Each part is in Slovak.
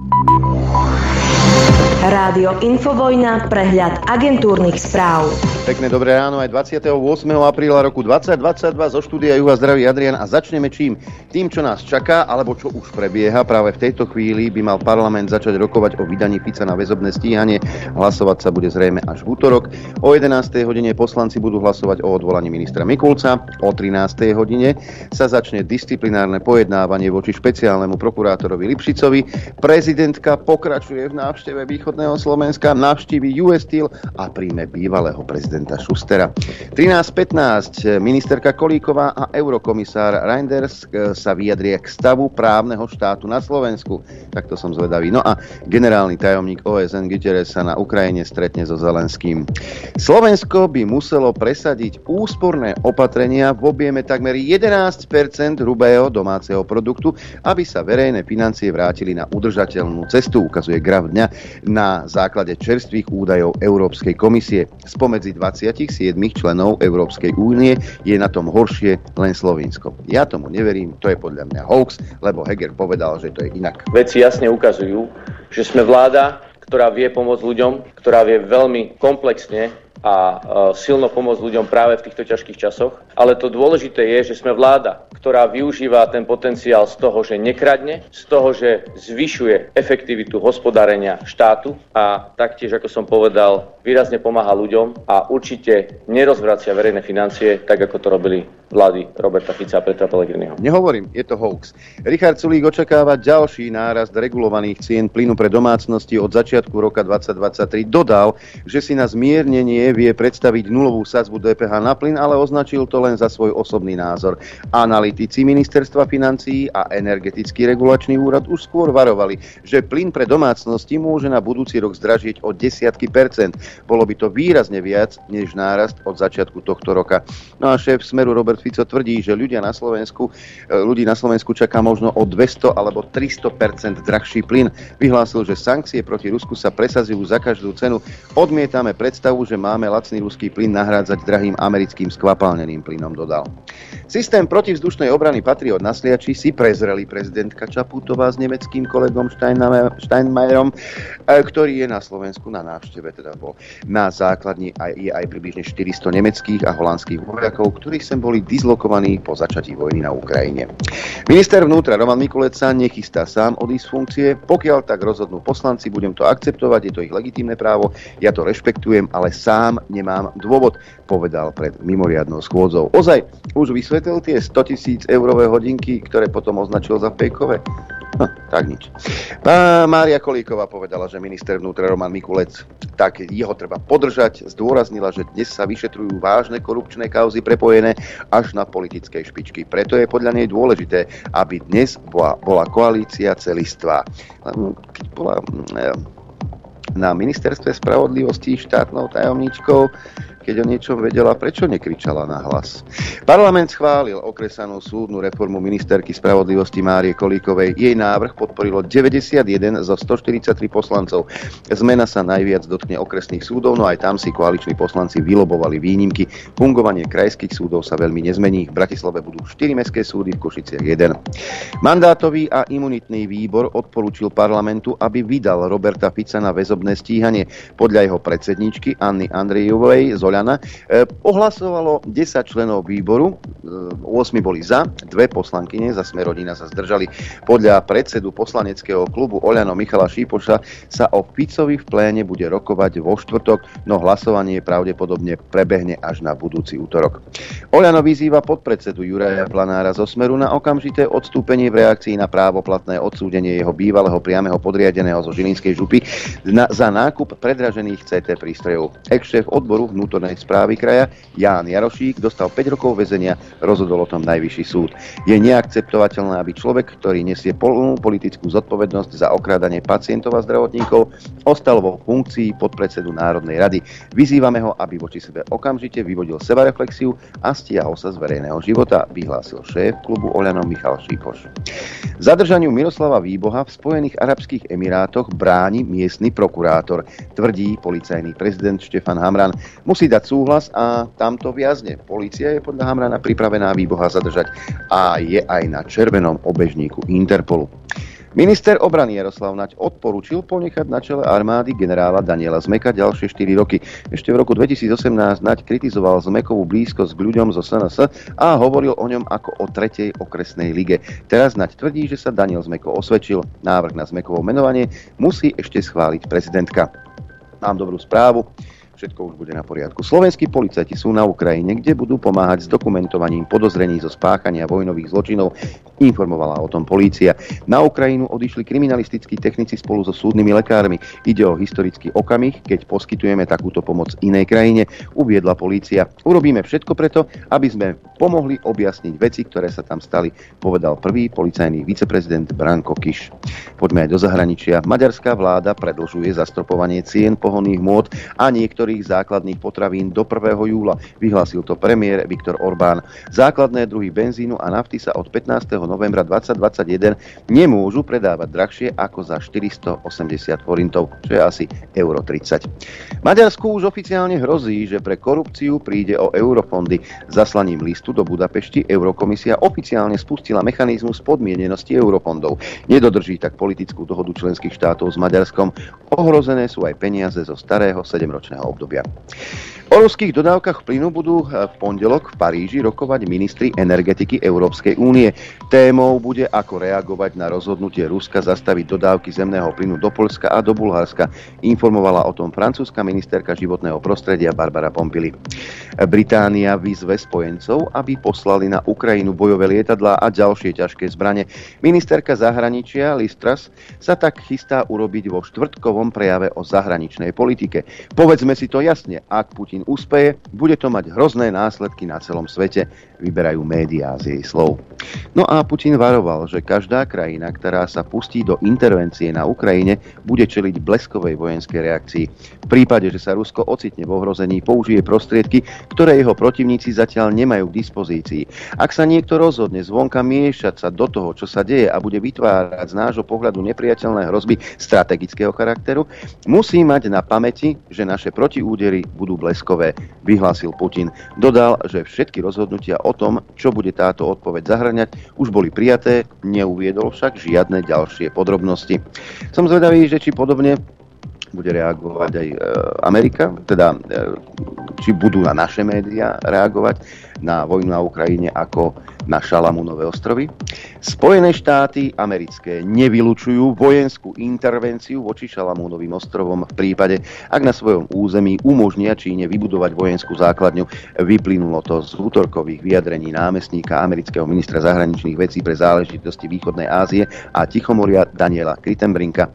Yeah. Rádio Infovojna, prehľad agentúrnych správ. Pekné dobré ráno aj 28. apríla roku 2022 zo štúdia Juha zdraví Adrian a začneme čím? Tým, čo nás čaká, alebo čo už prebieha. Práve v tejto chvíli by mal parlament začať rokovať o vydaní Fica na väzobné stíhanie. Hlasovať sa bude zrejme až v útorok. O 11. hodine poslanci budú hlasovať o odvolaní ministra Mikulca. O 13. hodine sa začne disciplinárne pojednávanie voči špeciálnemu prokurátorovi Lipšicovi. Prezidentka pokračuje v návšteve východu východného Slovenska navštívi US Steel a príjme bývalého prezidenta Schustera. 13.15 ministerka Kolíková a eurokomisár Reinders e, sa vyjadrie k stavu právneho štátu na Slovensku. Takto som zvedavý. No a generálny tajomník OSN Guterres sa na Ukrajine stretne so Zelenským. Slovensko by muselo presadiť úsporné opatrenia v objeme takmer 11% hrubého domáceho produktu, aby sa verejné financie vrátili na udržateľnú cestu, ukazuje graf dňa na základe čerstvých údajov Európskej komisie. Spomedzi 27 členov Európskej únie je na tom horšie len Slovinsko. Ja tomu neverím, to je podľa mňa hoax, lebo Heger povedal, že to je inak. Veci jasne ukazujú, že sme vláda, ktorá vie pomôcť ľuďom, ktorá vie veľmi komplexne a silno pomôcť ľuďom práve v týchto ťažkých časoch. Ale to dôležité je, že sme vláda, ktorá využíva ten potenciál z toho, že nekradne, z toho, že zvyšuje efektivitu hospodárenia štátu a taktiež, ako som povedal, výrazne pomáha ľuďom a určite nerozvracia verejné financie, tak ako to robili vlády Roberta Fica a Petra Pellegriniho. Nehovorím, je to hoax. Richard Sulík očakáva ďalší nárast regulovaných cien plynu pre domácnosti od začiatku roka 2023. Dodal, že si na zmiernenie vie predstaviť nulovú sadzbu DPH na plyn, ale označil to len za svoj osobný názor. Analytici ministerstva financií a energetický regulačný úrad už skôr varovali, že plyn pre domácnosti môže na budúci rok zdražiť o desiatky percent. Bolo by to výrazne viac než nárast od začiatku tohto roka. No a šéf Smeru Robert Fico tvrdí, že ľudia na Slovensku, e, ľudí na Slovensku čaká možno o 200 alebo 300% drahší plyn. Vyhlásil, že sankcie proti Rusku sa presazujú za každú cenu. Odmietame predstavu, že máme lacný ruský plyn nahrádzať drahým americkým skvapalneným plynom, dodal. Systém protivzdušnej obrany Patriot na Sliači si prezreli prezidentka Čaputová s nemeckým kolegom Steinmeierom, e, ktorý je na Slovensku na návšteve, teda bol na základni aj, je aj približne 400 nemeckých a holandských vojakov, ktorí sem boli dislokovaní po začatí vojny na Ukrajine. Minister vnútra Roman Mikulec sa nechystá sám odísť z funkcie, pokiaľ tak rozhodnú poslanci, budem to akceptovať, je to ich legitímne právo, ja to rešpektujem, ale sám nemám dôvod, povedal pred mimoriadnou schôdzou. Ozaj, už vysvetlil tie 100 tisíc eurové hodinky, ktoré potom označil za fejkové? No, tak nič. A Mária Kolíková povedala, že minister vnútra Roman Mikulec, tak jeho treba podržať. Zdôraznila, že dnes sa vyšetrujú vážne korupčné kauzy prepojené až na politickej špičky. Preto je podľa nej dôležité, aby dnes bola, bola koalícia celistvá. Keď bola mm, na ministerstve spravodlivosti štátnou tajomníčkou, keď o niečom vedela, prečo nekričala na hlas. Parlament schválil okresanú súdnu reformu ministerky spravodlivosti Márie Kolíkovej. Jej návrh podporilo 91 zo 143 poslancov. Zmena sa najviac dotkne okresných súdov, no aj tam si koaliční poslanci vylobovali výnimky. Fungovanie krajských súdov sa veľmi nezmení. V Bratislave budú 4 mestské súdy, v Košiciach 1. Mandátový a imunitný výbor odporúčil parlamentu, aby vydal Roberta Fica na väzobné stíhanie. Podľa jeho predsedničky Anny Andrejovej Zoľa Jana, e, ohlasovalo 10 členov výboru, 8 e, boli za, dve poslankyne za Smerodina sa zdržali. Podľa predsedu poslaneckého klubu Oľano Michala Šípoša sa o Ficovi v pléne bude rokovať vo štvrtok, no hlasovanie pravdepodobne prebehne až na budúci útorok. Oľano vyzýva podpredsedu Juraja Planára zo Smeru na okamžité odstúpenie v reakcii na právoplatné odsúdenie jeho bývalého priameho podriadeného zo Žilinskej župy na, za nákup predražených CT prístrojov. Ex-šéf odboru vnútornej súdnej správy kraja Ján Jarošík dostal 5 rokov väzenia, rozhodol o tom najvyšší súd. Je neakceptovateľné, aby človek, ktorý nesie plnú politickú zodpovednosť za okrádanie pacientov a zdravotníkov, ostal vo funkcii podpredsedu Národnej rady. Vyzývame ho, aby voči sebe okamžite vyvodil sebareflexiu a stiahol sa z verejného života, vyhlásil šéf klubu Oľano Michal Šípoš. Zadržaniu Miroslava Výboha v Spojených Arabských Emirátoch bráni miestny prokurátor, tvrdí policajný prezident Štefan Hamran. Musí dať dať súhlas a tamto viazne. Polícia je podľa Hamrana pripravená výboha zadržať a je aj na červenom obežníku Interpolu. Minister obrany Jaroslav Naď odporúčil ponechať na čele armády generála Daniela Zmeka ďalšie 4 roky. Ešte v roku 2018 Naď kritizoval Zmekovú blízkosť k ľuďom zo SNS a hovoril o ňom ako o tretej okresnej lige. Teraz Naď tvrdí, že sa Daniel Zmeko osvedčil. Návrh na Zmekovo menovanie musí ešte schváliť prezidentka. Mám dobrú správu všetko už bude na poriadku. Slovenskí policajti sú na Ukrajine, kde budú pomáhať s dokumentovaním podozrení zo spáchania vojnových zločinov, informovala o tom polícia. Na Ukrajinu odišli kriminalistickí technici spolu so súdnymi lekármi. Ide o historický okamih, keď poskytujeme takúto pomoc inej krajine, uviedla polícia. Urobíme všetko preto, aby sme pomohli objasniť veci, ktoré sa tam stali, povedal prvý policajný viceprezident Branko Kiš. Poďme aj do zahraničia. Maďarská vláda predlžuje zastropovanie cien pohonných môd a niektorých niektorých základných potravín do 1. júla. Vyhlásil to premiér Viktor Orbán. Základné druhy benzínu a nafty sa od 15. novembra 2021 nemôžu predávať drahšie ako za 480 forintov, čo je asi euro 30. Maďarsku už oficiálne hrozí, že pre korupciu príde o eurofondy. Zaslaním listu do Budapešti Eurokomisia oficiálne spustila mechanizmus podmienenosti eurofondov. Nedodrží tak politickú dohodu členských štátov s Maďarskom. Ohrozené sú aj peniaze zo starého 7-ročného obdobia. O ruských dodávkach plynu budú eh, v pondelok v Paríži rokovať ministri energetiky Európskej únie. Témou bude, ako reagovať na rozhodnutie Ruska zastaviť dodávky zemného plynu do Polska a do Bulharska. Informovala o tom francúzska ministerka životného prostredia Barbara Pompili. Británia vyzve spojencov, aby poslali na Ukrajinu bojové lietadlá a ďalšie ťažké zbrane. Ministerka zahraničia Listras sa tak chystá urobiť vo štvrtkovom prejave o zahraničnej politike. Povedzme si to jasne, ak Putin úspeje, bude to mať hrozné následky na celom svete, vyberajú médiá z jej slov. No a Putin varoval, že každá krajina, ktorá sa pustí do intervencie na Ukrajine, bude čeliť bleskovej vojenskej reakcii. V prípade, že sa Rusko ocitne v ohrození, použije prostriedky, ktoré jeho protivníci zatiaľ nemajú k dispozícii. Ak sa niekto rozhodne zvonka miešať sa do toho, čo sa deje a bude vytvárať z nášho pohľadu nepriateľné hrozby strategického charakteru, musí mať na pamäti, že naše protiúdery budú bleskové, vyhlásil Putin. Dodal, že všetky rozhodnutia o tom, čo bude táto odpoveď zahrňať, už boli prijaté, neuviedol však žiadne ďalšie podrobnosti. Som zvedavý, že či podobne bude reagovať aj e, Amerika, teda e, či budú na naše médiá reagovať na vojnu na Ukrajine ako na Šalamúnové ostrovy. Spojené štáty americké nevylučujú vojenskú intervenciu voči Šalamúnovým ostrovom v prípade, ak na svojom území umožnia Číne vybudovať vojenskú základňu. Vyplynulo to z útorkových vyjadrení námestníka amerického ministra zahraničných vecí pre záležitosti východnej Ázie a Tichomoria Daniela Kritenbrinka.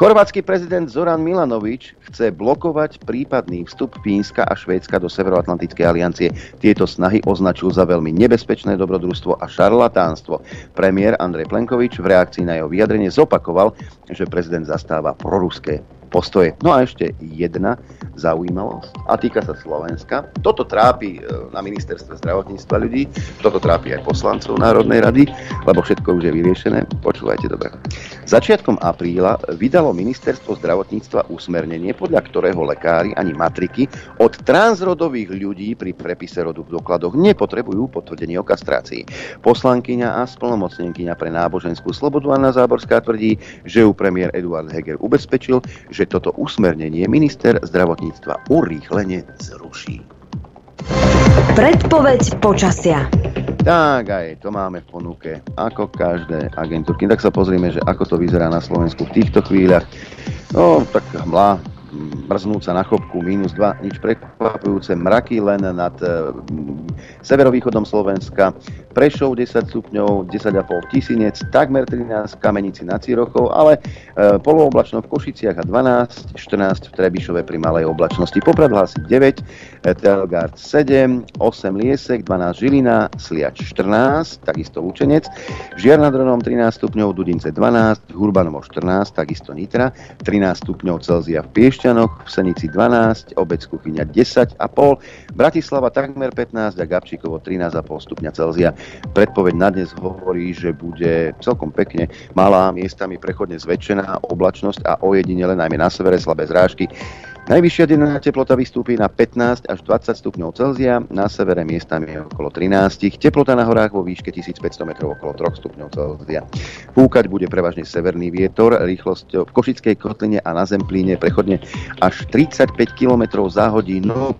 Chorvátsky prezident Zoran Milanovič chce blokovať prípadný vstup Fínska a Švédska do Severoatlantickej aliancie. Tieto snahy označil za veľmi nebezpečné dobrodružstvo a šarlatánstvo. Premiér Andrej Plenkovič v reakcii na jeho vyjadrenie zopakoval, že prezident zastáva proruské postoje. No a ešte jedna zaujímavosť a týka sa Slovenska. Toto trápi e, na ministerstve zdravotníctva ľudí, toto trápi aj poslancov Národnej rady, lebo všetko už je vyriešené. Počúvajte dobre. Začiatkom apríla vydalo ministerstvo zdravotníctva usmernenie, podľa ktorého lekári ani matriky od transrodových ľudí pri prepise rodu v dokladoch nepotrebujú potvrdenie o kastrácii. Poslankyňa a splnomocnenkyňa pre náboženskú slobodu Anna Záborská tvrdí, že ju premiér Eduard Heger ubezpečil, že že toto usmernenie minister zdravotníctva urýchlene zruší. Predpoveď počasia. Tak aj to máme v ponuke, ako každé agentúrky. Tak sa pozrieme, že ako to vyzerá na Slovensku v týchto chvíľach. No, tak mlá, mrznúť sa na chopku minus 2, nič prekvapujúce, mraky len nad e, severovýchodom Slovenska, Prešov 10 stupňov, 10,5 tisinec, takmer 13 kamenici na Cirochov, ale e, polooblačno v Košiciach a 12, 14 v Trebišove pri malej oblačnosti, Poprad hlási 9, e, Telgard 7, 8 Liesek, 12 Žilina, Sliač 14, takisto Lučenec, Žiar nad Ronom 13 stupňov, Dudince 12, Hurbanovo 14, takisto Nitra, 13 stupňov Celzia v Piešťa, Piešťanoch, v Senici 12, Obec Kuchyňa 10,5, Bratislava takmer 15 a Gabčíkovo 13,5 stupňa Celzia. Predpoveď na dnes hovorí, že bude celkom pekne malá, miestami prechodne zväčšená oblačnosť a ojedinele najmä na severe slabé zrážky. Najvyššia denná teplota vystúpi na 15 až 20 stupňov Celzia, na severe miestami okolo 13, teplota na horách vo výške 1500 metrov okolo 3 stupňov Celzia. Fúkať bude prevažne severný vietor, rýchlosť v Košickej kotline a na Zemplíne prechodne až 35 km za hodinu,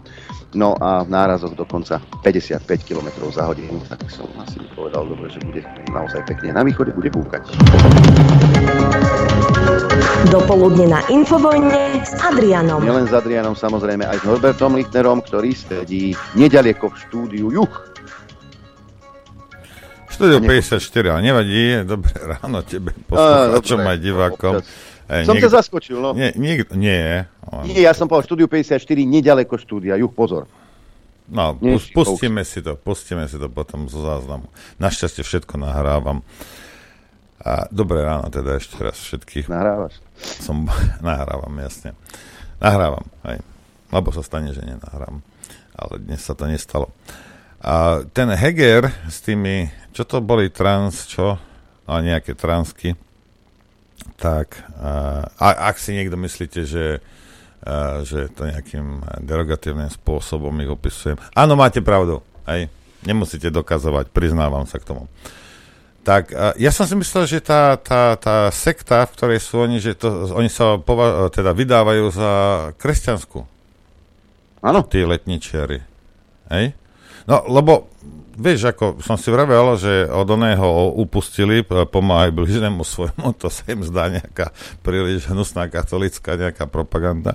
no a v nárazoch dokonca 55 km za hodinu, tak som asi povedal dobre, že bude naozaj pekne. Na východe bude fúkať. Dopoludne na Infovojne s Adrianom. Nielen s Adrianom, samozrejme aj s Norbertom Lichtnerom, ktorý sedí nedaleko v štúdiu Juch. Štúdio 54, ale nevadí, dobré ráno tebe, poslucháčom aj divákom. Ej, som niek- ťa zaskočil, no. Nie, nie, nie. Nie, ja som povedal štúdiu 54, nedaleko štúdia, Juch, pozor. No, Nie, pustíme si to, pustíme si to potom zo záznamu. Našťastie všetko nahrávam. A dobré ráno teda ešte raz všetkých. Nahrávaš? Som, nahrávam, jasne. Nahrávam, aj. Lebo sa stane, že nenahrám. Ale dnes sa to nestalo. A ten Heger s tými, čo to boli trans, čo? A nejaké transky. Tak, a, ak si niekto myslíte, že že to nejakým derogatívnym spôsobom ich opisujem. Áno, máte pravdu. Aj. Nemusíte dokazovať, priznávam sa k tomu. Tak ja som si myslel, že tá, tá, tá sekta, v ktorej sú oni, že to, oni sa pova- teda vydávajú za kresťanskú. Áno. Tí letničiari. Hej? No, lebo vieš, ako som si vravel, že od oného upustili, pomáhaj bližnému svojmu, to sa im zdá nejaká príliš hnusná katolická nejaká propaganda.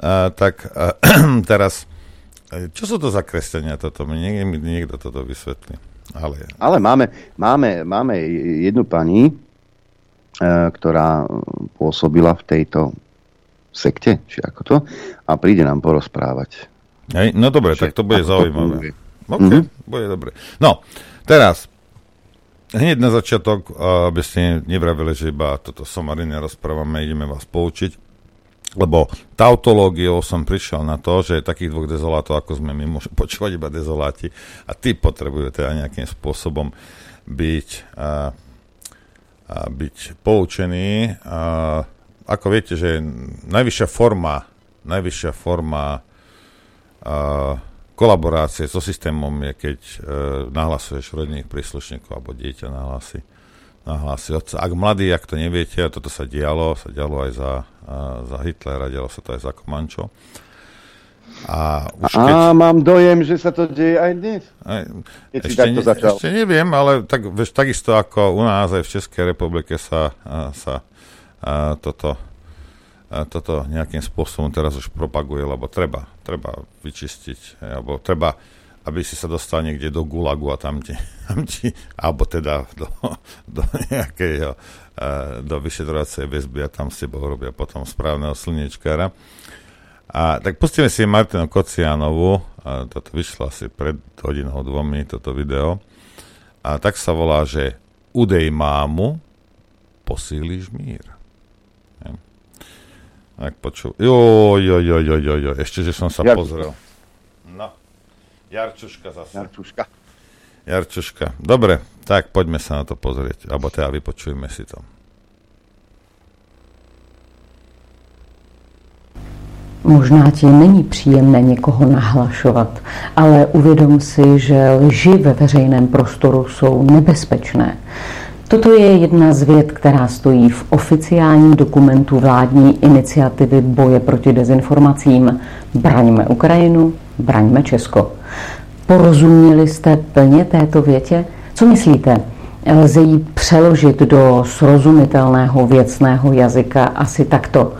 A, tak a, teraz, čo sú to za kresťania toto? Mi niekto, niekto toto vysvetlí. Ale, Ale máme, máme, máme jednu pani, e, ktorá pôsobila v tejto sekte, či ako to, a príde nám porozprávať. Hej, no dobre, tak to bude zaujímavé. OK, mm-hmm. bude dobre. No, teraz, hneď na začiatok, aby ste nevravili, že iba toto somarine rozprávame, ideme vás poučiť lebo tautológiou som prišiel na to, že takých dvoch dezolátov, ako sme my, môžu počúvať iba dezoláti a tí potrebujú teda nejakým spôsobom byť, a, a byť poučení. A, ako viete, že najvyššia forma, najvyššia forma a, kolaborácie so systémom je, keď e, nahlasuješ rodinných príslušníkov alebo dieťa nahlási nahlási otca. Ak mladí, ak to neviete, a toto sa dialo, sa dialo aj za, a, za Hitlera, dialo sa to aj za Komančo. A, už keď... a mám dojem, že sa to deje aj dnes. Aj, ešte, ne, začal. ešte neviem, ale tak, vieš, takisto ako u nás aj v Českej republike sa, a, sa a, toto, toto nejakým spôsobom teraz už propaguje, lebo treba, treba vyčistiť, alebo treba aby si sa dostal niekde do gulagu a tam ti, tam ti alebo teda do, do nejakej uh, do vyšetrovacej väzby a tam si boh robia potom správneho slniečkára. A tak pustíme si Martinu Kocianovu, a toto vyšlo asi pred hodinou dvomi, toto video. A tak sa volá, že udej mámu, posíliš mír. Tak počul. Jo, jo, jo, jo, jo, jo, ešte, že som sa ja. pozrel. No. Jarčuška zase. Jarčuška. Jarčuška. Dobre, tak poďme sa na to pozrieť. Alebo teda vypočujme si to. Možná ti není příjemné někoho nahlašovat, ale uvědom si, že lži ve veřejném prostoru jsou nebezpečné. Toto je jedna z věd, která stojí v oficiálním dokumentu vládní iniciativy boje proti dezinformacím Braňme Ukrajinu, braňme Česko. Porozuměli jste plně této větě? Co myslíte? Lze ji přeložit do srozumitelného věcného jazyka asi takto.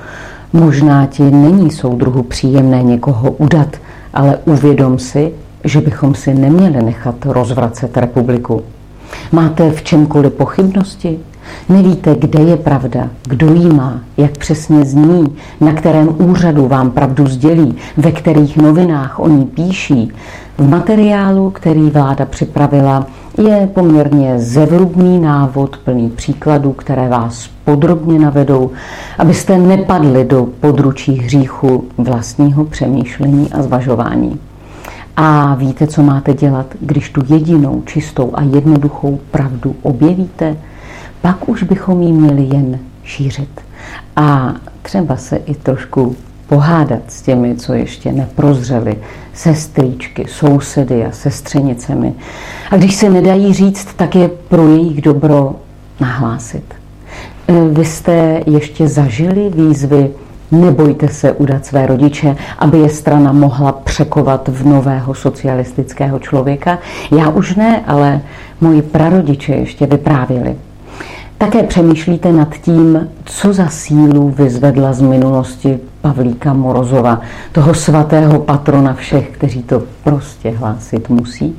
Možná ti není soudruhu příjemné někoho udat, ale uvědom si, že bychom si neměli nechat rozvracet republiku. Máte v čemkoliv pochybnosti? Nevíte, kde je pravda, kdo jí má, jak přesně zní, na kterém úřadu vám pravdu sdělí, ve kterých novinách o ní píší. V materiálu, který vláda připravila, je poměrně zevrubný návod plný příkladů, které vás podrobně navedou, abyste nepadli do područí hříchu vlastního přemýšlení a zvažování. A víte, co máte dělat, když tu jedinou, čistou a jednoduchou pravdu objevíte? pak už bychom ji měli jen šířit. A třeba se i trošku pohádat s těmi, co ještě neprozřeli, sestříčky, sousedy a sestřenicemi. A když se nedají říct, tak je pro jejich dobro nahlásit. E, vy jste ještě zažili výzvy Nebojte se udat své rodiče, aby je strana mohla překovat v nového socialistického člověka. Já už ne, ale moji prarodiče ještě vyprávěli. Také přemýšlíte nad tím, co za sílu vyzvedla z minulosti Pavlíka Morozova, toho svatého patrona všech, kteří to prostě hlásit musí.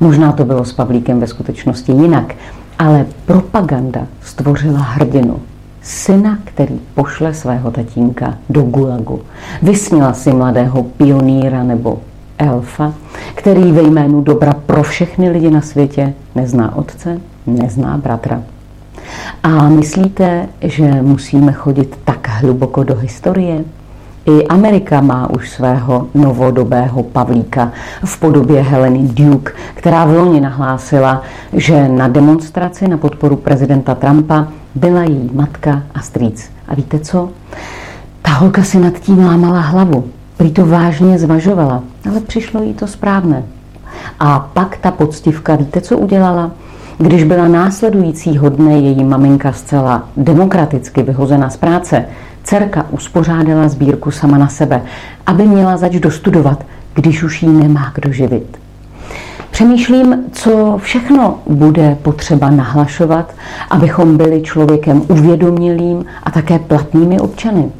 Možná to bylo s Pavlíkem ve skutečnosti jinak, ale propaganda stvořila hrdinu, syna, který pošle svého tatínka do Gulagu. Vysnila si mladého pionýra nebo elfa, který ve jménu dobra pro všechny lidi na světě nezná otce, nezná bratra. A myslíte, že musíme chodit tak hluboko do historie? I Amerika má už svého novodobého Pavlíka v podobě Heleny Duke, která v loni nahlásila, že na demonstraci na podporu prezidenta Trumpa byla její matka a strýc. A víte co? Ta holka si nad tím lámala hlavu. Prý to vážně zvažovala, ale přišlo jí to správné. A pak ta poctivka, víte, co udělala? Když byla následujícího dne její maminka zcela demokraticky vyhozena z práce, dcerka uspořádala sbírku sama na sebe, aby měla zač dostudovat, když už jí nemá kdo živit. Přemýšlím, co všechno bude potřeba nahlašovat, abychom byli člověkem uvědomělým a také platnými občany.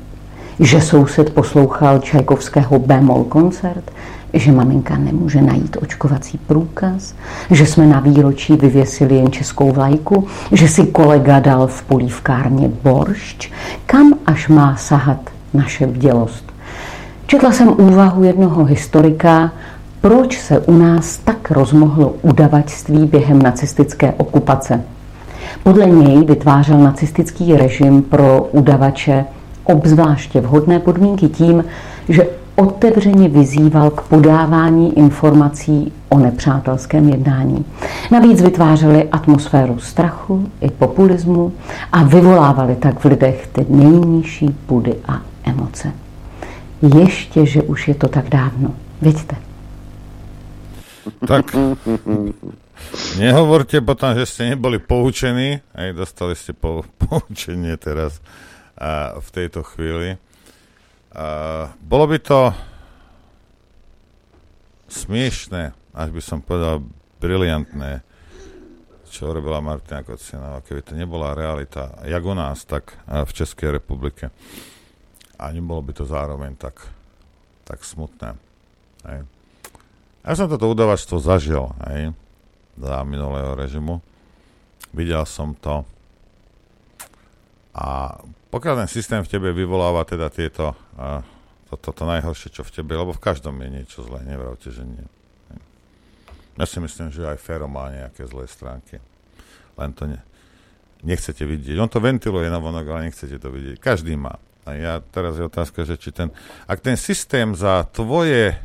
Že soused poslouchal Čajkovského bémol koncert, že maminka nemůže najít očkovací průkaz, že jsme na výročí vyvěsili jen českou vlajku, že si kolega dal v polívkárně boršč, kam až má sahat naše vdělost. Četla jsem úvahu jednoho historika, proč se u nás tak rozmohlo udavačství během nacistické okupace. Podle něj vytvářel nacistický režim pro udavače obzvláště vhodné podmínky tím, že otevřeně vyzýval k podávání informací o nepřátelském jednání. Navíc vytvářeli atmosféru strachu i populismu a vyvolávali tak v lidech ty nejnižší pudy a emoce. Ještě, že už je to tak dávno. Vidíte? Tak nehovorte potom, že ste neboli poučení, aj dostali ste po, poučenie teraz a, v tejto chvíli. Uh, bolo by to smiešné, až by som povedal briliantné, čo robila Martina Kocianová, keby to nebola realita, jak u nás, tak v Českej republike. A nebolo by to zároveň tak, tak smutné. Hej. Ja som toto udavačstvo zažil hej, za minulého režimu. Videl som to. A pokiaľ ten systém v tebe vyvoláva teda tieto, uh, toto to, to najhoršie, čo v tebe, lebo v každom je niečo zlé, nevravte, že nie. Ja si myslím, že aj Fero má nejaké zlé stránky. Len to ne, nechcete vidieť. On to ventiluje na vonok, ale nechcete to vidieť. Každý má. A ja teraz je otázka, že či ten, ak ten systém za tvoje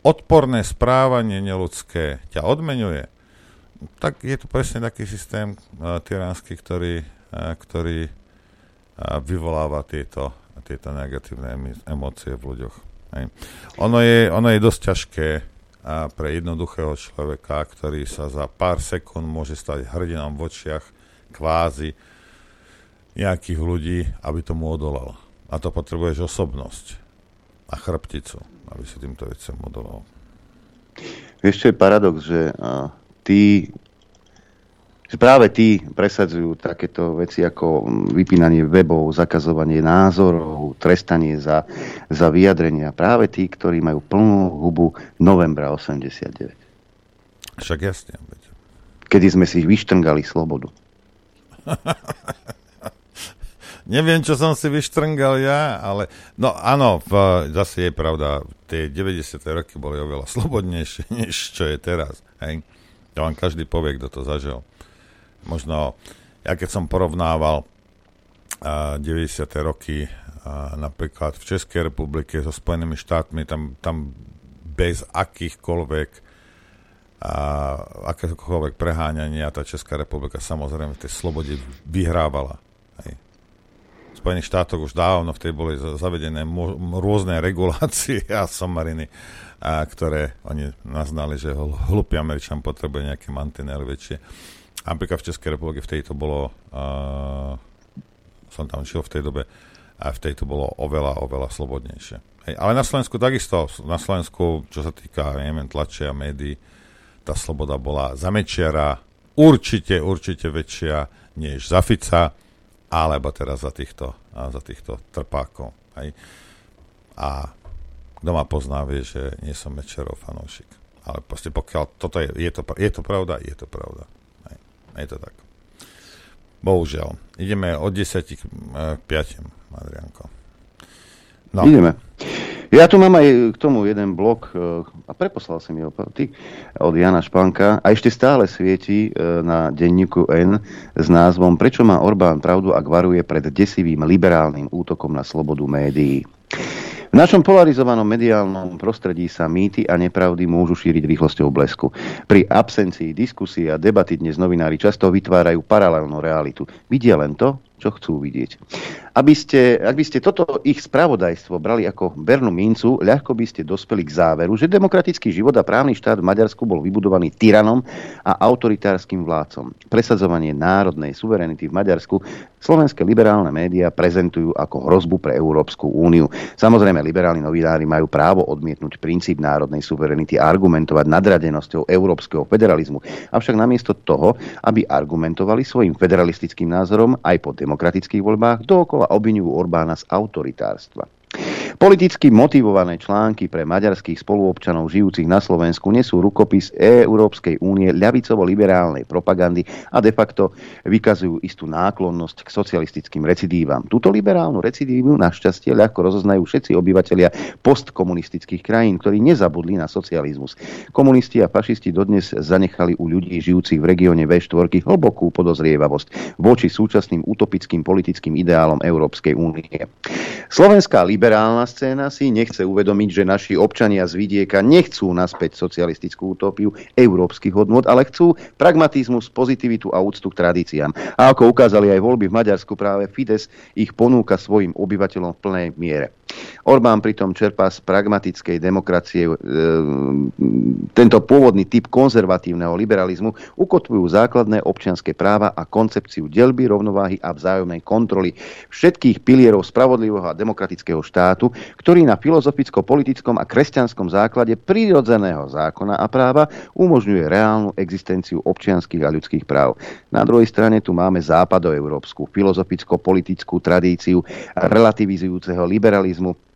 odporné správanie neludské ťa odmenuje, tak je to presne taký systém uh, tyranský, ktorý, uh, ktorý vyvoláva tieto, tieto negatívne emócie v ľuďoch. Hej. Ono, je, ono je dosť ťažké a pre jednoduchého človeka, ktorý sa za pár sekúnd môže stať hrdinom v očiach kvázi nejakých ľudí, aby tomu odolal. A to potrebuješ osobnosť a chrbticu, aby si týmto vecem odolal. Ešte je paradox, že a, tí práve tí presadzujú takéto veci ako vypínanie webov, zakazovanie názorov, trestanie za, za vyjadrenia. Práve tí, ktorí majú plnú hubu novembra 89. Však jasne. Kedy sme si vyštrngali slobodu. Neviem, čo som si vyštrngal ja, ale no áno, v, zase je pravda, tie 90. roky boli oveľa slobodnejšie, než čo je teraz. Hej? To vám každý povie, kto to zažil možno, ja keď som porovnával uh, 90. roky uh, napríklad v Českej republike so Spojenými štátmi, tam, tam bez akýchkoľvek a akékoľvek preháňania tá Česká republika samozrejme v tej slobode vyhrávala. Hej. Spojených štátoch už dávno vtedy boli zavedené rôzne regulácie a somariny, a ktoré oni naznali, že hlupý Američan potrebuje nejaké mantinely väčšie. Napríklad v Českej republike vtedy to bolo, uh, som tam šiel v tej dobe, a vtedy to bolo oveľa, oveľa slobodnejšie. Hej, ale na Slovensku takisto, na Slovensku, čo sa týka, neviem, tlače a médií, tá sloboda bola za Mečiara určite, určite väčšia než za Fica, alebo teraz za týchto, za týchto trpákov. Hej. A kto ma pozná, vie, že nie som Mečerov fanúšik. Ale proste pokiaľ toto je, je to, je to pravda, je to pravda. Je to tak. Bohužiaľ. Ideme od 10 k 5, Adrianko. No. Ideme. Ja tu mám aj k tomu jeden blok e, a preposlal som ho ty, od Jana Španka a ešte stále svieti e, na denníku N s názvom Prečo má Orbán pravdu, ak varuje pred desivým liberálnym útokom na slobodu médií. V našom polarizovanom mediálnom prostredí sa mýty a nepravdy môžu šíriť rýchlosťou blesku. Pri absencii diskusie a debaty dnes novinári často vytvárajú paralelnú realitu. Vidia len to, čo chcú vidieť. Aby ste, ak by ste toto ich spravodajstvo brali ako Bernu mincu, ľahko by ste dospeli k záveru, že demokratický život a právny štát v Maďarsku bol vybudovaný tyranom a autoritárskym vládcom. Presadzovanie národnej suverenity v Maďarsku slovenské liberálne médiá prezentujú ako hrozbu pre Európsku úniu. Samozrejme, liberálni novinári majú právo odmietnúť princíp národnej suverenity a argumentovať nadradenosťou európskeho federalizmu. Avšak namiesto toho, aby argumentovali svojim federalistickým názorom aj po demokratických voľbách, dookola a obvinujú Orbána z autoritárstva. Politicky motivované články pre maďarských spoluobčanov žijúcich na Slovensku nesú rukopis Európskej únie ľavicovo-liberálnej propagandy a de facto vykazujú istú náklonnosť k socialistickým recidívam. Túto liberálnu recidívu našťastie ľahko rozoznajú všetci obyvateľia postkomunistických krajín, ktorí nezabudli na socializmus. Komunisti a fašisti dodnes zanechali u ľudí žijúcich v regióne V4 hlbokú podozrievavosť voči súčasným utopickým politickým ideálom Európskej únie. Slovenská liberálna scéna si nechce uvedomiť, že naši občania z vidieka nechcú naspäť socialistickú utopiu európskych hodnot, ale chcú pragmatizmus, pozitivitu a úctu k tradíciám. A ako ukázali aj voľby v Maďarsku, práve Fides ich ponúka svojim obyvateľom v plnej miere. Orbán pritom čerpá z pragmatickej demokracie. E, tento pôvodný typ konzervatívneho liberalizmu ukotvujú základné občianské práva a koncepciu delby, rovnováhy a vzájomnej kontroly všetkých pilierov spravodlivého a demokratického štátu, ktorý na filozoficko-politickom a kresťanskom základe prírodzeného zákona a práva umožňuje reálnu existenciu občianských a ľudských práv. Na druhej strane tu máme západoeurópsku filozoficko-politickú tradíciu relativizujúceho liberalizmu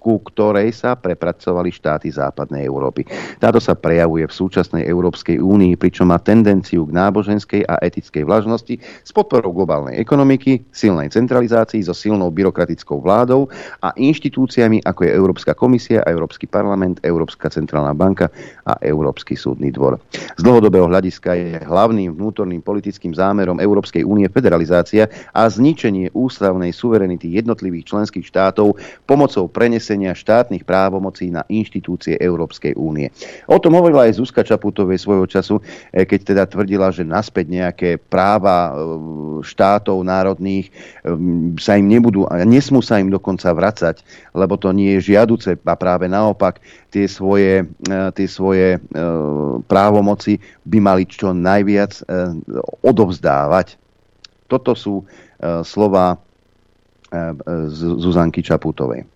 ku ktorej sa prepracovali štáty západnej Európy. Táto sa prejavuje v súčasnej Európskej únii, pričom má tendenciu k náboženskej a etickej vlažnosti s podporou globálnej ekonomiky, silnej centralizácii so silnou byrokratickou vládou a inštitúciami ako je Európska komisia, Európsky parlament, Európska centrálna banka a Európsky súdny dvor. Z dlhodobého hľadiska je hlavným vnútorným politickým zámerom Európskej únie federalizácia a zničenie ústavnej suverenity jednotlivých členských štátov pomocou prenesenia prenesenia štátnych právomocí na inštitúcie Európskej únie. O tom hovorila aj Zuzka Čaputovej svojho času, eh, keď teda tvrdila, že naspäť nejaké práva eh, štátov národných eh, sa im nebudú, a nesmú sa im dokonca vracať, lebo to nie je žiaduce a práve naopak tie svoje, tie svoje právomoci by mali čo najviac odovzdávať. Toto sú slova Zuzanky Čaputovej.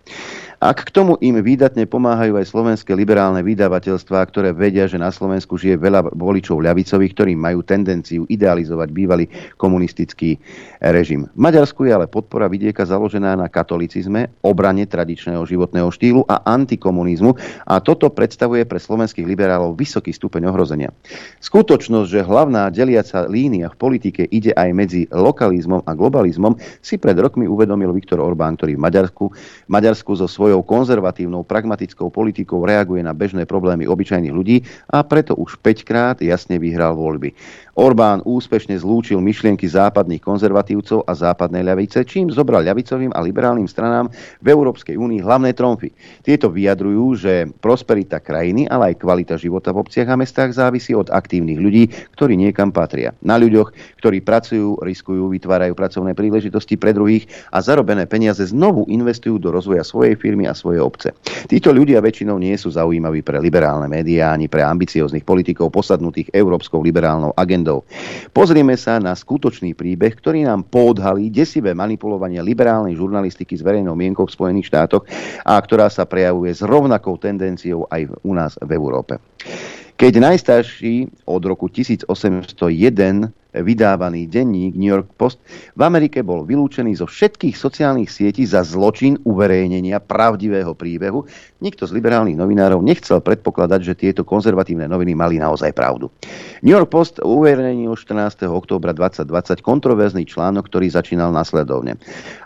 Ak k tomu im výdatne pomáhajú aj slovenské liberálne vydavateľstvá, ktoré vedia, že na Slovensku žije veľa voličov ľavicových, ktorí majú tendenciu idealizovať bývalý komunistický režim. V Maďarsku je ale podpora vidieka založená na katolicizme, obrane tradičného životného štýlu a antikomunizmu a toto predstavuje pre slovenských liberálov vysoký stupeň ohrozenia. Skutočnosť, že hlavná deliaca línia v politike ide aj medzi lokalizmom a globalizmom, si pred rokmi uvedomil Viktor Orbán, ktorý v Maďarsku, Maďarsku zo svojho svojou konzervatívnou, pragmatickou politikou reaguje na bežné problémy obyčajných ľudí a preto už 5 krát jasne vyhral voľby. Orbán úspešne zlúčil myšlienky západných konzervatívcov a západnej ľavice, čím zobral ľavicovým a liberálnym stranám v Európskej únii hlavné tromfy. Tieto vyjadrujú, že prosperita krajiny, ale aj kvalita života v obciach a mestách závisí od aktívnych ľudí, ktorí niekam patria. Na ľuďoch, ktorí pracujú, riskujú, vytvárajú pracovné príležitosti pre druhých a zarobené peniaze znovu investujú do rozvoja svojej firmy a svojej obce. Títo ľudia väčšinou nie sú zaujímaví pre liberálne médiá ani pre ambicióznych politikov posadnutých európskou liberálnou agendou. Pozrieme sa na skutočný príbeh, ktorý nám podhalí desivé manipulovanie liberálnej žurnalistiky s verejnou mienkou v Spojených štátoch a ktorá sa prejavuje s rovnakou tendenciou aj u nás v Európe. Keď najstarší od roku 1801 vydávaný denník New York Post v Amerike bol vylúčený zo všetkých sociálnych sietí za zločin uverejnenia pravdivého príbehu. Nikto z liberálnych novinárov nechcel predpokladať, že tieto konzervatívne noviny mali naozaj pravdu. New York Post uverejnil 14. októbra 2020 kontroverzný článok, ktorý začínal nasledovne.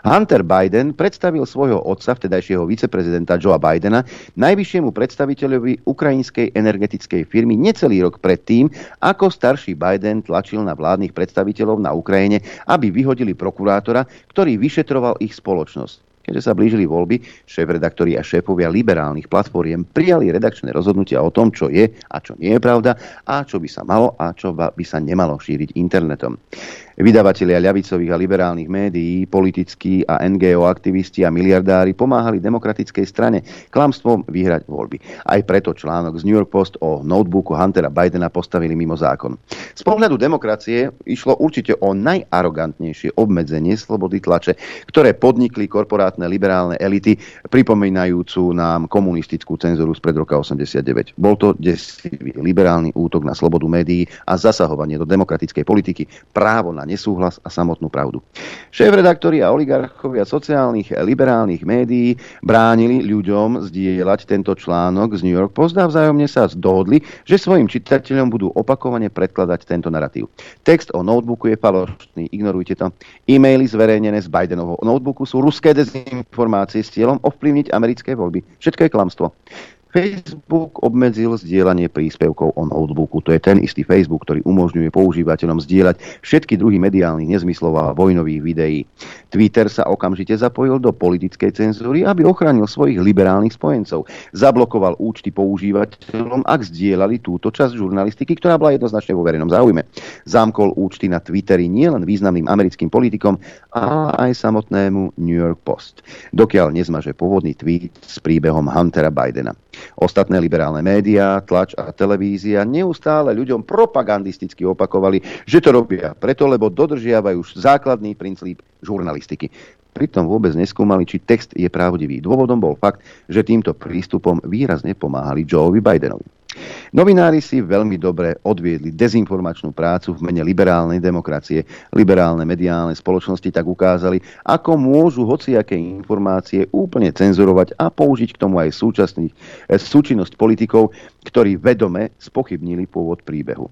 Hunter Biden predstavil svojho otca, vtedajšieho viceprezidenta Joea Bidena, najvyššiemu predstaviteľovi ukrajinskej energetickej firmy necelý rok predtým, ako starší Biden tlačil na vládnu vládnych predstaviteľov na Ukrajine, aby vyhodili prokurátora, ktorý vyšetroval ich spoločnosť. Keďže sa blížili voľby, šéf-redaktori a šéfovia liberálnych platformiem prijali redakčné rozhodnutia o tom, čo je a čo nie je pravda a čo by sa malo a čo by sa nemalo šíriť internetom. Vydavatelia ľavicových a liberálnych médií, politickí a NGO aktivisti a miliardári pomáhali demokratickej strane klamstvom vyhrať voľby. Aj preto článok z New York Post o notebooku Huntera Bidena postavili mimo zákon. Z pohľadu demokracie išlo určite o najarogantnejšie obmedzenie slobody tlače, ktoré podnikli korporátne liberálne elity, pripomínajúcu nám komunistickú cenzuru spred roka 89. Bol to desivý liberálny útok na slobodu médií a zasahovanie do demokratickej politiky, právo na nesúhlas a samotnú pravdu. Šéf-redaktori a oligarchovia sociálnych liberálnych médií bránili ľuďom zdieľať tento článok z New York Post a vzájomne sa dohodli, že svojim čitateľom budú opakovane predkladať tento narratív. Text o notebooku je falošný, ignorujte to. E-maily zverejnené z Bidenovho notebooku sú ruské dezinformácie s cieľom ovplyvniť americké voľby. Všetko je klamstvo. Facebook obmedzil zdieľanie príspevkov o notebooku. To je ten istý Facebook, ktorý umožňuje používateľom zdieľať všetky druhy mediálnych nezmyslov a vojnových videí. Twitter sa okamžite zapojil do politickej cenzúry, aby ochránil svojich liberálnych spojencov. Zablokoval účty používateľom, ak zdieľali túto časť žurnalistiky, ktorá bola jednoznačne vo verejnom záujme. Zamkol účty na Twitteri nielen významným americkým politikom, ale aj samotnému New York Post. Dokiaľ nezmaže pôvodný tweet s príbehom Huntera Bidena. Ostatné liberálne médiá, tlač a televízia neustále ľuďom propagandisticky opakovali, že to robia preto, lebo dodržiavajú základný princíp žurnalistiky. Pritom vôbec neskúmali, či text je pravdivý. Dôvodom bol fakt, že týmto prístupom výrazne pomáhali Joeovi Bidenovi. Novinári si veľmi dobre odviedli dezinformačnú prácu v mene liberálnej demokracie. Liberálne mediálne spoločnosti tak ukázali, ako môžu hociaké informácie úplne cenzurovať a použiť k tomu aj súčinnosť politikov, ktorí vedome spochybnili pôvod príbehu.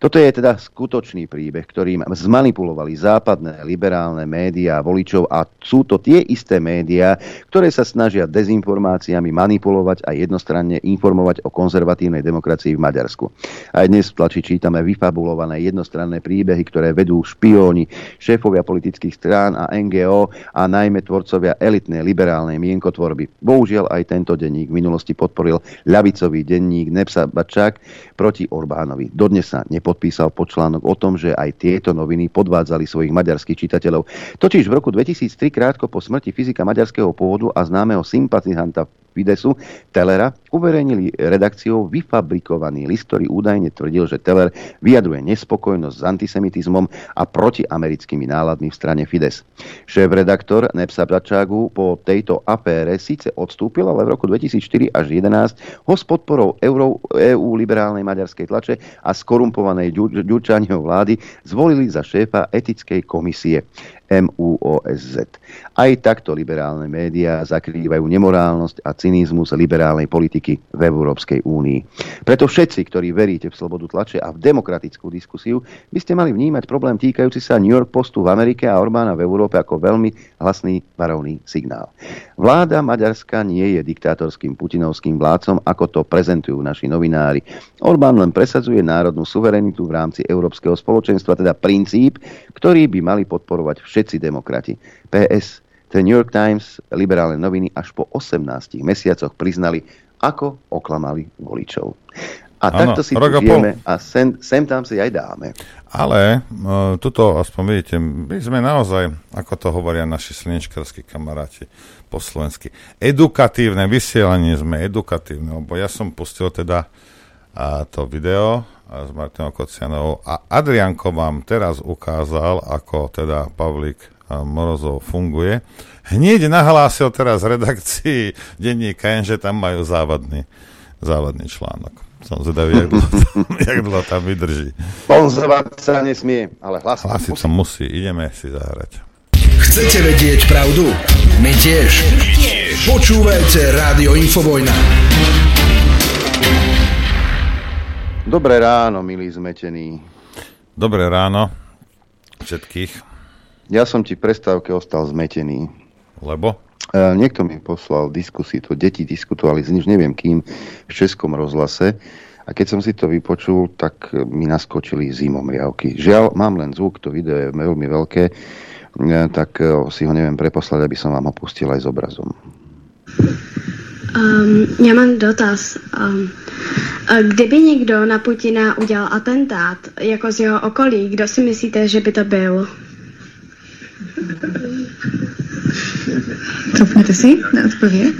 Toto je teda skutočný príbeh, ktorým zmanipulovali západné liberálne médiá voličov a sú to tie isté médiá, ktoré sa snažia dezinformáciami manipulovať a jednostranne informovať o konzervatívnej demokracii v Maďarsku. Aj dnes v tlači čítame vyfabulované jednostranné príbehy, ktoré vedú špióni, šéfovia politických strán a NGO a najmä tvorcovia elitnej liberálnej mienkotvorby. Bohužiaľ aj tento denník v minulosti podporil ľavicový denník Nepsa Bačák proti Orbánovi. Dodnes sa nepo podpísal počlánok o tom, že aj tieto noviny podvádzali svojich maďarských čitateľov. Totiž v roku 2003 krátko po smrti fyzika maďarského pôvodu a známeho sympatizanta Fidesu Telera uverejnili redakciou vyfabrikovaný list, ktorý údajne tvrdil, že Teller vyjadruje nespokojnosť s antisemitizmom a protiamerickými náladmi v strane Fides. Šéf-redaktor Nepsa Bračágu po tejto afére síce odstúpil, ale v roku 2004 až 2011 ho s podporou EU liberálnej maďarskej tlače a skorumpovanej Ďurčáňov vlády zvolili za šéfa etickej komisie. MUOSZ. Aj takto liberálne médiá zakrývajú nemorálnosť a cynizmus liberálnej politiky v Európskej únii. Preto všetci, ktorí veríte v slobodu tlače a v demokratickú diskusiu, by ste mali vnímať problém týkajúci sa New York Postu v Amerike a Orbána v Európe ako veľmi hlasný varovný signál. Vláda Maďarska nie je diktátorským putinovským vládcom, ako to prezentujú naši novinári. Orbán len presadzuje národnú suverenitu v rámci Európskeho spoločenstva, teda princíp, ktorý by mali podporovať všetci demokrati. PS The New York Times, liberálne noviny až po 18 mesiacoch priznali, ako oklamali voličov. A ano, takto si to vieme a sem, sem tam si aj dáme. Ale uh, tuto, aspoň vidíte, my sme naozaj, ako to hovoria naši slnečkarskí kamaráti po slovensky, edukatívne vysielanie sme, edukatívne, lebo ja som pustil teda uh, to video uh, s Martinou Kocianovou a Adrianko vám teraz ukázal, ako teda Pavlík uh, Morozov funguje. Hneď nahlásil teraz redakcii denníka, že tam majú závadný, závadný článok. Som zvedavý, jak dlho, tam, jak dlho tam vydrží. Sponzorovať sa nesmie, ale hlasiť, hlasiť sa musí. Ideme si zahrať. Chcete vedieť pravdu? My tiež. My tiež. Počúvajte Rádio Infovojna. Dobré ráno, milí zmetení. Dobré ráno všetkých. Ja som ti v prestávke ostal zmetený. Lebo? E, niekto mi poslal diskusiu, to deti diskutovali s nič neviem kým v Českom rozhlase a keď som si to vypočul, tak mi naskočili zimom riavky. Žiaľ, mám len zvuk, to video je veľmi veľké, e, tak e, si ho neviem preposlať, aby som vám ho pustil aj s obrazom. Um, já mám dotaz. Um, kdyby někdo na Putina udělal atentát, jako z jeho okolí, kdo si myslíte, že by to byl? Troufnete si na odpověď?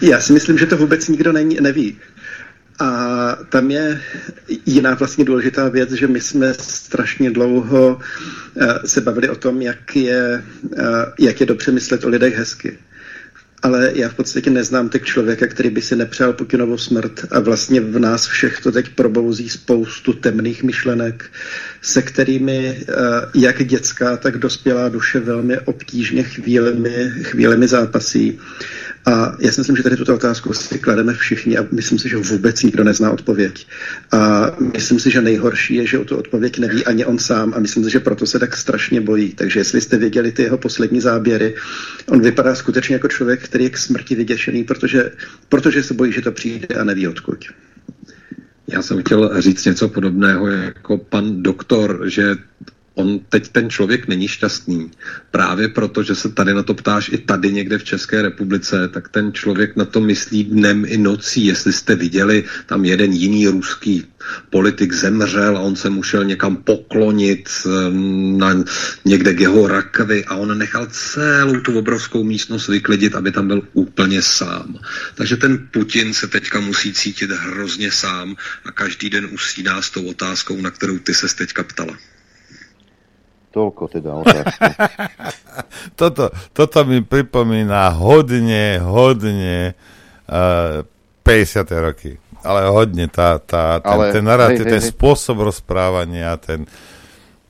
Já si myslím, že to vůbec nikdo není, neví. A tam je jiná vlastně důležitá věc, že my jsme strašně dlouho eh, se bavili o tom, jak je, eh, jak je dobře myslet o lidech hezky ale já v podstatě neznám tak člověka, který by si nepřál Putinovu smrt a vlastně v nás všech to teď probouzí spoustu temných myšlenek, se kterými eh, jak dětská, tak dospělá duše velmi obtížně chvílemi, chvílemi zápasí. A já si myslím, že tady tuto otázku si klademe všichni a myslím si, že vůbec nikdo nezná odpověď. A myslím si, že nejhorší je, že o tu odpověď neví ani on sám a myslím si, že proto se tak strašně bojí. Takže jestli jste viděli ty jeho poslední záběry, on vypadá skutečně jako člověk, který je k smrti vyděšený, protože, protože se bojí, že to přijde a neví odkud. Já jsem chtěl říct něco podobného jako pan doktor, že on teď ten člověk není šťastný. Právě proto, že se tady na to ptáš i tady někde v České republice, tak ten člověk na to myslí dnem i nocí. Jestli jste viděli, tam jeden jiný ruský politik zemřel a on se musel někam poklonit ehm, na někde k jeho rakvi a on nechal celou tu obrovskou místnost vyklidit, aby tam byl úplně sám. Takže ten Putin se teďka musí cítit hrozně sám a každý den usíná s tou otázkou, na kterou ty se teďka ptala. Toľko teda otázka. toto, toto mi pripomína hodne, hodne uh, eh, 50. roky. Ale hodne tá, tá, ten, Ale, ten narratív, ten hej. spôsob rozprávania, ten,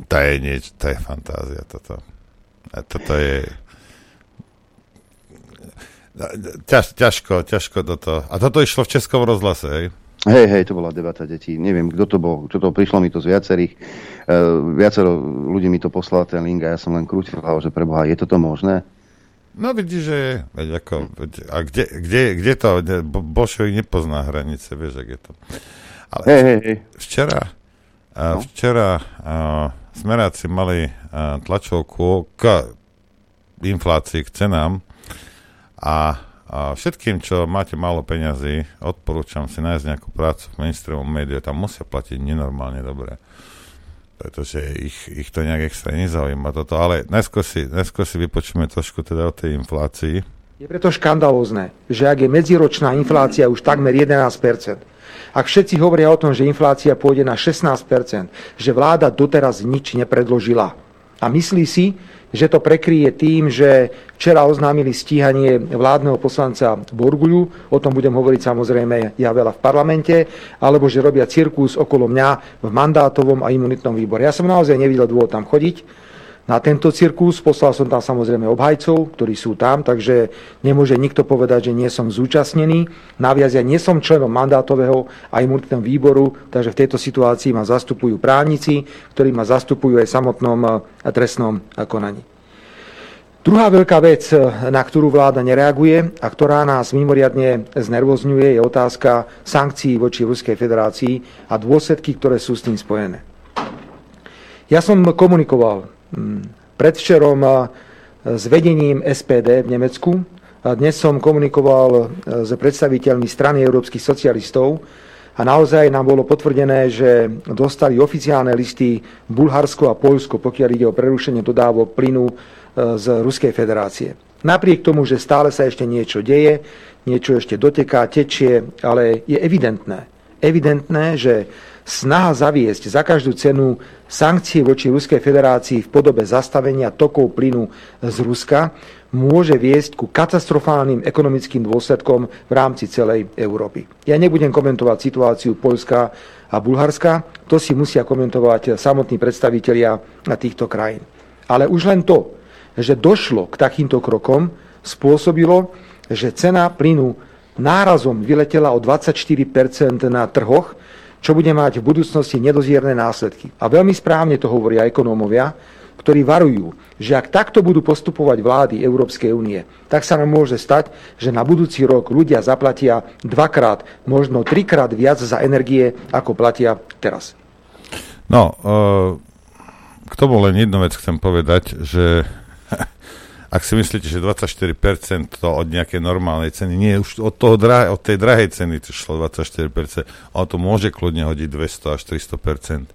to je niečo, to je fantázia toto. A toto je ťaž, ťažko, ťažko toto. A toto išlo v Českom rozhlase, hej? Hej, hej, to bola debata detí. Neviem, kto to bol, čo to prišlo mi to z viacerých. Uh, viacero ľudí mi to poslalo ten link a ja som len krútil že preboha, je toto možné? No vidíš, že veď ako, veď, a kde, kde, kde to, Bolševik nepozná hranice, vieš, ak je to. Ale hej, hej, hej. včera, no. včera uh, smeráci mali uh, tlačovku k inflácii, k cenám a a všetkým, čo máte málo peňazí, odporúčam si nájsť nejakú prácu v mainstreamovom médiu. Tam musia platiť nenormálne dobre. Pretože ich, ich to nejak extra nezaujíma toto. Ale najskôr si, najskôr si vypočujeme trošku teda o tej inflácii. Je preto škandalózne, že ak je medziročná inflácia už takmer 11%, ak všetci hovoria o tom, že inflácia pôjde na 16%, že vláda doteraz nič nepredložila a myslí si, že to prekryje tým, že včera oznámili stíhanie vládneho poslanca Borguľu, o tom budem hovoriť samozrejme ja veľa v parlamente, alebo že robia cirkus okolo mňa v mandátovom a imunitnom výbore. Ja som naozaj nevidel dôvod tam chodiť, na tento cirkus. Poslal som tam samozrejme obhajcov, ktorí sú tam, takže nemôže nikto povedať, že nie som zúčastnený. Naviac ja nie som členom mandátového a imunitného výboru, takže v tejto situácii ma zastupujú právnici, ktorí ma zastupujú aj v samotnom eh, trestnom konaní. Druhá veľká vec, na ktorú vláda nereaguje a ktorá nás mimoriadne znervozňuje, je otázka sankcií voči Ruskej federácii a dôsledky, ktoré sú s tým spojené. Ja som komunikoval predvčerom s vedením SPD v Nemecku. A dnes som komunikoval s predstaviteľmi strany európskych socialistov a naozaj nám bolo potvrdené, že dostali oficiálne listy Bulharsko a Polsko, pokiaľ ide o prerušenie dodávok plynu z Ruskej federácie. Napriek tomu, že stále sa ešte niečo deje, niečo ešte doteká, tečie, ale je evidentné, evidentné, že snaha zaviesť za každú cenu sankcie voči Ruskej federácii v podobe zastavenia tokov plynu z Ruska môže viesť ku katastrofálnym ekonomickým dôsledkom v rámci celej Európy. Ja nebudem komentovať situáciu Polska a Bulharska, to si musia komentovať samotní predstavitelia týchto krajín. Ale už len to, že došlo k takýmto krokom, spôsobilo, že cena plynu nárazom vyletela o 24% na trhoch, čo bude mať v budúcnosti nedozierne následky. A veľmi správne to hovoria ekonómovia, ktorí varujú, že ak takto budú postupovať vlády Európskej únie, tak sa nám môže stať, že na budúci rok ľudia zaplatia dvakrát, možno trikrát viac za energie, ako platia teraz. No, uh, k tomu len jednu vec chcem povedať, že ak si myslíte, že 24% to od nejakej normálnej ceny, nie, už od, toho drah- od tej drahej ceny to šlo 24%, ale to môže kľudne hodiť 200 až 300%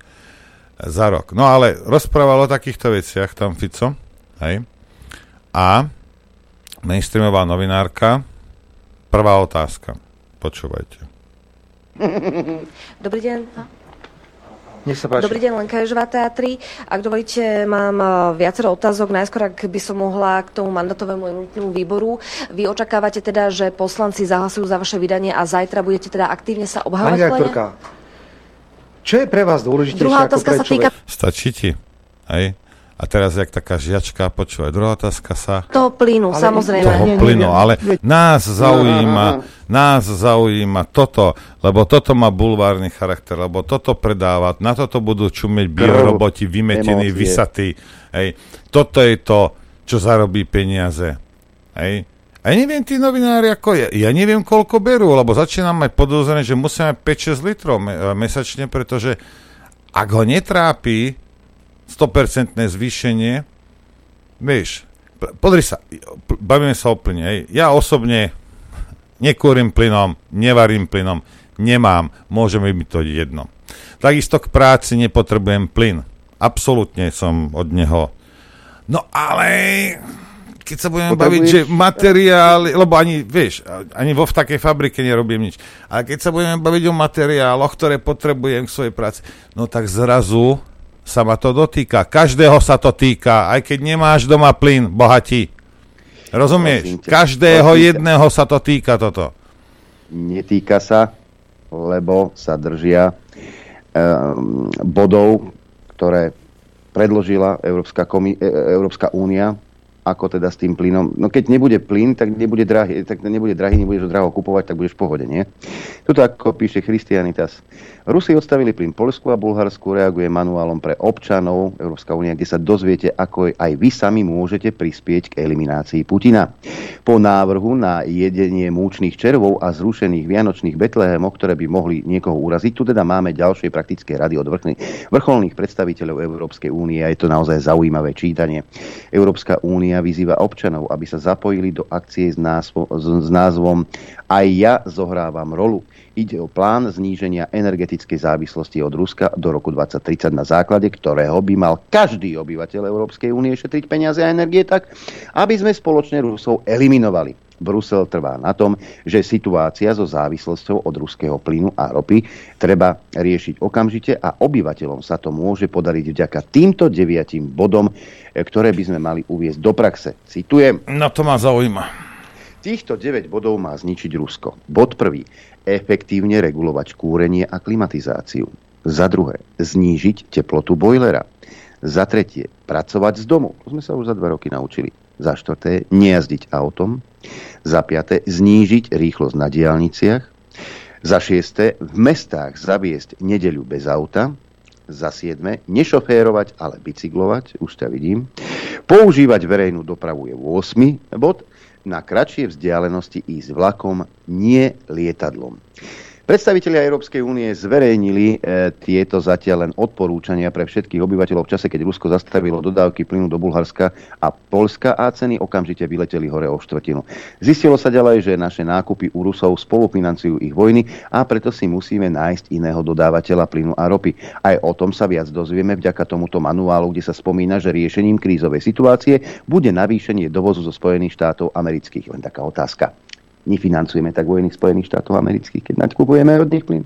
za rok. No ale rozprával o takýchto veciach tam Fico, hej, a mainstreamová novinárka, prvá otázka, počúvajte. Dobrý deň. Nech sa páči. Dobrý deň, Lenka Ježová teatri. Ak dovolíte, mám e, viacero otázok. Najskôr, ak by som mohla k tomu mandatovému imunitnému výboru. Vy očakávate teda, že poslanci zahlasujú za vaše vydanie a zajtra budete teda aktívne sa obhávať? Pani rektorka, čo je pre vás dôležitejšie Druhá ako otázka pre sa týka Stačí ti? Hej? A teraz, jak taká žiačka, počúvaj, druhá otázka sa... toho plynu, Ale- samozrejme. Toho plynu, ale nás zaujíma, nás zaujíma toto, lebo toto má bulvárny charakter, lebo toto predáva, na toto budú čumieť bioroboti, vymetení, vysatí. Hej. Toto je to, čo zarobí peniaze. Hej. A ja neviem, tí novinári, ako ja, ja neviem, koľko berú, lebo začínam mať podozrenie, že musíme 5-6 litrov me- mesačne, pretože ak ho netrápi 100% zvýšenie, vieš, p- pozri sa, bavíme sa úplne, hej. ja osobne nekúrim plynom, nevarím plynom, nemám, môže mi byť to jedno. Takisto k práci nepotrebujem plyn. Absolútne som od neho. No ale keď sa budeme baviť, že materiály, lebo ani, vieš, ani vo v takej fabrike nerobím nič, ale keď sa budeme baviť o materiáloch, ktoré potrebujem k svojej práci, no tak zrazu sa ma to dotýka. Každého sa to týka, aj keď nemáš doma plyn, bohatí. Rozumieš? Každého jedného sa to týka toto. Netýka sa, lebo sa držia um, bodov, ktoré predložila Európska, komi- e, Európska únia ako teda s tým plynom. No keď nebude plyn, tak nebude drahý, tak nebude drahý, nebudeš ho draho kupovať, tak budeš v pohode, nie? Tuto ako píše Christianitas. Rusi odstavili plyn Polsku a Bulharsku, reaguje manuálom pre občanov Európska únia, kde sa dozviete, ako aj vy sami môžete prispieť k eliminácii Putina. Po návrhu na jedenie múčných červov a zrušených vianočných betlehémov, ktoré by mohli niekoho uraziť, tu teda máme ďalšie praktické rady od vrchných, vrcholných predstaviteľov Európskej únie a je to naozaj zaujímavé čítanie. Európska únia vyzýva občanov, aby sa zapojili do akcie s, názvom, s názvom Aj ja zohrávam rolu. Ide o plán zníženia energetickej závislosti od Ruska do roku 2030, na základe ktorého by mal každý obyvateľ Európskej únie šetriť peniaze a energie tak, aby sme spoločne Rusov eliminovali. Brusel trvá na tom, že situácia so závislosťou od ruského plynu a ropy treba riešiť okamžite a obyvateľom sa to môže podariť vďaka týmto deviatim bodom, ktoré by sme mali uviezť do praxe. Citujem. No to ma zaujíma. Týchto 9 bodov má zničiť Rusko. Bod prvý. Efektívne regulovať kúrenie a klimatizáciu. Za druhé, znížiť teplotu bojlera. Za tretie, pracovať z domu. To sme sa už za dva roky naučili. Za štvrté, nejazdiť autom. Za piaté, znížiť rýchlosť na diálniciach. Za šiesté, v mestách zaviesť nedeľu bez auta. Za siedme, nešoférovať, ale bicyklovať. Už ťa vidím. Používať verejnú dopravu je 8. bod, na kratšie vzdialenosti ísť vlakom, nie lietadlom. Predstavitelia Európskej únie zverejnili e, tieto zatiaľ len odporúčania pre všetkých obyvateľov v čase, keď Rusko zastavilo dodávky plynu do Bulharska a Polska a ceny okamžite vyleteli hore o štvrtinu. Zistilo sa ďalej, že naše nákupy u Rusov spolufinancujú ich vojny a preto si musíme nájsť iného dodávateľa plynu a ropy. Aj o tom sa viac dozvieme vďaka tomuto manuálu, kde sa spomína, že riešením krízovej situácie bude navýšenie dovozu zo Spojených štátov amerických. Len taká otázka nefinancujeme tak vojny Spojených štátov amerických, keď nakupujeme od nich plyn.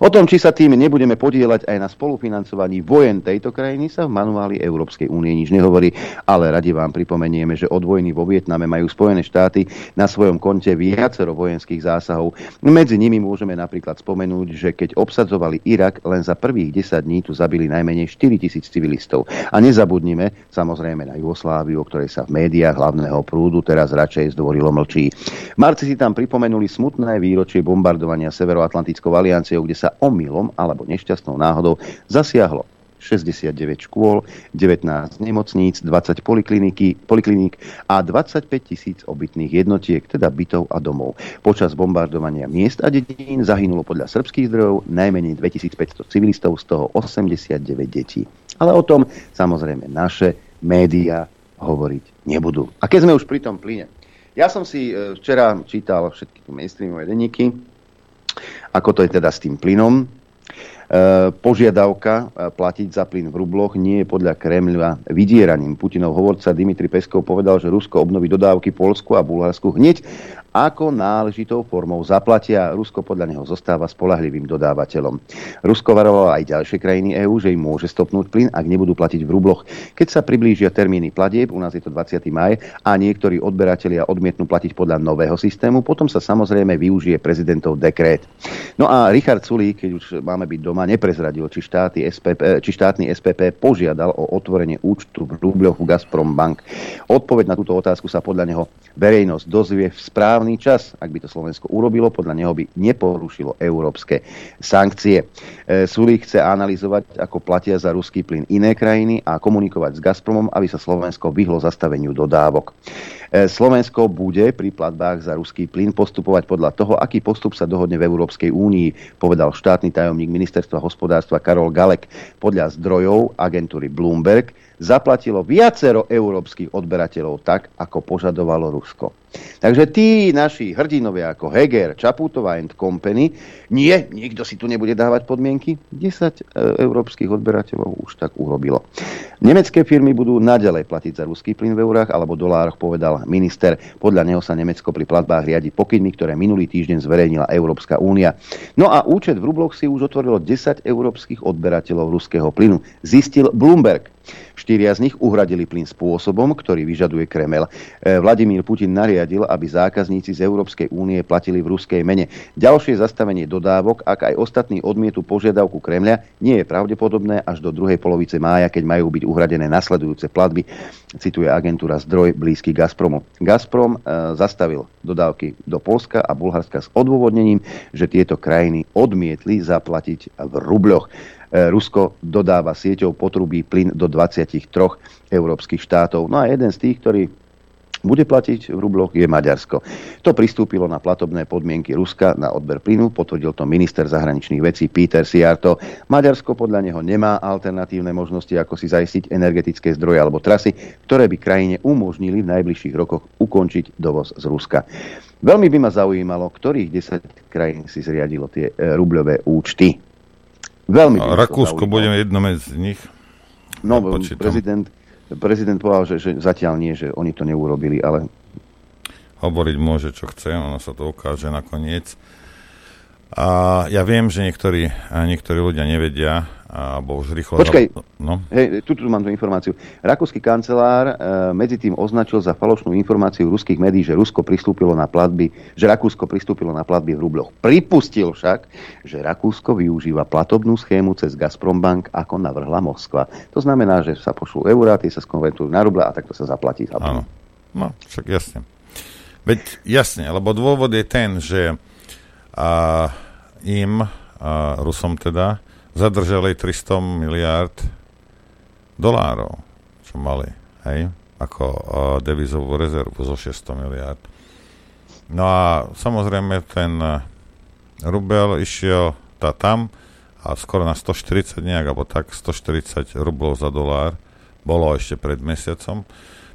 O tom, či sa tým nebudeme podielať aj na spolufinancovaní vojen tejto krajiny, sa v manuáli Európskej únie nič nehovorí, ale radi vám pripomenieme, že od vojny vo Vietname majú Spojené štáty na svojom konte viacero vojenských zásahov. Medzi nimi môžeme napríklad spomenúť, že keď obsadzovali Irak, len za prvých 10 dní tu zabili najmenej 4 tisíc civilistov. A nezabudnime samozrejme na Jugosláviu, o ktorej sa v médiách hlavného prúdu teraz radšej zdvorilo mlčí. Marci si tam pripomenuli smutné výročie bombardovania Severoatlantickou alianciou, kde sa omylom alebo nešťastnou náhodou zasiahlo 69 škôl, 19 nemocníc, 20 polikliník a 25 tisíc obytných jednotiek, teda bytov a domov. Počas bombardovania miest a dedín zahynulo podľa srbských zdrojov najmenej 2500 civilistov, z toho 89 detí. Ale o tom samozrejme naše médiá hovoriť nebudú. A keď sme už pri tom plyne, ja som si e, včera čítal všetky tie mainstreamové denníky, ako to je teda s tým plynom. E, požiadavka e, platiť za plyn v rubloch nie je podľa Kremľa vydieraním. Putinov hovorca Dimitri Peskov povedal, že Rusko obnoví dodávky Polsku a Bulharsku hneď, ako náležitou formou zaplatia. Rusko podľa neho zostáva spolahlivým dodávateľom. Rusko varovalo aj ďalšie krajiny EÚ, že im môže stopnúť plyn, ak nebudú platiť v rubloch. Keď sa priblížia termíny platieb, u nás je to 20. maj, a niektorí odberatelia odmietnú platiť podľa nového systému, potom sa samozrejme využije prezidentov dekrét. No a Richard Sulík, keď už máme byť doma, neprezradil, či, štáty SPP, či štátny SPP požiadal o otvorenie účtu v rubloch u Gazprom Bank. Odpoveď na túto otázku sa podľa neho verejnosť dozvie v správny čas. Ak by to Slovensko urobilo, podľa neho by neporušilo európske sankcie. E, Sulík chce analyzovať, ako platia za ruský plyn iné krajiny a komunikovať s Gazpromom, aby sa Slovensko vyhlo zastaveniu dodávok. E, Slovensko bude pri platbách za ruský plyn postupovať podľa toho, aký postup sa dohodne v Európskej únii, povedal štátny tajomník ministerstva hospodárstva Karol Galek. Podľa zdrojov agentúry Bloomberg zaplatilo viacero európskych odberateľov tak, ako požadovalo Rusko. Takže tí naši hrdinovia ako Heger, Čaputová and Company, nie, nikto si tu nebude dávať podmienky. 10 e, európskych odberateľov už tak urobilo. Nemecké firmy budú naďalej platiť za ruský plyn v eurách alebo dolároch, povedal minister. Podľa neho sa Nemecko pri platbách riadi pokynmi, ktoré minulý týždeň zverejnila Európska únia. No a účet v rubloch si už otvorilo 10 európskych odberateľov ruského plynu. Zistil Bloomberg. Štyria z nich uhradili plyn spôsobom, ktorý vyžaduje Kremel. E, Vladimír Putin nariadil, aby zákazníci z Európskej únie platili v ruskej mene. Ďalšie zastavenie dodávok, ak aj ostatní odmietu požiadavku Kremľa, nie je pravdepodobné až do druhej polovice mája, keď majú byť uhradené nasledujúce platby, cituje agentúra zdroj blízky Gazpromu. Gazprom e, zastavil dodávky do Polska a Bulharska s odôvodnením, že tieto krajiny odmietli zaplatiť v rubľoch. E, Rusko dodáva sieťou potrubí plyn do 23 európskych štátov. No a jeden z tých, ktorý bude platiť v rubloch, je Maďarsko. To pristúpilo na platobné podmienky Ruska na odber plynu, potvrdil to minister zahraničných vecí Peter Siarto. Maďarsko podľa neho nemá alternatívne možnosti, ako si zaistiť energetické zdroje alebo trasy, ktoré by krajine umožnili v najbližších rokoch ukončiť dovoz z Ruska. Veľmi by ma zaujímalo, ktorých 10 krajín si zriadilo tie e, rubľové účty. Veľmi Rakúsko bude jedno z nich. No, ja prezident, prezident povedal, že, že zatiaľ nie, že oni to neurobili, ale... Hovoriť môže, čo chce, ono sa to ukáže nakoniec. A ja viem, že niektorí, niektorí ľudia nevedia, alebo už rýchlo... Počkaj, no? hej, tu, tu mám tú informáciu. Rakúsky kancelár e, medzi tým označil za falošnú informáciu ruských médií, že Rusko pristúpilo na platby, že Rakúsko pristúpilo na platby v rubloch. Pripustil však, že Rakúsko využíva platobnú schému cez Gazprombank, ako navrhla Moskva. To znamená, že sa pošlú eurá, tie sa skonvertujú na ruble a takto sa zaplatí. Áno, no, však jasne. Veď jasne, lebo dôvod je ten, že a, im, a, Rusom teda, zadržali 300 miliard dolárov, čo mali. hej, ako uh, devizovú rezervu zo 600 miliard. No a samozrejme ten uh, rubel išiel tá tam a skoro na 140 nejak, alebo tak 140 rublov za dolár bolo ešte pred mesiacom.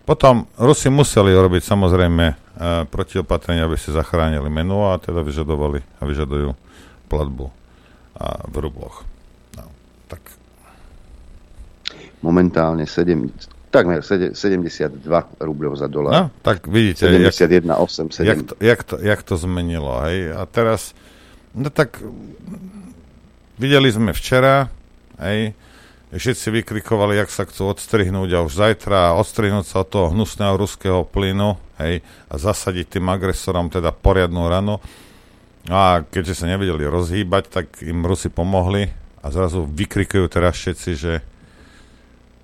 Potom Rusi museli robiť samozrejme e, protiopatrenia, aby si zachránili menu a teda vyžadovali a vyžadujú platbu a v rubloch. No, tak. Momentálne 7, takmer 72 rubľov za dolár. No, tak vidíte, 71, jak, 8, 7. Jak, to, jak, to, jak to zmenilo. Hej? A teraz, no tak videli sme včera, hej, všetci vykrikovali, jak sa chcú odstrihnúť a už zajtra odstrihnúť sa od toho hnusného ruského plynu hej, a zasadiť tým agresorom teda poriadnu ranu. A keďže sa nevedeli rozhýbať, tak im Rusi pomohli a zrazu vykrikujú teraz všetci, že,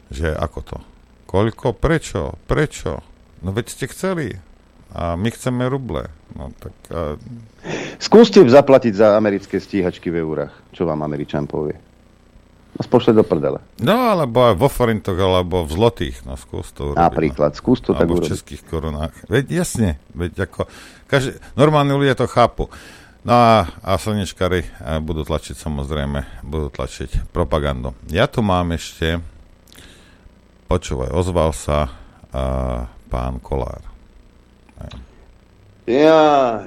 že ako to? Koľko? Prečo? Prečo? No veď ste chceli. A my chceme ruble. No, tak, a... Skúste zaplatiť za americké stíhačky v eurách. Čo vám Američan povie? Nás pošle do prdele. No, alebo aj vo forintoch, alebo v zlotých, no skús to urobiť. Napríklad, skús to tak urobiť. v českých korunách. Veď jasne, veď ako, každý, normálni ľudia to chápu. No a, a slnečkári budú tlačiť samozrejme, budú tlačiť propagandu. Ja tu mám ešte, počúvaj, ozval sa uh, pán Kolár. Ja.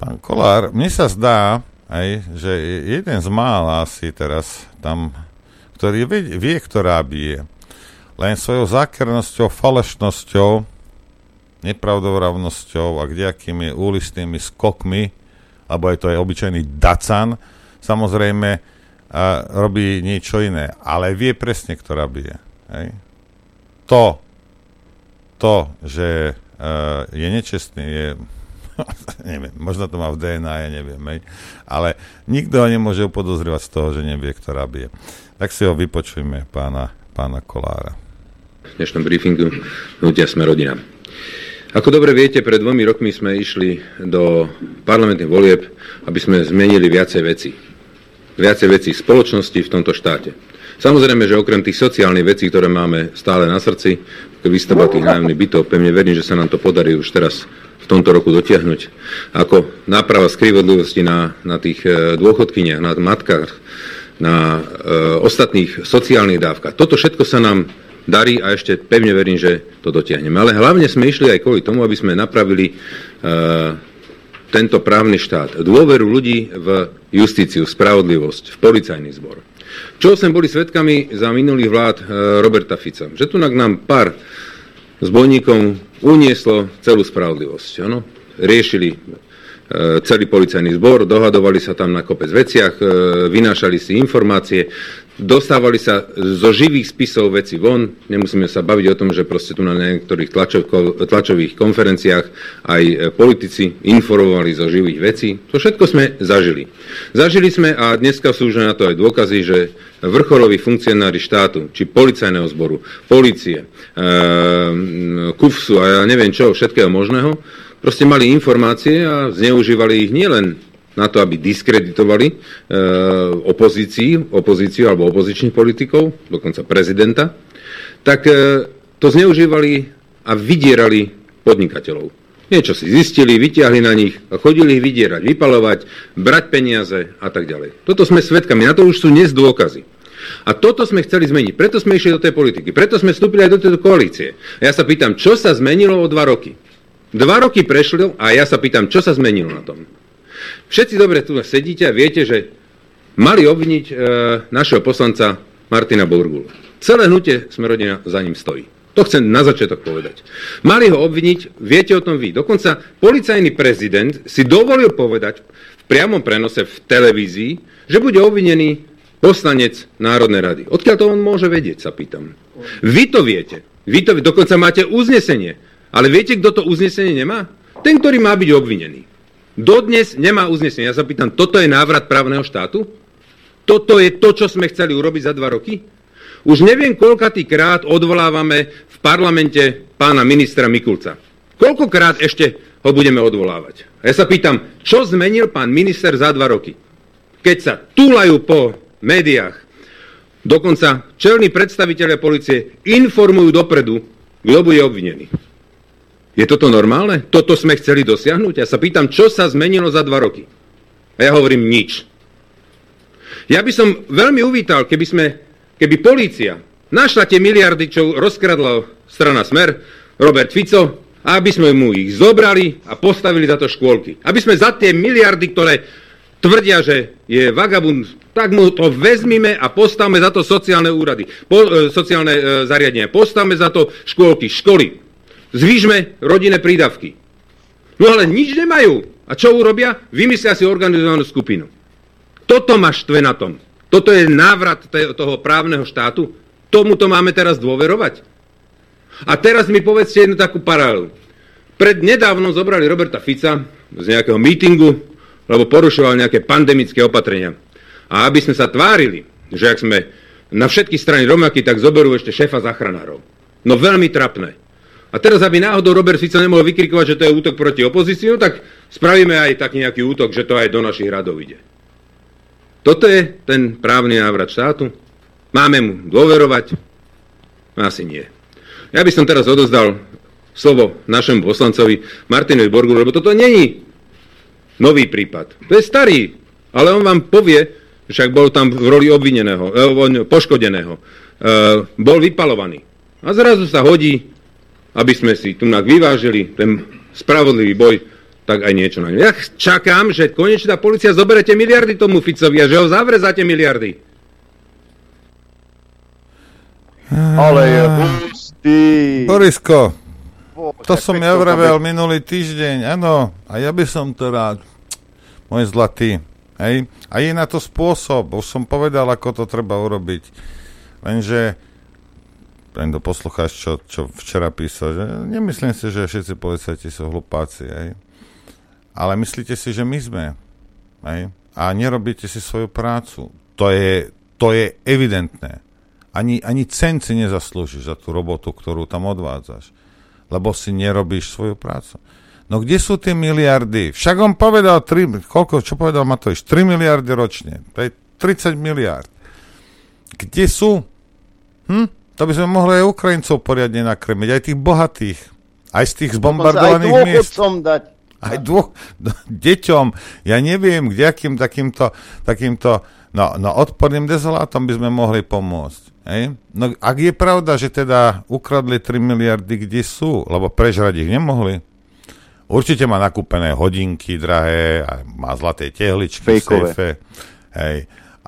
Pán Kolár, mne sa zdá, aj, že jeden z mála asi teraz tam, ktorý vie, vie ktorá bije, len svojou zákernosťou, falešnosťou, nepravdovravnosťou a kdejakými úlistnými skokmi, alebo je to aj obyčajný dacan, samozrejme a robí niečo iné, ale vie presne, ktorá bije. Hej. To, to, že uh, je nečestný, je neviem, možno to má v DNA, ja neviem, hej. ale nikto ho nemôže upodozrievať z toho, že nevie, ktorá bije. Tak si ho vypočujme, pána, pána Kolára. V dnešnom briefingu hnutia sme rodina. Ako dobre viete, pred dvomi rokmi sme išli do parlamentných volieb, aby sme zmenili viacej veci. Viacej veci spoločnosti v tomto štáte. Samozrejme, že okrem tých sociálnych vecí, ktoré máme stále na srdci, výstavba tých nájomných bytov, pevne verím, že sa nám to podarí už teraz tomto roku dotiahnuť. Ako náprava skrivodlivosti na, na tých e, dôchodkyniach, na matkách, na e, ostatných sociálnych dávkach. Toto všetko sa nám darí a ešte pevne verím, že to dotiahneme. Ale hlavne sme išli aj kvôli tomu, aby sme napravili e, tento právny štát, dôveru ľudí v justíciu, spravodlivosť, v policajný zbor. Čo sme boli svetkami za minulých vlád e, Roberta Fica? Že tu nám pár s bojníkom unieslo celú spravodlivosť. Ano? Riešili e, celý policajný zbor, dohadovali sa tam na kopec veciach, e, vynášali si informácie, dostávali sa zo živých spisov veci von. Nemusíme sa baviť o tom, že proste tu na niektorých tlačov, tlačových konferenciách aj e, politici informovali zo živých vecí. To všetko sme zažili. Zažili sme a dneska sú už na to aj dôkazy, že vrcholoví funkcionári štátu, či policajného zboru, policie, e, KUFSu a ja neviem čo, všetkého možného, proste mali informácie a zneužívali ich nielen na to, aby diskreditovali e, opozíciu, opozíciu alebo opozičných politikov, dokonca prezidenta, tak e, to zneužívali a vydierali podnikateľov. Niečo si zistili, vyťahli na nich chodili ich vydierať, vypalovať, brať peniaze a tak ďalej. Toto sme svedkami, na to už sú dnes dôkazy. A toto sme chceli zmeniť, preto sme išli do tej politiky, preto sme vstúpili aj do tejto koalície. A ja sa pýtam, čo sa zmenilo o dva roky? Dva roky prešli a ja sa pýtam, čo sa zmenilo na tom? Všetci dobre tu sedíte a viete, že mali obviniť e, našeho poslanca Martina Burgula. Celé hnutie Smerodina za ním stojí. To chcem na začiatok povedať. Mali ho obviniť, viete o tom vy. Dokonca policajný prezident si dovolil povedať v priamom prenose v televízii, že bude obvinený poslanec Národnej rady. Odkiaľ to on môže vedieť, sa pýtam. Vy to viete. Vy to, dokonca máte uznesenie. Ale viete, kto to uznesenie nemá? Ten, ktorý má byť obvinený. Dodnes nemá uznesenie. Ja sa pýtam, toto je návrat právneho štátu? Toto je to, čo sme chceli urobiť za dva roky? Už neviem, koľkatý krát odvolávame v parlamente pána ministra Mikulca. Koľkokrát ešte ho budeme odvolávať? A ja sa pýtam, čo zmenil pán minister za dva roky? Keď sa túlajú po médiách, Dokonca čelní predstaviteľe policie informujú dopredu, kto bude obvinený. Je toto normálne? Toto sme chceli dosiahnuť? Ja sa pýtam, čo sa zmenilo za dva roky? A ja hovorím nič. Ja by som veľmi uvítal, keby, sme, keby polícia našla tie miliardy, čo rozkradla strana Smer, Robert Fico, a aby sme mu ich zobrali a postavili za to škôlky. Aby sme za tie miliardy, ktoré tvrdia, že je vagabund, tak mu to vezmime a postavme za to sociálne úrady, po, e, sociálne e, zariadenia, postavme za to škôlky, školy. Zvýšme rodinné prídavky. No ale nič nemajú. A čo urobia? Vymyslia si organizovanú skupinu. Toto ma štve na tom. Toto je návrat toho právneho štátu. Tomuto máme teraz dôverovať. A teraz mi povedzte jednu takú paralelu. Pred nedávno zobrali Roberta Fica z nejakého mítingu, lebo porušoval nejaké pandemické opatrenia. A aby sme sa tvárili, že ak sme na všetky strany rovnakí, tak zoberú ešte šéfa zachránárov. No veľmi trapné. A teraz, aby náhodou Robert Fico nemohol vykrikovať, že to je útok proti opozícii, no tak spravíme aj taký nejaký útok, že to aj do našich radov ide. Toto je ten právny návrat štátu. Máme mu dôverovať? Asi nie. Ja by som teraz odozdal slovo našemu poslancovi Martinovi Borgu, lebo toto není nový prípad. To je starý, ale on vám povie, však bol tam v roli obvineného, eh, poškodeného, eh, bol vypalovaný. A zrazu sa hodí, aby sme si tu vyvážili ten spravodlivý boj, tak aj niečo na ňu. Ja čakám, že konečne tá policia zoberete miliardy tomu Ficovi a že ho zavre za tie miliardy. Ale je Ty... Borisko, to som ja vravel minulý týždeň, áno, a ja by som to rád, môj zlatý, hej, a je na to spôsob, už som povedal, ako to treba urobiť, lenže len do poslucháč, čo, čo včera písal, že nemyslím si, že všetci policajti sú hlupáci, hej, ale myslíte si, že my sme, hej, a nerobíte si svoju prácu. To je, to je evidentné ani, ani cent si nezaslúžiš za tú robotu, ktorú tam odvádzaš, lebo si nerobíš svoju prácu. No kde sú tie miliardy? Však on povedal 3, koľko, čo povedal Matovič? 3 miliardy ročne. To je 30 miliard. Kde sú? Hm? To by sme mohli aj Ukrajincov poriadne nakrmiť, aj tých bohatých, aj z tých zbombardovaných aj miest. dať. Aj dvoch, deťom. Ja neviem, kde akým takýmto, takýmto no, no odporným dezolátom by sme mohli pomôcť. Hej? No ak je pravda, že teda ukradli 3 miliardy, kde sú, lebo prežrať ich nemohli, určite má nakúpené hodinky drahé, a má zlaté tehličky Fejkové. v sejfe, hej,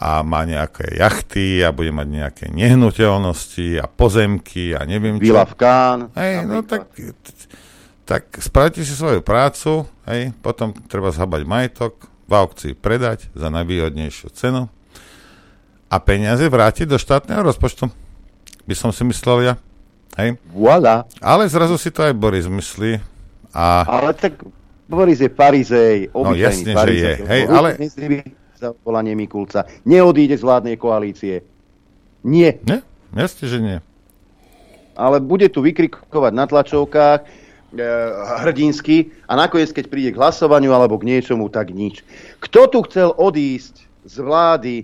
a má nejaké jachty a bude mať nejaké nehnuteľnosti a pozemky a neviem čo. Vila v Kán. Hej, no tak, tak spravte si svoju prácu, hej, potom treba zhabať majetok, v aukcii predať za najvýhodnejšiu cenu a peniaze vrátiť do štátneho rozpočtu. By som si myslel ja. Hej? Voilà. Ale zrazu si to aj Boris myslí. A... Ale tak Boris je farizej, No jasne, farizej. že je. Hej, ale... za volanie Mikulca. Neodíde z vládnej koalície. Nie. Nie? Jasne, že nie. Ale bude tu vykrikovať na tlačovkách, e, hrdinsky a nakoniec, keď príde k hlasovaniu alebo k niečomu, tak nič. Kto tu chcel odísť z vlády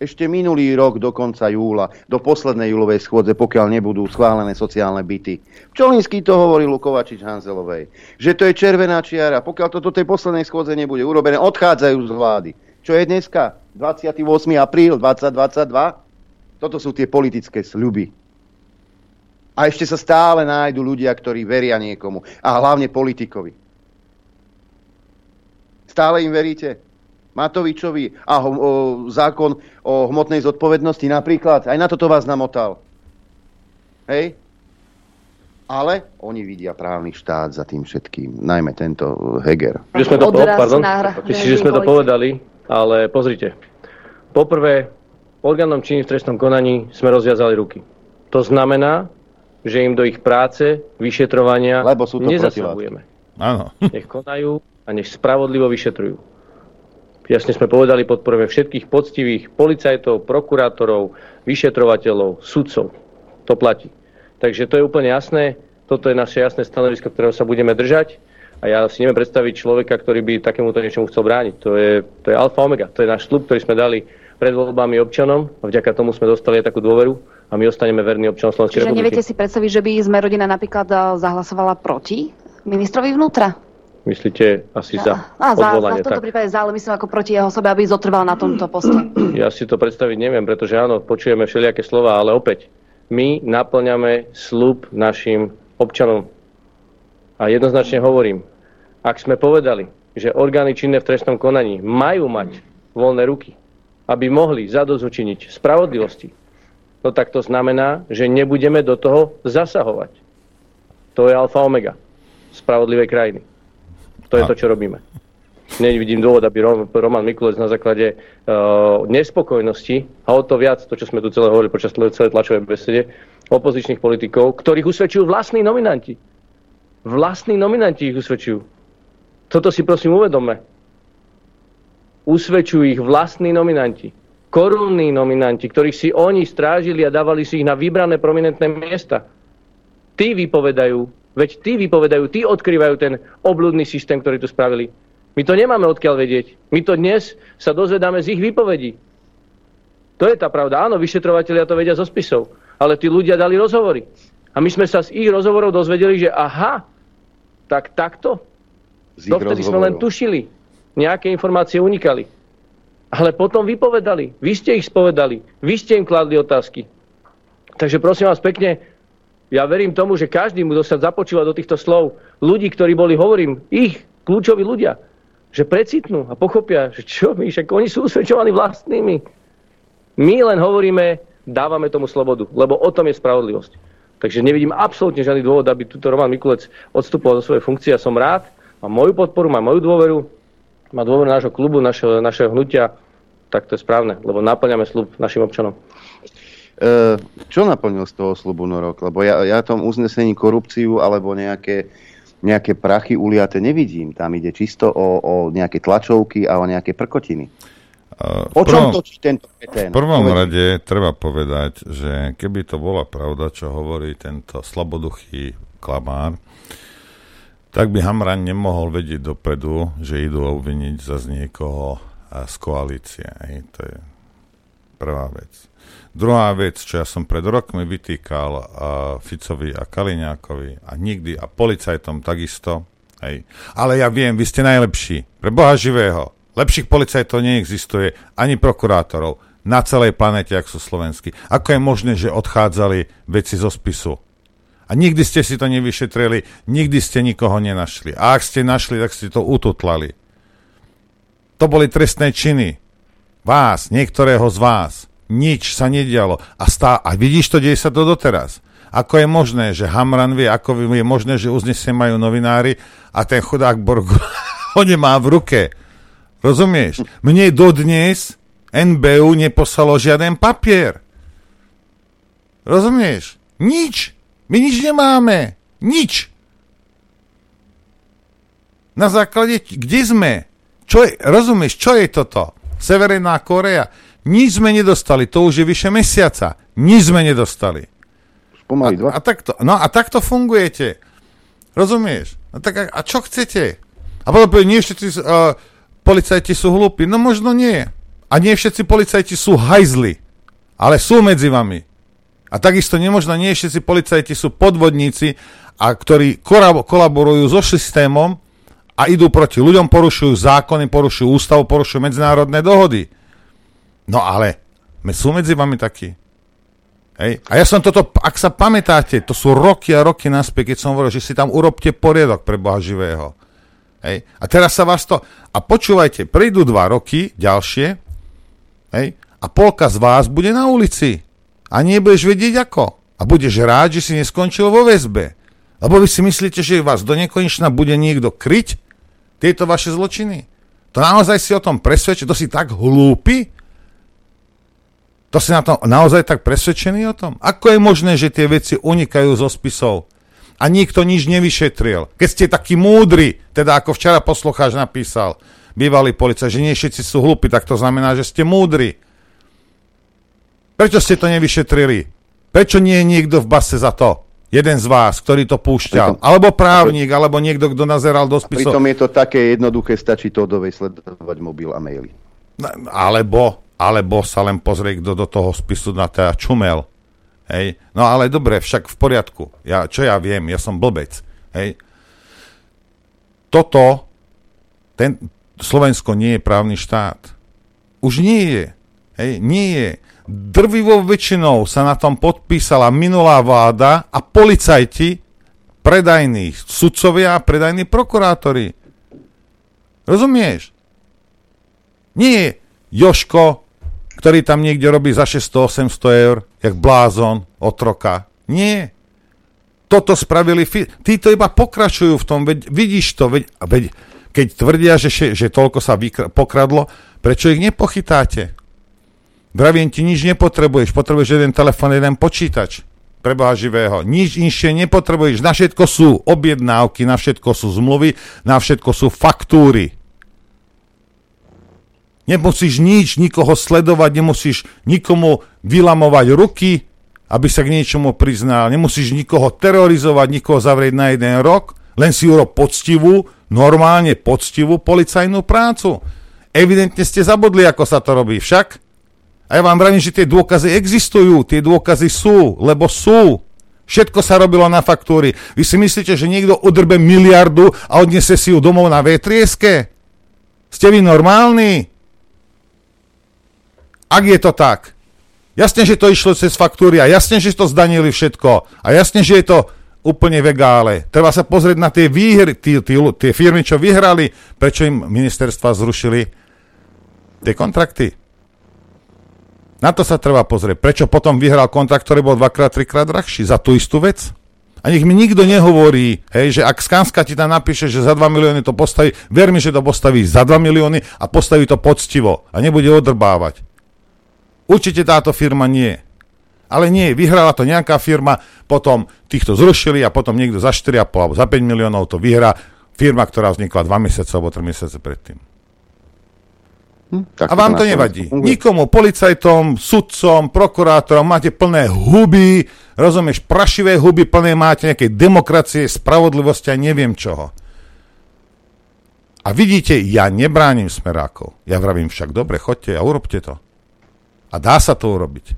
ešte minulý rok do konca júla, do poslednej júlovej schôdze, pokiaľ nebudú schválené sociálne byty. Čolinský to hovoril Kovačič Hanzelovej, že to je červená čiara. Pokiaľ to do tej poslednej schôdze nebude urobené, odchádzajú z vlády. Čo je dneska? 28. apríl 2022? Toto sú tie politické sľuby. A ešte sa stále nájdu ľudia, ktorí veria niekomu. A hlavne politikovi. Stále im veríte? Matovičovi a ho, o, zákon o hmotnej zodpovednosti napríklad. Aj na toto vás namotal. Hej? Ale oni vidia právny štát za tým všetkým, najmä tento Heger. Že sme to, po, pardon, myslím, že sme to povedali, ale pozrite. Poprvé, orgánom činy v trestnom konaní sme rozviazali ruky. To znamená, že im do ich práce, vyšetrovania Lebo sú to nezasahujeme. Áno. Nech konajú a nech spravodlivo vyšetrujú. Jasne sme povedali, podporujeme všetkých poctivých policajtov, prokurátorov, vyšetrovateľov, sudcov. To platí. Takže to je úplne jasné. Toto je naše jasné stanovisko, ktorého sa budeme držať. A ja si neviem predstaviť človeka, ktorý by takémuto niečomu chcel brániť. To je, to je alfa omega. To je náš slub, ktorý sme dali pred voľbami občanom a vďaka tomu sme dostali aj takú dôveru a my ostaneme verní občanom Slovenskej Čiže republiky. neviete si predstaviť, že by sme rodina napríklad eh, zahlasovala proti ministrovi vnútra? Myslíte asi za A za, za odvolanie, v tomto tak? prípade za, ale myslím ako proti jeho osobe, aby zotrval na tomto poste. Ja si to predstaviť neviem, pretože áno, počujeme všelijaké slova, ale opäť, my naplňame slub našim občanom. A jednoznačne hovorím, ak sme povedali, že orgány činné v trestnom konaní majú mať voľné ruky, aby mohli zadozučiniť spravodlivosti, no tak to znamená, že nebudeme do toho zasahovať. To je alfa omega spravodlivej krajiny. To je to, čo robíme. Nevidím dôvod, aby Rom- Roman Mikulec na základe uh, nespokojnosti, a o to viac, to, čo sme tu celé hovorili počas celej tlačovej besede, opozičných politikov, ktorých usvedčujú vlastní nominanti. Vlastní nominanti ich usvedčujú. Toto si prosím uvedomme. Usvedčujú ich vlastní nominanti. Korunní nominanti, ktorých si oni strážili a dávali si ich na vybrané prominentné miesta. Tí vypovedajú, veď tí vypovedajú, tí odkrývajú ten obludný systém, ktorý tu spravili. My to nemáme odkiaľ vedieť. My to dnes sa dozvedáme z ich výpovedí. To je tá pravda. Áno, vyšetrovateľia to vedia zo spisov. Ale tí ľudia dali rozhovory. A my sme sa z ich rozhovorov dozvedeli, že aha, tak takto. Z Dovtedy sme len rozhovorov. tušili. Nejaké informácie unikali. Ale potom vypovedali. Vy ste ich spovedali. Vy ste im kladli otázky. Takže prosím vás pekne, ja verím tomu, že každý mu sa započúva do týchto slov ľudí, ktorí boli, hovorím, ich kľúčoví ľudia, že precitnú a pochopia, že čo my, však oni sú usvedčovaní vlastnými. My len hovoríme, dávame tomu slobodu, lebo o tom je spravodlivosť. Takže nevidím absolútne žiadny dôvod, aby tuto Roman Mikulec odstupoval zo svojej funkcie. Ja som rád, má moju podporu, má moju dôveru, má dôveru nášho klubu, našeho, našeho hnutia, tak to je správne, lebo naplňame slub našim občanom. E, čo naplnil z toho slubu Norok? Lebo ja, ja tom uznesení korupciu alebo nejaké, nejaké prachy uliate nevidím. Tam ide čisto o, o nejaké tlačovky a o nejaké prkotiny. O čom točí tento V petén? prvom Povedz. rade treba povedať, že keby to bola pravda, čo hovorí tento slaboduchý klamár, tak by Hamran nemohol vedieť dopredu, že idú obviniť za z niekoho z koalície. Hej. To je prvá vec. Druhá vec, čo ja som pred rokmi vytýkal a Ficovi a Kaliňákovi a nikdy a policajtom takisto, hej. ale ja viem, vy ste najlepší, pre Boha živého. Lepších policajtov neexistuje, ani prokurátorov na celej planete, ak sú slovenskí. Ako je možné, že odchádzali veci zo spisu? A nikdy ste si to nevyšetrili, nikdy ste nikoho nenašli. A ak ste našli, tak ste to ututlali. To boli trestné činy. Vás, niektorého z vás. Nič sa nedialo. A, stá, a vidíš to, deje sa to doteraz. Ako je možné, že Hamran vie, ako je možné, že uznesenie majú novinári a ten chudák Borg ho nemá v ruke. Rozumieš? Mne dodnes NBU neposlalo žiaden papier. Rozumieš? Nič. My nič nemáme. Nič. Na základe, kde sme? Čo je, rozumieš, čo je toto? Severná Korea. Nič sme nedostali, to už je vyše mesiaca. Nič sme nedostali. Pomaly dva. A, a takto, no a takto fungujete. Rozumieš? A, tak, a, a čo chcete? A potom nie všetci uh, policajti sú hlúpi. No možno nie. A nie všetci policajti sú hajzli. Ale sú medzi vami. A takisto nemožno nie všetci policajti sú podvodníci, a ktorí kolaborujú so systémom a idú proti ľuďom, porušujú zákony, porušujú ústavu, porušujú medzinárodné dohody. No ale sú medzi vami takí. Hej. A ja som toto, ak sa pamätáte, to sú roky a roky naspäť, keď som hovoril, že si tam urobte poriadok pre Boha živého. Hej. A teraz sa vás to... A počúvajte, prídu dva roky, ďalšie, hej, a polka z vás bude na ulici. A nebudeš vedieť ako. A budeš rád, že si neskončil vo väzbe. Lebo vy si myslíte, že vás do nekonečna bude niekto kryť tieto vaše zločiny. To naozaj si o tom presvedčí, to si tak hlúpi? To si na to naozaj tak presvedčený o tom? Ako je možné, že tie veci unikajú zo spisov? A nikto nič nevyšetril. Keď ste takí múdri, teda ako včera poslucháč napísal, bývalý policajt, že nie všetci sú hlúpi, tak to znamená, že ste múdri. Prečo ste to nevyšetrili? Prečo nie je niekto v base za to? Jeden z vás, ktorý to púšťal. Pritom- alebo právnik, alebo niekto, kto nazeral do spisov. Pritom je to také jednoduché, stačí to dovej sledovať mobil a maily. Alebo, alebo sa len pozrie, kto do toho spisu na teda čumel. Hej. No ale dobre, však v poriadku. Ja, čo ja viem, ja som blbec. Hej. Toto, ten, Slovensko nie je právny štát. Už nie je. Hej, nie je. Drvivou väčšinou sa na tom podpísala minulá vláda a policajti, predajní sudcovia a predajní prokurátori. Rozumieš? Nie Joško, ktorý tam niekde robí za 600-800 eur, jak blázon, otroka. Nie. Toto spravili... Fi- Títo iba pokračujú v tom, veď, vidíš to, veď, veď keď tvrdia, že, že toľko sa vykra- pokradlo, prečo ich nepochytáte? Vraviem ti, nič nepotrebuješ, potrebuješ jeden telefon, jeden počítač pre Boha živého. Nič inšie nepotrebuješ, na všetko sú objednávky, na všetko sú zmluvy, na všetko sú faktúry. Nemusíš nič, nikoho sledovať, nemusíš nikomu vylamovať ruky, aby sa k niečomu priznal. Nemusíš nikoho terorizovať, nikoho zavrieť na jeden rok, len si urob poctivú, normálne poctivú policajnú prácu. Evidentne ste zabudli, ako sa to robí však. A ja vám vravím, že tie dôkazy existujú, tie dôkazy sú, lebo sú. Všetko sa robilo na faktúry. Vy si myslíte, že niekto odrbe miliardu a odnese si ju domov na vetrieske? Ste vy normálni? Ak je to tak. Jasne, že to išlo cez faktúry a jasne, že to zdanili všetko. A jasne, že je to úplne vegále. Treba sa pozrieť na tie výhry, tie, tie, tie firmy, čo vyhrali, prečo im ministerstva zrušili tie kontrakty. Na to sa treba pozrieť. Prečo potom vyhral kontrakt, ktorý bol dvakrát, trikrát drahší za tú istú vec? A nech mi nikto nehovorí, hej, že ak Skanska ti tam napíše, že za 2 milióny to postaví, ver mi, že to postaví za 2 milióny a postaví to poctivo a nebude odrbávať. Určite táto firma nie. Ale nie, vyhrala to nejaká firma, potom týchto zrušili a potom niekto za 4,5 alebo za 5 miliónov to vyhrá firma, ktorá vznikla 2 mesiace alebo 3 mesiace predtým. Hm, a vám to nevadí. Nikomu, policajtom, sudcom, prokurátorom máte plné huby, rozumieš, prašivé huby, plné máte nejakej demokracie, spravodlivosti a neviem čoho. A vidíte, ja nebránim smerákov. Ja vravím však, dobre, chodte a urobte to. A dá sa to urobiť.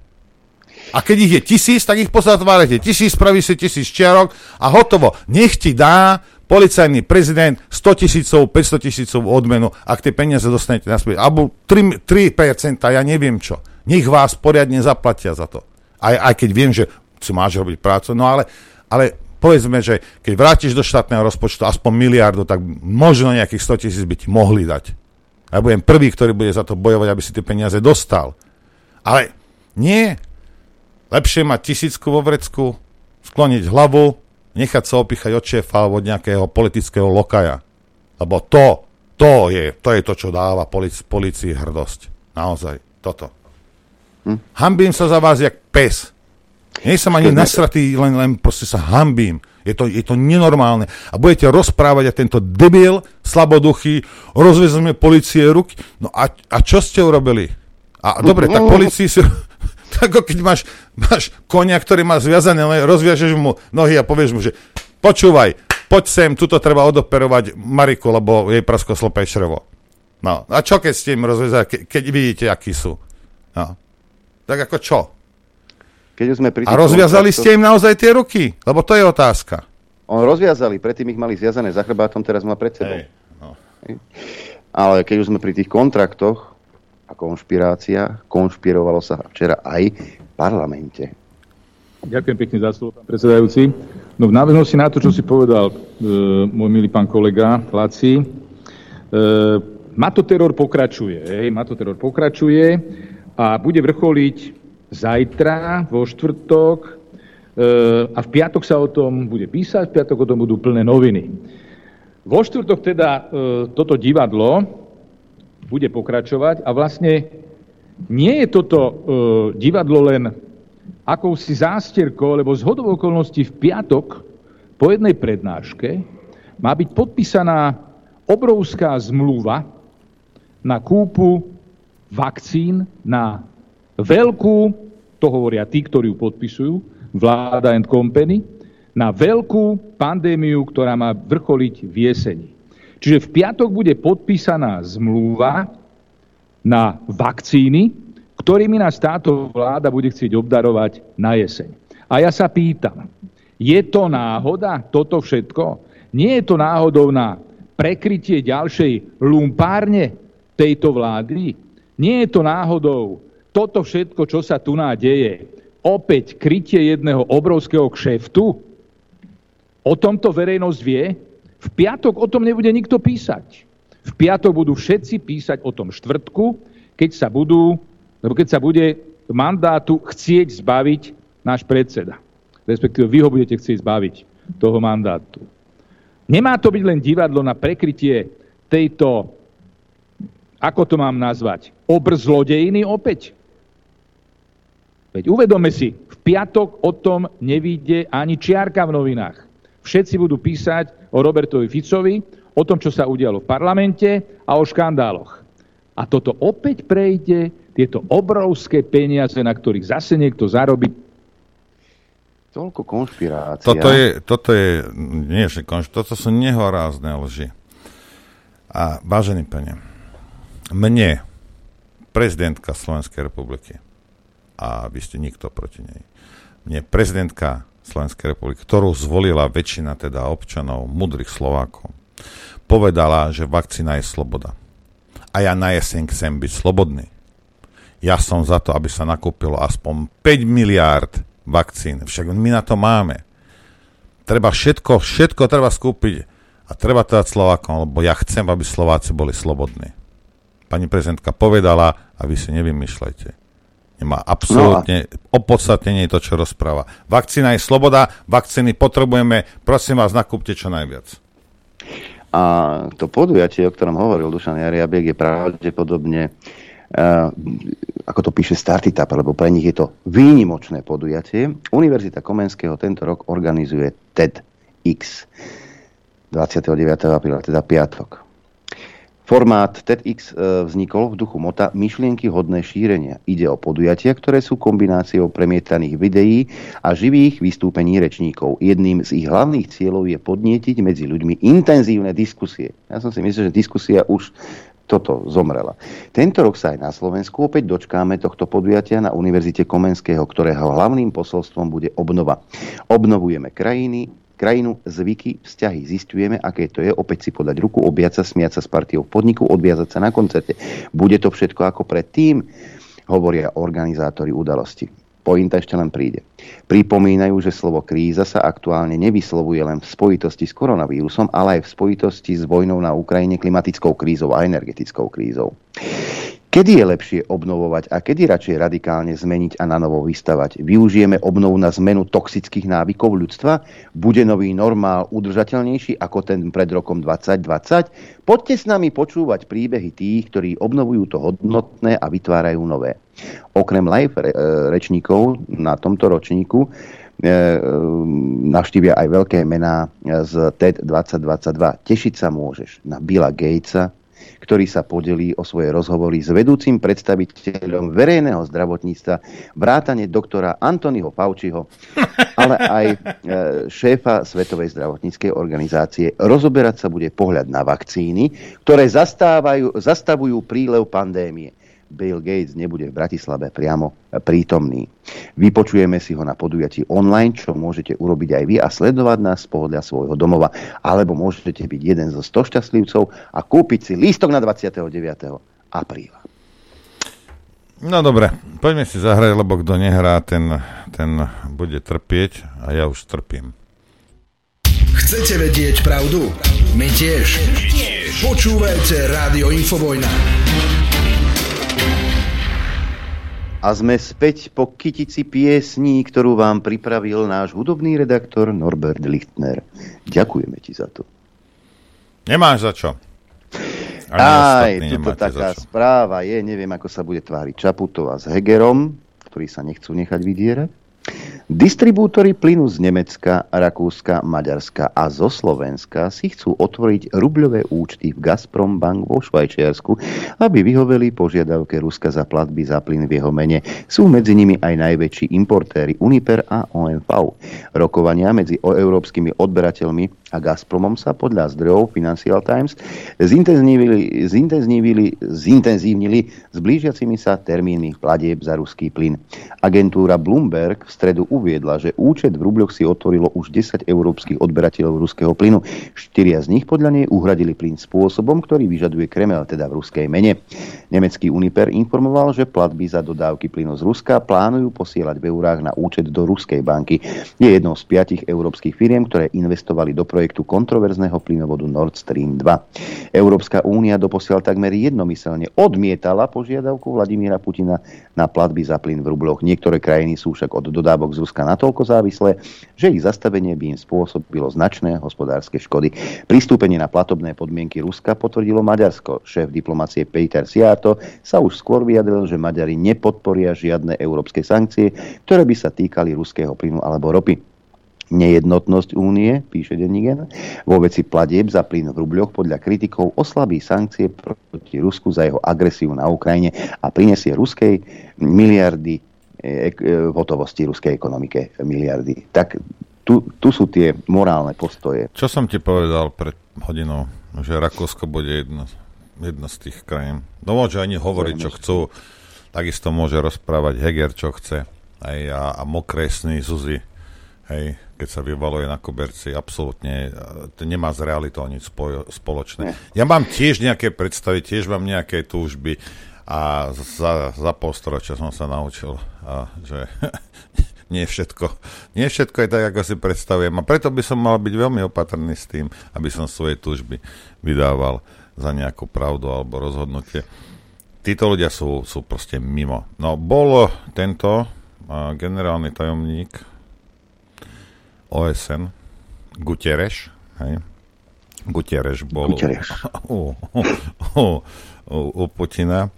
A keď ich je tisíc, tak ich pozatvárate. Tisíc, spraví si tisíc čiarok a hotovo. Nech ti dá policajný prezident 100 tisícov, 500 tisícov odmenu, ak tie peniaze dostanete naspäť. Alebo 3, 3%, ja neviem čo. Nech vás poriadne zaplatia za to. Aj, aj keď viem, že si máš robiť prácu, no ale, ale povedzme, že keď vrátiš do štátneho rozpočtu aspoň miliardu, tak možno nejakých 100 tisíc by ti mohli dať. Ja budem prvý, ktorý bude za to bojovať, aby si tie peniaze dostal. Ale nie. Lepšie mať tisícku vo vrecku, skloniť hlavu, nechať sa opichať od šéfa alebo od nejakého politického lokaja. Lebo to, to je, to je to, čo dáva polic, policii hrdosť. Naozaj, toto. Hm? Hambím sa za vás jak pes. Nie som ani nasratý, len, len proste sa hambím. Je to, je to nenormálne. A budete rozprávať a tento debil, slaboduchý, rozvezme policie ruky. No a, a čo ste urobili? A dobre, tak policii si... ako keď máš, máš konia, ktorý má zviazané, rozviažeš mu nohy a povieš mu, že počúvaj, poď sem, tuto treba odoperovať Mariku, lebo jej prasko slope črevo. No, a čo keď ste im rozviazali, ke, keď vidíte, akí sú? No. Tak ako čo? Keď sme pri a rozviazali ste im naozaj tie ruky? Lebo to je otázka. On rozviazali, predtým ich mali zviazané za chrbátom, teraz má pred sebou. Hey, no. Ale keď už sme pri tých kontraktoch, a konšpirácia. Konšpirovalo sa včera aj v parlamente. Ďakujem pekne za slovo, pán predsedajúci. No v náväznosti na to, čo si povedal e, môj milý pán kolega Laci, e, matoteror pokračuje. Hej, matoteror pokračuje a bude vrcholiť zajtra, vo štvrtok e, a v piatok sa o tom bude písať, v piatok o tom budú plné noviny. Vo štvrtok teda e, toto divadlo, bude pokračovať a vlastne nie je toto e, divadlo len akousi zástierkou, lebo z hodov okolností v piatok po jednej prednáške má byť podpísaná obrovská zmluva na kúpu vakcín na veľkú, to hovoria tí, ktorí ju podpisujú, vláda and company, na veľkú pandémiu, ktorá má vrcholiť v jeseni. Čiže v piatok bude podpísaná zmluva na vakcíny, ktorými nás táto vláda bude chcieť obdarovať na jeseň. A ja sa pýtam, je to náhoda toto všetko? Nie je to náhodou na prekrytie ďalšej lumpárne tejto vlády? Nie je to náhodou toto všetko, čo sa tu nádeje, opäť krytie jedného obrovského kšeftu? O tomto verejnosť vie? V piatok o tom nebude nikto písať. V piatok budú všetci písať o tom štvrtku, keď sa budú, lebo keď sa bude mandátu chcieť zbaviť náš predseda. Respektíve vy ho budete chcieť zbaviť toho mandátu. Nemá to byť len divadlo na prekrytie tejto, ako to mám nazvať, obrzlodejiny opäť? Veď uvedome si, v piatok o tom nevíde ani čiarka v novinách. Všetci budú písať o Robertovi Ficovi, o tom, čo sa udialo v parlamente a o škandáloch. A toto opäť prejde, tieto obrovské peniaze, na ktorých zase niekto zarobí. Toľko konšpirácia. Toto je, toto je, nie, že konš, toto sú nehorázne lži. A vážený pane, mne, prezidentka Slovenskej republiky, a vy ste nikto proti nej, mne prezidentka Slovenskej republiky, ktorú zvolila väčšina teda občanov, mudrých Slovákov, povedala, že vakcína je sloboda. A ja na jeseň chcem byť slobodný. Ja som za to, aby sa nakúpilo aspoň 5 miliárd vakcín. Však my na to máme. Treba všetko, všetko treba skúpiť a treba to dať Slovákom, lebo ja chcem, aby Slováci boli slobodní. Pani prezidentka povedala a vy si nevymýšľajte. Nemá absolútne no a... opodstatnenie to, čo rozpráva. Vakcína je sloboda, vakcíny potrebujeme, prosím vás, nakúpte čo najviac. A to podujatie, o ktorom hovoril Dušan Jariabek, je pravdepodobne, uh, ako to píše Startup, lebo pre nich je to výnimočné podujatie. Univerzita Komenského tento rok organizuje TEDx 29. apríla, teda piatok. Formát TEDx e, vznikol v duchu mota myšlienky hodné šírenia. Ide o podujatia, ktoré sú kombináciou premietaných videí a živých vystúpení rečníkov. Jedným z ich hlavných cieľov je podnietiť medzi ľuďmi intenzívne diskusie. Ja som si myslel, že diskusia už toto zomrela. Tento rok sa aj na Slovensku opäť dočkáme tohto podujatia na Univerzite Komenského, ktorého hlavným posolstvom bude obnova. Obnovujeme krajiny, krajinu, zvyky, vzťahy. Zistujeme, aké to je, opäť si podať ruku, objať sa, smiať sa s partiou v podniku, odviazať sa na koncerte. Bude to všetko ako predtým, hovoria organizátori udalosti. Pointa ešte len príde. Pripomínajú, že slovo kríza sa aktuálne nevyslovuje len v spojitosti s koronavírusom, ale aj v spojitosti s vojnou na Ukrajine, klimatickou krízou a energetickou krízou. Kedy je lepšie obnovovať a kedy radšej radikálne zmeniť a na novo vystavať? Využijeme obnovu na zmenu toxických návykov ľudstva? Bude nový normál udržateľnejší ako ten pred rokom 2020? Poďte s nami počúvať príbehy tých, ktorí obnovujú to hodnotné a vytvárajú nové. Okrem live e, rečníkov na tomto ročníku e, e, navštívia aj veľké mená z TED 2022. Tešiť sa môžeš na Billa Gatesa, ktorý sa podelí o svoje rozhovory s vedúcim predstaviteľom verejného zdravotníctva, vrátane doktora Antonyho Fauciho, ale aj e, šéfa Svetovej zdravotníckej organizácie. Rozoberať sa bude pohľad na vakcíny, ktoré zastavujú prílev pandémie. Bill Gates nebude v Bratislave priamo prítomný. Vypočujeme si ho na podujatí online, čo môžete urobiť aj vy a sledovať nás z pohodlia svojho domova. Alebo môžete byť jeden zo 100 šťastlivcov a kúpiť si lístok na 29. apríla. No dobre, poďme si zahrať, lebo kto nehrá, ten, ten bude trpieť a ja už trpím. Chcete vedieť pravdu? My tiež. My tiež. Počúvajte Rádio Infovojna. A sme späť po kytici piesní, ktorú vám pripravil náš hudobný redaktor Norbert Lichtner. Ďakujeme ti za to. Nemáš za čo. Aj, tuto taká správa je, neviem, ako sa bude tváriť Čaputová s Hegerom, ktorí sa nechcú nechať vydierať. Distribútory plynu z Nemecka, Rakúska, Maďarska a zo Slovenska si chcú otvoriť rubľové účty v Gazprom Bank vo Švajčiarsku, aby vyhoveli požiadavke Ruska za platby za plyn v jeho mene. Sú medzi nimi aj najväčší importéry Uniper a OMV. Rokovania medzi európskymi odberateľmi a Gazpromom sa podľa zdrojov Financial Times zintenzívili, zintenzívili, zintenzívnili s blížiacimi sa termínmi platieb za ruský plyn. Agentúra Bloomberg v stredu uviedla, že účet v rubľoch si otvorilo už 10 európskych odberateľov ruského plynu. Štyria z nich podľa nej uhradili plyn spôsobom, ktorý vyžaduje Kremel, teda v ruskej mene. Nemecký Uniper informoval, že platby za dodávky plynu z Ruska plánujú posielať v eurách na účet do ruskej banky. Je jednou z piatich európskych firiem, ktoré investovali do projektu projektu kontroverzného plynovodu Nord Stream 2. Európska únia doposiaľ takmer jednomyselne odmietala požiadavku Vladimíra Putina na platby za plyn v rubloch. Niektoré krajiny sú však od dodávok z Ruska natoľko závislé, že ich zastavenie by im spôsobilo značné hospodárske škody. Pristúpenie na platobné podmienky Ruska potvrdilo Maďarsko. Šéf diplomacie Peter Siato sa už skôr vyjadril, že Maďari nepodporia žiadne európske sankcie, ktoré by sa týkali ruského plynu alebo ropy. Nejednotnosť únie, píše Denigen, vo veci platieb za plyn v rubľoch podľa kritikov oslabí sankcie proti Rusku za jeho agresiu na Ukrajine a prinesie ruskej miliardy e, e, v hotovosti ruskej ekonomike miliardy. Tak tu, tu sú tie morálne postoje. Čo som ti povedal pred hodinou, že Rakúsko bude jedno, jedno z tých krajín. No môže ani hovoriť, čo chcú. Takisto môže rozprávať Heger, čo chce. Aj a, a mokré sny Zuzi. Hej, keď sa vyvaluje na koberci, absolútne to nemá s realitou nič spojo, spoločné. Ja mám tiež nejaké predstavy, tiež mám nejaké túžby a za, za polstoročia som sa naučil, a, že nie všetko, nie všetko je tak, ako si predstavujem. A preto by som mal byť veľmi opatrný s tým, aby som svoje túžby vydával za nejakú pravdu alebo rozhodnutie. Títo ľudia sú, sú proste mimo. No, bol tento generálny tajomník OSN, Guterres, hej, Guterres bol Guterres. U, u, u, u, u Putina,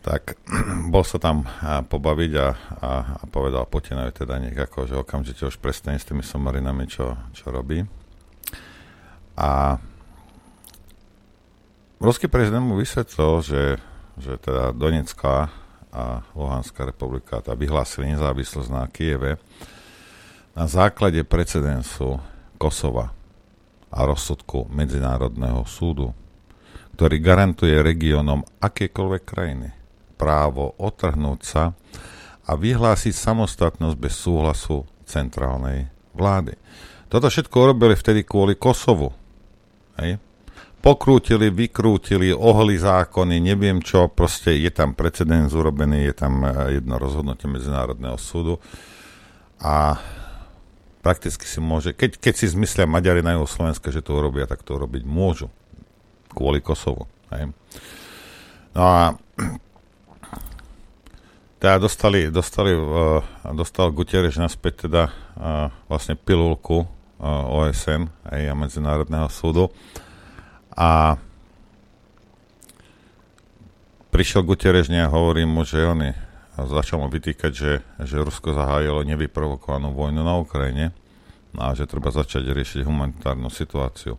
tak bol sa tam pobaviť a, a, a povedal Putinovi teda nejako, že okamžite už prestane s tými somarinami, čo, čo robí. A ruský prezident mu vysvetlil, že, že teda Donetská a Luhanská republika tá vyhlásili nezávislosť na Kieve na základe precedensu Kosova a rozsudku Medzinárodného súdu, ktorý garantuje regiónom akékoľvek krajiny právo otrhnúť sa a vyhlásiť samostatnosť bez súhlasu centrálnej vlády. Toto všetko robili vtedy kvôli Kosovu. Hej? Pokrútili, vykrútili, ohli zákony, neviem čo, proste je tam precedens urobený, je tam eh, jedno rozhodnutie Medzinárodného súdu a prakticky si môže, keď, keď si zmyslia Maďari na Slovenska, že to urobia, tak to urobiť môžu. Kvôli Kosovu. Hej. No a teda dostali, dostali, uh, dostal Gutierrez naspäť teda uh, vlastne pilulku uh, OSN aj a Medzinárodného súdu a prišiel Gutierrez a hovorí mu, že oni a začal mu vytýkať, že, že Rusko zahájilo nevyprovokovanú vojnu na Ukrajine a že treba začať riešiť humanitárnu situáciu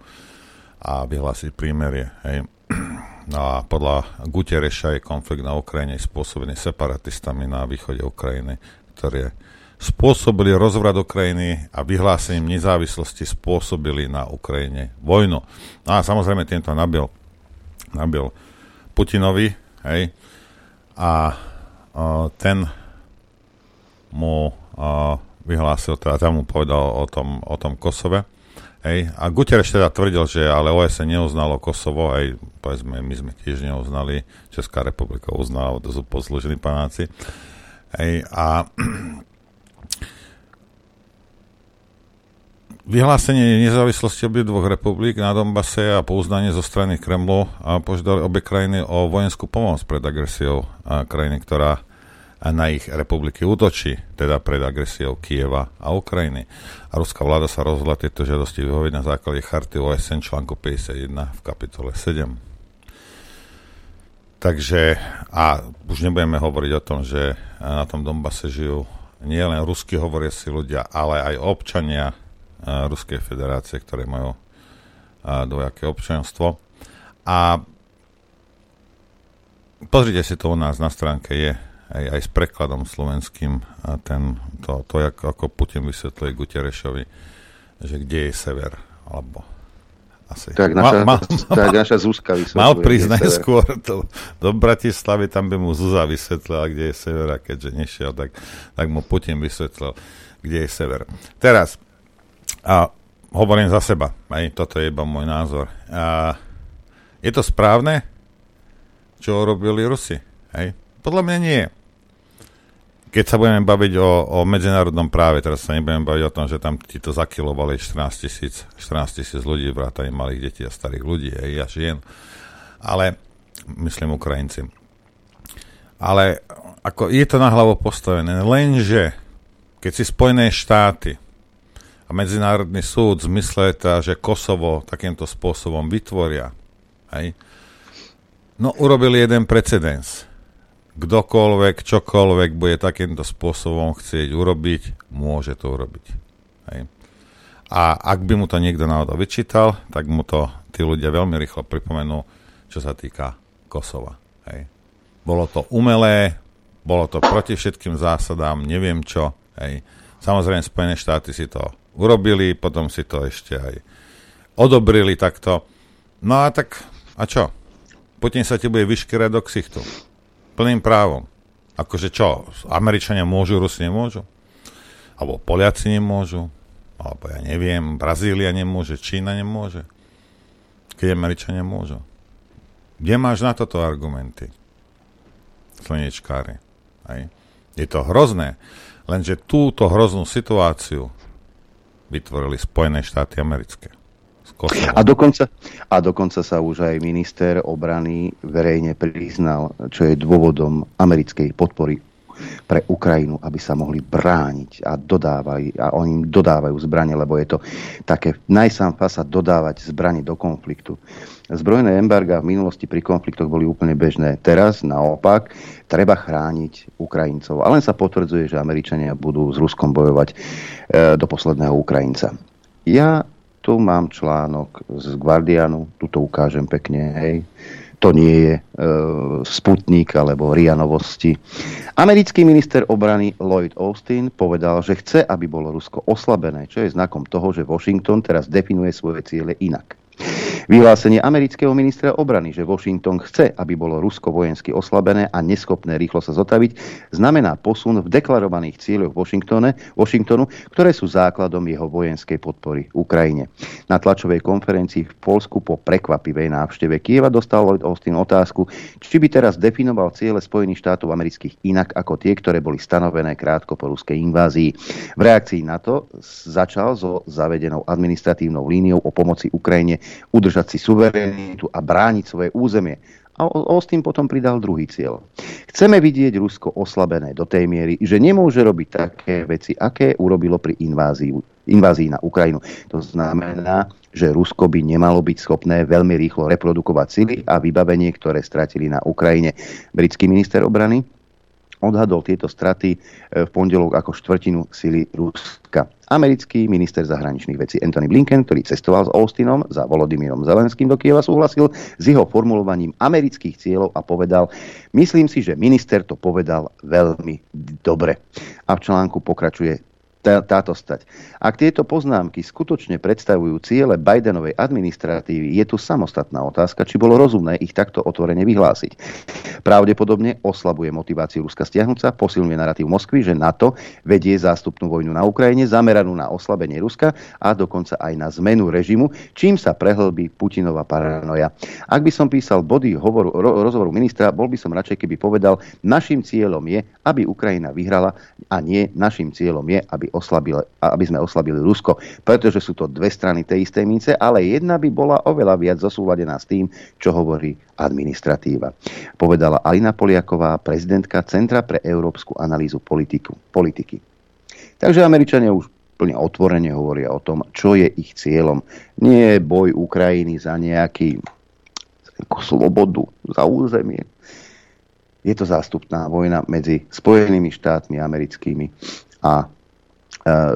a vyhlásiť prímerie. Hej. A podľa Gutereša je konflikt na Ukrajine spôsobený separatistami na východe Ukrajiny, ktoré spôsobili rozvrat Ukrajiny a vyhlásením nezávislosti spôsobili na Ukrajine vojnu. No a samozrejme tento nabil, nabil Putinovi, hej, a ten mu vyhlásil, teda tam mu povedal o tom, o tom Kosove. Hej. A Guterres teda tvrdil, že ale OSN neuznalo Kosovo, aj povedzme, my sme tiež neuznali, Česká republika uznala, to sú poslužení panáci. Hej. A vyhlásenie nezávislosti obi dvoch republik na Donbase a pouznanie zo strany Kremlu a požiadali obe krajiny o vojenskú pomoc pred agresiou a krajiny, ktorá na ich republiky útočí, teda pred agresiou Kieva a Ukrajiny. A ruská vláda sa rozhodla tieto žiadosti vyhovieť na základe charty OSN článku 51 v kapitole 7. Takže, a už nebudeme hovoriť o tom, že na tom Donbase žijú nie len rusky hovoriaci ľudia, ale aj občania Ruskej federácie, ktoré majú dvojaké občanstvo. A pozrite si to u nás na stránke je aj, aj s prekladom slovenským a ten, to, to ako, ako Putin vysvetľuje Guterešovi, že kde je sever, alebo asi. Tak naša, ma, ma, tak naša Zuzka Mal prísť najskôr do, do Bratislavy, tam by mu Zúza vysvetlila, kde je sever a keďže nešiel, tak, tak mu Putin vysvetlil, kde je sever. Teraz, a hovorím za seba, aj toto je iba môj názor. A, je to správne, čo urobili Rusi? Hej? Podľa mňa nie keď sa budeme baviť o, o medzinárodnom práve, teraz sa nebudeme baviť o tom, že tam ti to zakilovali 14 tisíc 14 tisíc ľudí, vrátane malých detí a starých ľudí, hej, a žien. Ale, myslím Ukrajinci. Ale ako je to na hlavu postavené, lenže keď si Spojené štáty a Medzinárodný súd zmysle tá, že Kosovo takýmto spôsobom vytvoria, hej, no urobili jeden precedens kdokoľvek, čokoľvek bude takýmto spôsobom chcieť urobiť, môže to urobiť. Hej. A ak by mu to niekto náhodou vyčítal, tak mu to tí ľudia veľmi rýchlo pripomenú, čo sa týka Kosova. Hej. Bolo to umelé, bolo to proti všetkým zásadám, neviem čo. Hej. Samozrejme, Spojené štáty si to urobili, potom si to ešte aj odobrili takto. No a tak, a čo? Putin sa ti bude vyškyrať do ksichtu plným právom. Akože čo, Američania môžu, Rusi nemôžu? Alebo Poliaci nemôžu? Alebo ja neviem, Brazília nemôže, Čína nemôže? Keď Američania môžu. Kde máš na toto argumenty? Slnečkári. Hej. Je to hrozné. Lenže túto hroznú situáciu vytvorili Spojené štáty americké. A dokonca, a dokonca sa už aj minister obrany verejne priznal, čo je dôvodom americkej podpory pre Ukrajinu, aby sa mohli brániť a dodávajú, a oni dodávajú zbranie, lebo je to také najsám fasa dodávať zbranie do konfliktu. Zbrojné embarga v minulosti pri konfliktoch boli úplne bežné. Teraz naopak treba chrániť Ukrajincov. A len sa potvrdzuje, že Američania budú s Ruskom bojovať e, do posledného Ukrajinca. Ja tu mám článok z Guardianu, tu to ukážem pekne, hej. To nie je e, Sputnik alebo RIA novosti. Americký minister obrany Lloyd Austin povedal, že chce, aby bolo Rusko oslabené, čo je znakom toho, že Washington teraz definuje svoje ciele inak. Vyhlásenie amerického ministra obrany, že Washington chce, aby bolo Rusko vojensky oslabené a neschopné rýchlo sa zotaviť, znamená posun v deklarovaných cieľoch Washingtone, Washingtonu, ktoré sú základom jeho vojenskej podpory Ukrajine. Na tlačovej konferencii v Polsku po prekvapivej návšteve Kieva dostal Lloyd Austin otázku, či by teraz definoval ciele Spojených štátov amerických inak ako tie, ktoré boli stanovené krátko po ruskej invázii. V reakcii na to začal so zavedenou administratívnou líniou o pomoci Ukrajine udržať si suverenitu a brániť svoje územie. A Austin potom pridal druhý cieľ. Chceme vidieť Rusko oslabené do tej miery, že nemôže robiť také veci, aké urobilo pri invázii, invázii na Ukrajinu. To znamená, že Rusko by nemalo byť schopné veľmi rýchlo reprodukovať sily a vybavenie, ktoré stratili na Ukrajine. Britský minister obrany odhadol tieto straty e, v pondelok ako štvrtinu sily Ruska. Americký minister zahraničných vecí Anthony Blinken, ktorý cestoval s Austinom za Volodymyrom Zelenským do Kieva, súhlasil s jeho formulovaním amerických cieľov a povedal, myslím si, že minister to povedal veľmi dobre. A v článku pokračuje táto stať. Ak tieto poznámky skutočne predstavujú ciele Bidenovej administratívy, je tu samostatná otázka, či bolo rozumné ich takto otvorene vyhlásiť. Pravdepodobne oslabuje motiváciu Ruska stiahnuť sa, posilňuje narratív Moskvy, že NATO vedie zástupnú vojnu na Ukrajine, zameranú na oslabenie Ruska a dokonca aj na zmenu režimu, čím sa prehlbí Putinova paranoja. Ak by som písal body hovoru, ro, rozhovoru ministra, bol by som radšej, keby povedal, našim cieľom je, aby Ukrajina vyhrala a nie našim cieľom je, aby oslabili, aby sme oslabili Rusko, pretože sú to dve strany tej istej mince, ale jedna by bola oveľa viac zosúladená s tým, čo hovorí administratíva. Povedala Alina Poliaková, prezidentka Centra pre európsku analýzu politiku, politiky. Takže Američania už plne otvorene hovoria o tom, čo je ich cieľom. Nie je boj Ukrajiny za nejaký slobodu, za územie. Je to zástupná vojna medzi Spojenými štátmi americkými a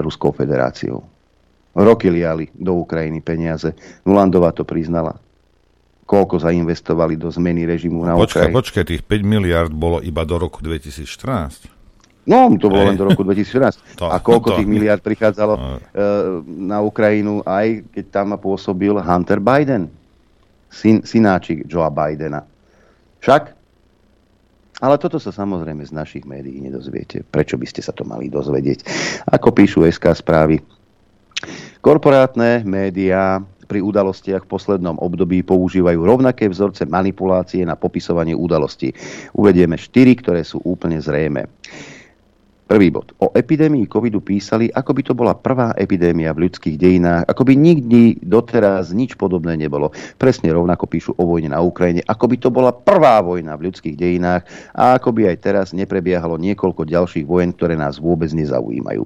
Ruskou federáciou. Roky liali do Ukrajiny peniaze. Nulandová to priznala. Koľko zainvestovali do zmeny režimu na počkaj, Ukrajine. Počkaj, tých 5 miliard bolo iba do roku 2014. No, to bolo len do roku 2014. To, a koľko to. tých miliard prichádzalo uh, na Ukrajinu, aj keď tam pôsobil Hunter Biden, syn, synáčik Joea Bidena. Však? Ale toto sa samozrejme z našich médií nedozviete. Prečo by ste sa to mali dozvedieť? Ako píšu SK správy, korporátne médiá pri udalostiach v poslednom období používajú rovnaké vzorce manipulácie na popisovanie udalostí. Uvedieme štyri, ktoré sú úplne zrejme. Prvý bod. O epidémii covidu písali, ako by to bola prvá epidémia v ľudských dejinách, ako by nikdy doteraz nič podobné nebolo. Presne rovnako píšu o vojne na Ukrajine, ako by to bola prvá vojna v ľudských dejinách a ako by aj teraz neprebiehalo niekoľko ďalších vojen, ktoré nás vôbec nezaujímajú.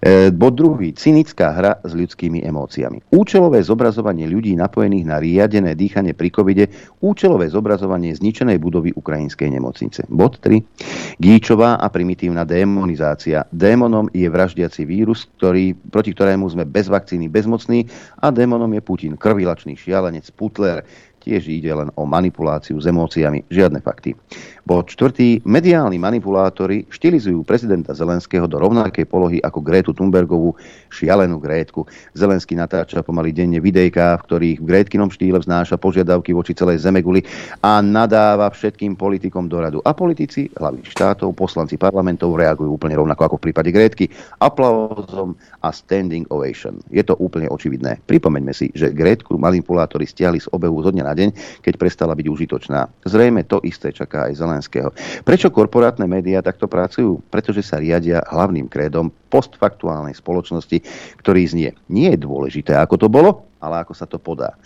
E, bod druhý. Cynická hra s ľudskými emóciami. Účelové zobrazovanie ľudí napojených na riadené dýchanie pri covide. Účelové zobrazovanie zničenej budovy ukrajinskej nemocnice. Bod 3. Gíčová a primitívna démonizácia. Démonom je vraždiaci vírus, ktorý, proti ktorému sme bez vakcíny bezmocní a démonom je Putin, krvilačný šialenec, putler, Tiež ide len o manipuláciu s emóciami, žiadne fakty. Bod čtvrtý, mediálni manipulátori štilizujú prezidenta Zelenského do rovnakej polohy ako Grétu Thunbergovú, šialenú Grétku. Zelenský natáča pomaly denne videjká, v ktorých v Grétkinom štýle vznáša požiadavky voči celej Zemeguli a nadáva všetkým politikom do radu. A politici, hlavy štátov, poslanci parlamentov reagujú úplne rovnako ako v prípade Grétky, aplauzom a standing ovation. Je to úplne očividné. Pripomeňme si, že Grétku manipulátori stiahli z obehu zo dňa na deň, keď prestala byť užitočná. Zrejme to isté čaká aj Zelenského. Prečo korporátne médiá takto pracujú? Pretože sa riadia hlavným krédom postfaktuálnej spoločnosti, ktorý znie. Nie je dôležité, ako to bolo, ale ako sa to podá.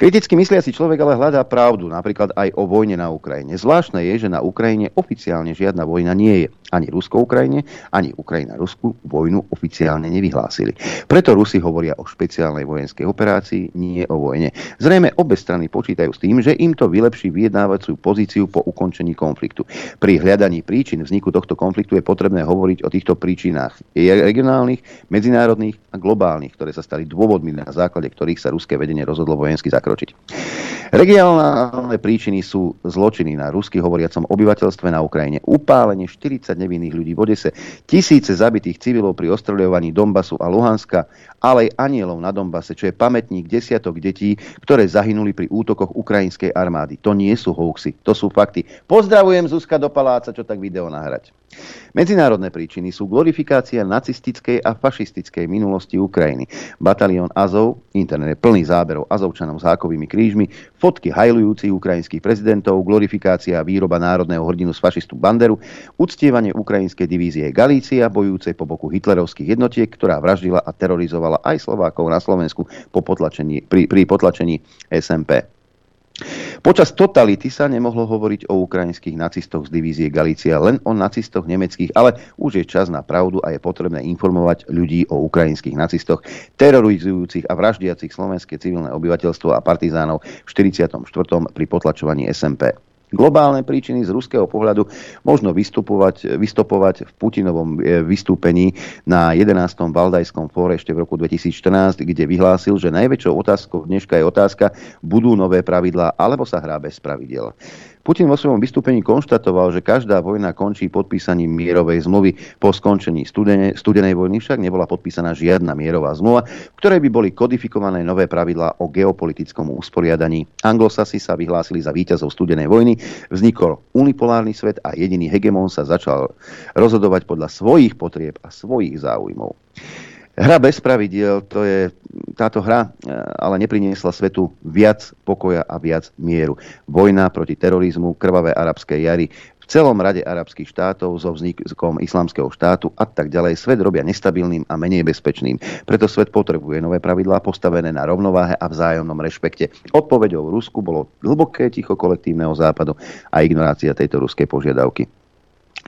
Kriticky mysliaci človek ale hľadá pravdu, napríklad aj o vojne na Ukrajine. Zvláštne je, že na Ukrajine oficiálne žiadna vojna nie je. Ani Rusko-Ukrajine, ani Ukrajina-Rusku vojnu oficiálne nevyhlásili. Preto Rusi hovoria o špeciálnej vojenskej operácii, nie o vojne. Zrejme obe strany počítajú s tým, že im to vylepší vyjednávacú pozíciu po ukončení konfliktu. Pri hľadaní príčin vzniku tohto konfliktu je potrebné hovoriť o týchto príčinách regionálnych, medzinárodných a globálnych, ktoré sa stali dôvodmi, na základe sa ruské vedenie rozhodlo vojensky zakročiť. Regionálne príčiny sú zločiny na rusky hovoriacom obyvateľstve na Ukrajine, upálenie 40 nevinných ľudí v Odese, tisíce zabitých civilov pri ostreľovaní Donbasu a Luhanska, ale aj anielov na Donbase, čo je pamätník desiatok detí, ktoré zahynuli pri útokoch ukrajinskej armády. To nie sú hoaxy, to sú fakty. Pozdravujem Zuzka do paláca, čo tak video nahrať. Medzinárodné príčiny sú glorifikácia nacistickej a fašistickej minulosti Ukrajiny. Batalión Azov, internet plný záberov Azovčanov s hákovými krížmi, fotky hajlujúcich ukrajinských prezidentov, glorifikácia a výroba národného hrdinu z fašistu Banderu, uctievanie ukrajinskej divízie Galícia, bojúcej po boku hitlerovských jednotiek, ktorá vraždila a terorizovala aj Slovákov na Slovensku po potlačení, pri, pri potlačení SMP. Počas totality sa nemohlo hovoriť o ukrajinských nacistoch z divízie Galícia, len o nacistoch nemeckých, ale už je čas na pravdu a je potrebné informovať ľudí o ukrajinských nacistoch, terorizujúcich a vraždiacich slovenské civilné obyvateľstvo a partizánov v 44. pri potlačovaní SMP globálne príčiny z ruského pohľadu možno vystupovať, vystupovať v Putinovom e, vystúpení na 11. Valdajskom fóre ešte v roku 2014, kde vyhlásil, že najväčšou otázkou dneška je otázka, budú nové pravidlá alebo sa hrá bez pravidel. Putin vo svojom vystúpení konštatoval, že každá vojna končí podpísaním mierovej zmluvy. Po skončení studene, studenej vojny však nebola podpísaná žiadna mierová zmluva, v ktorej by boli kodifikované nové pravidlá o geopolitickom usporiadaní. Anglosasi sa vyhlásili za víťazov studenej vojny, vznikol unipolárny svet a jediný hegemon sa začal rozhodovať podľa svojich potrieb a svojich záujmov. Hra bez pravidiel, to je, táto hra e, ale nepriniesla svetu viac pokoja a viac mieru. Vojna proti terorizmu, krvavé arabské jary, v celom rade arabských štátov so vznikom islamského štátu a tak ďalej svet robia nestabilným a menej bezpečným. Preto svet potrebuje nové pravidlá postavené na rovnováhe a vzájomnom rešpekte. Odpovedou Rusku bolo hlboké ticho kolektívneho západu a ignorácia tejto ruskej požiadavky.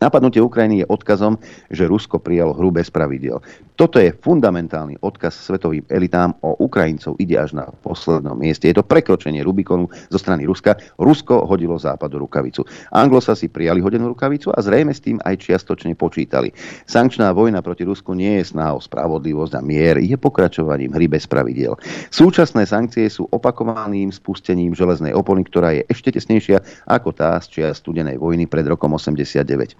Napadnutie Ukrajiny je odkazom, že Rusko prijalo hru bez pravidel. Toto je fundamentálny odkaz svetovým elitám o Ukrajincov. Ide až na poslednom mieste. Je to prekročenie Rubikonu zo strany Ruska. Rusko hodilo západu rukavicu. Anglosasi prijali hodenú rukavicu a zrejme s tým aj čiastočne počítali. Sankčná vojna proti Rusku nie je snahou spravodlivosť a mier, je pokračovaním hry bez pravidiel. Súčasné sankcie sú opakovaným spustením železnej opony, ktorá je ešte tesnejšia ako tá z čia studenej vojny pred rokom 89.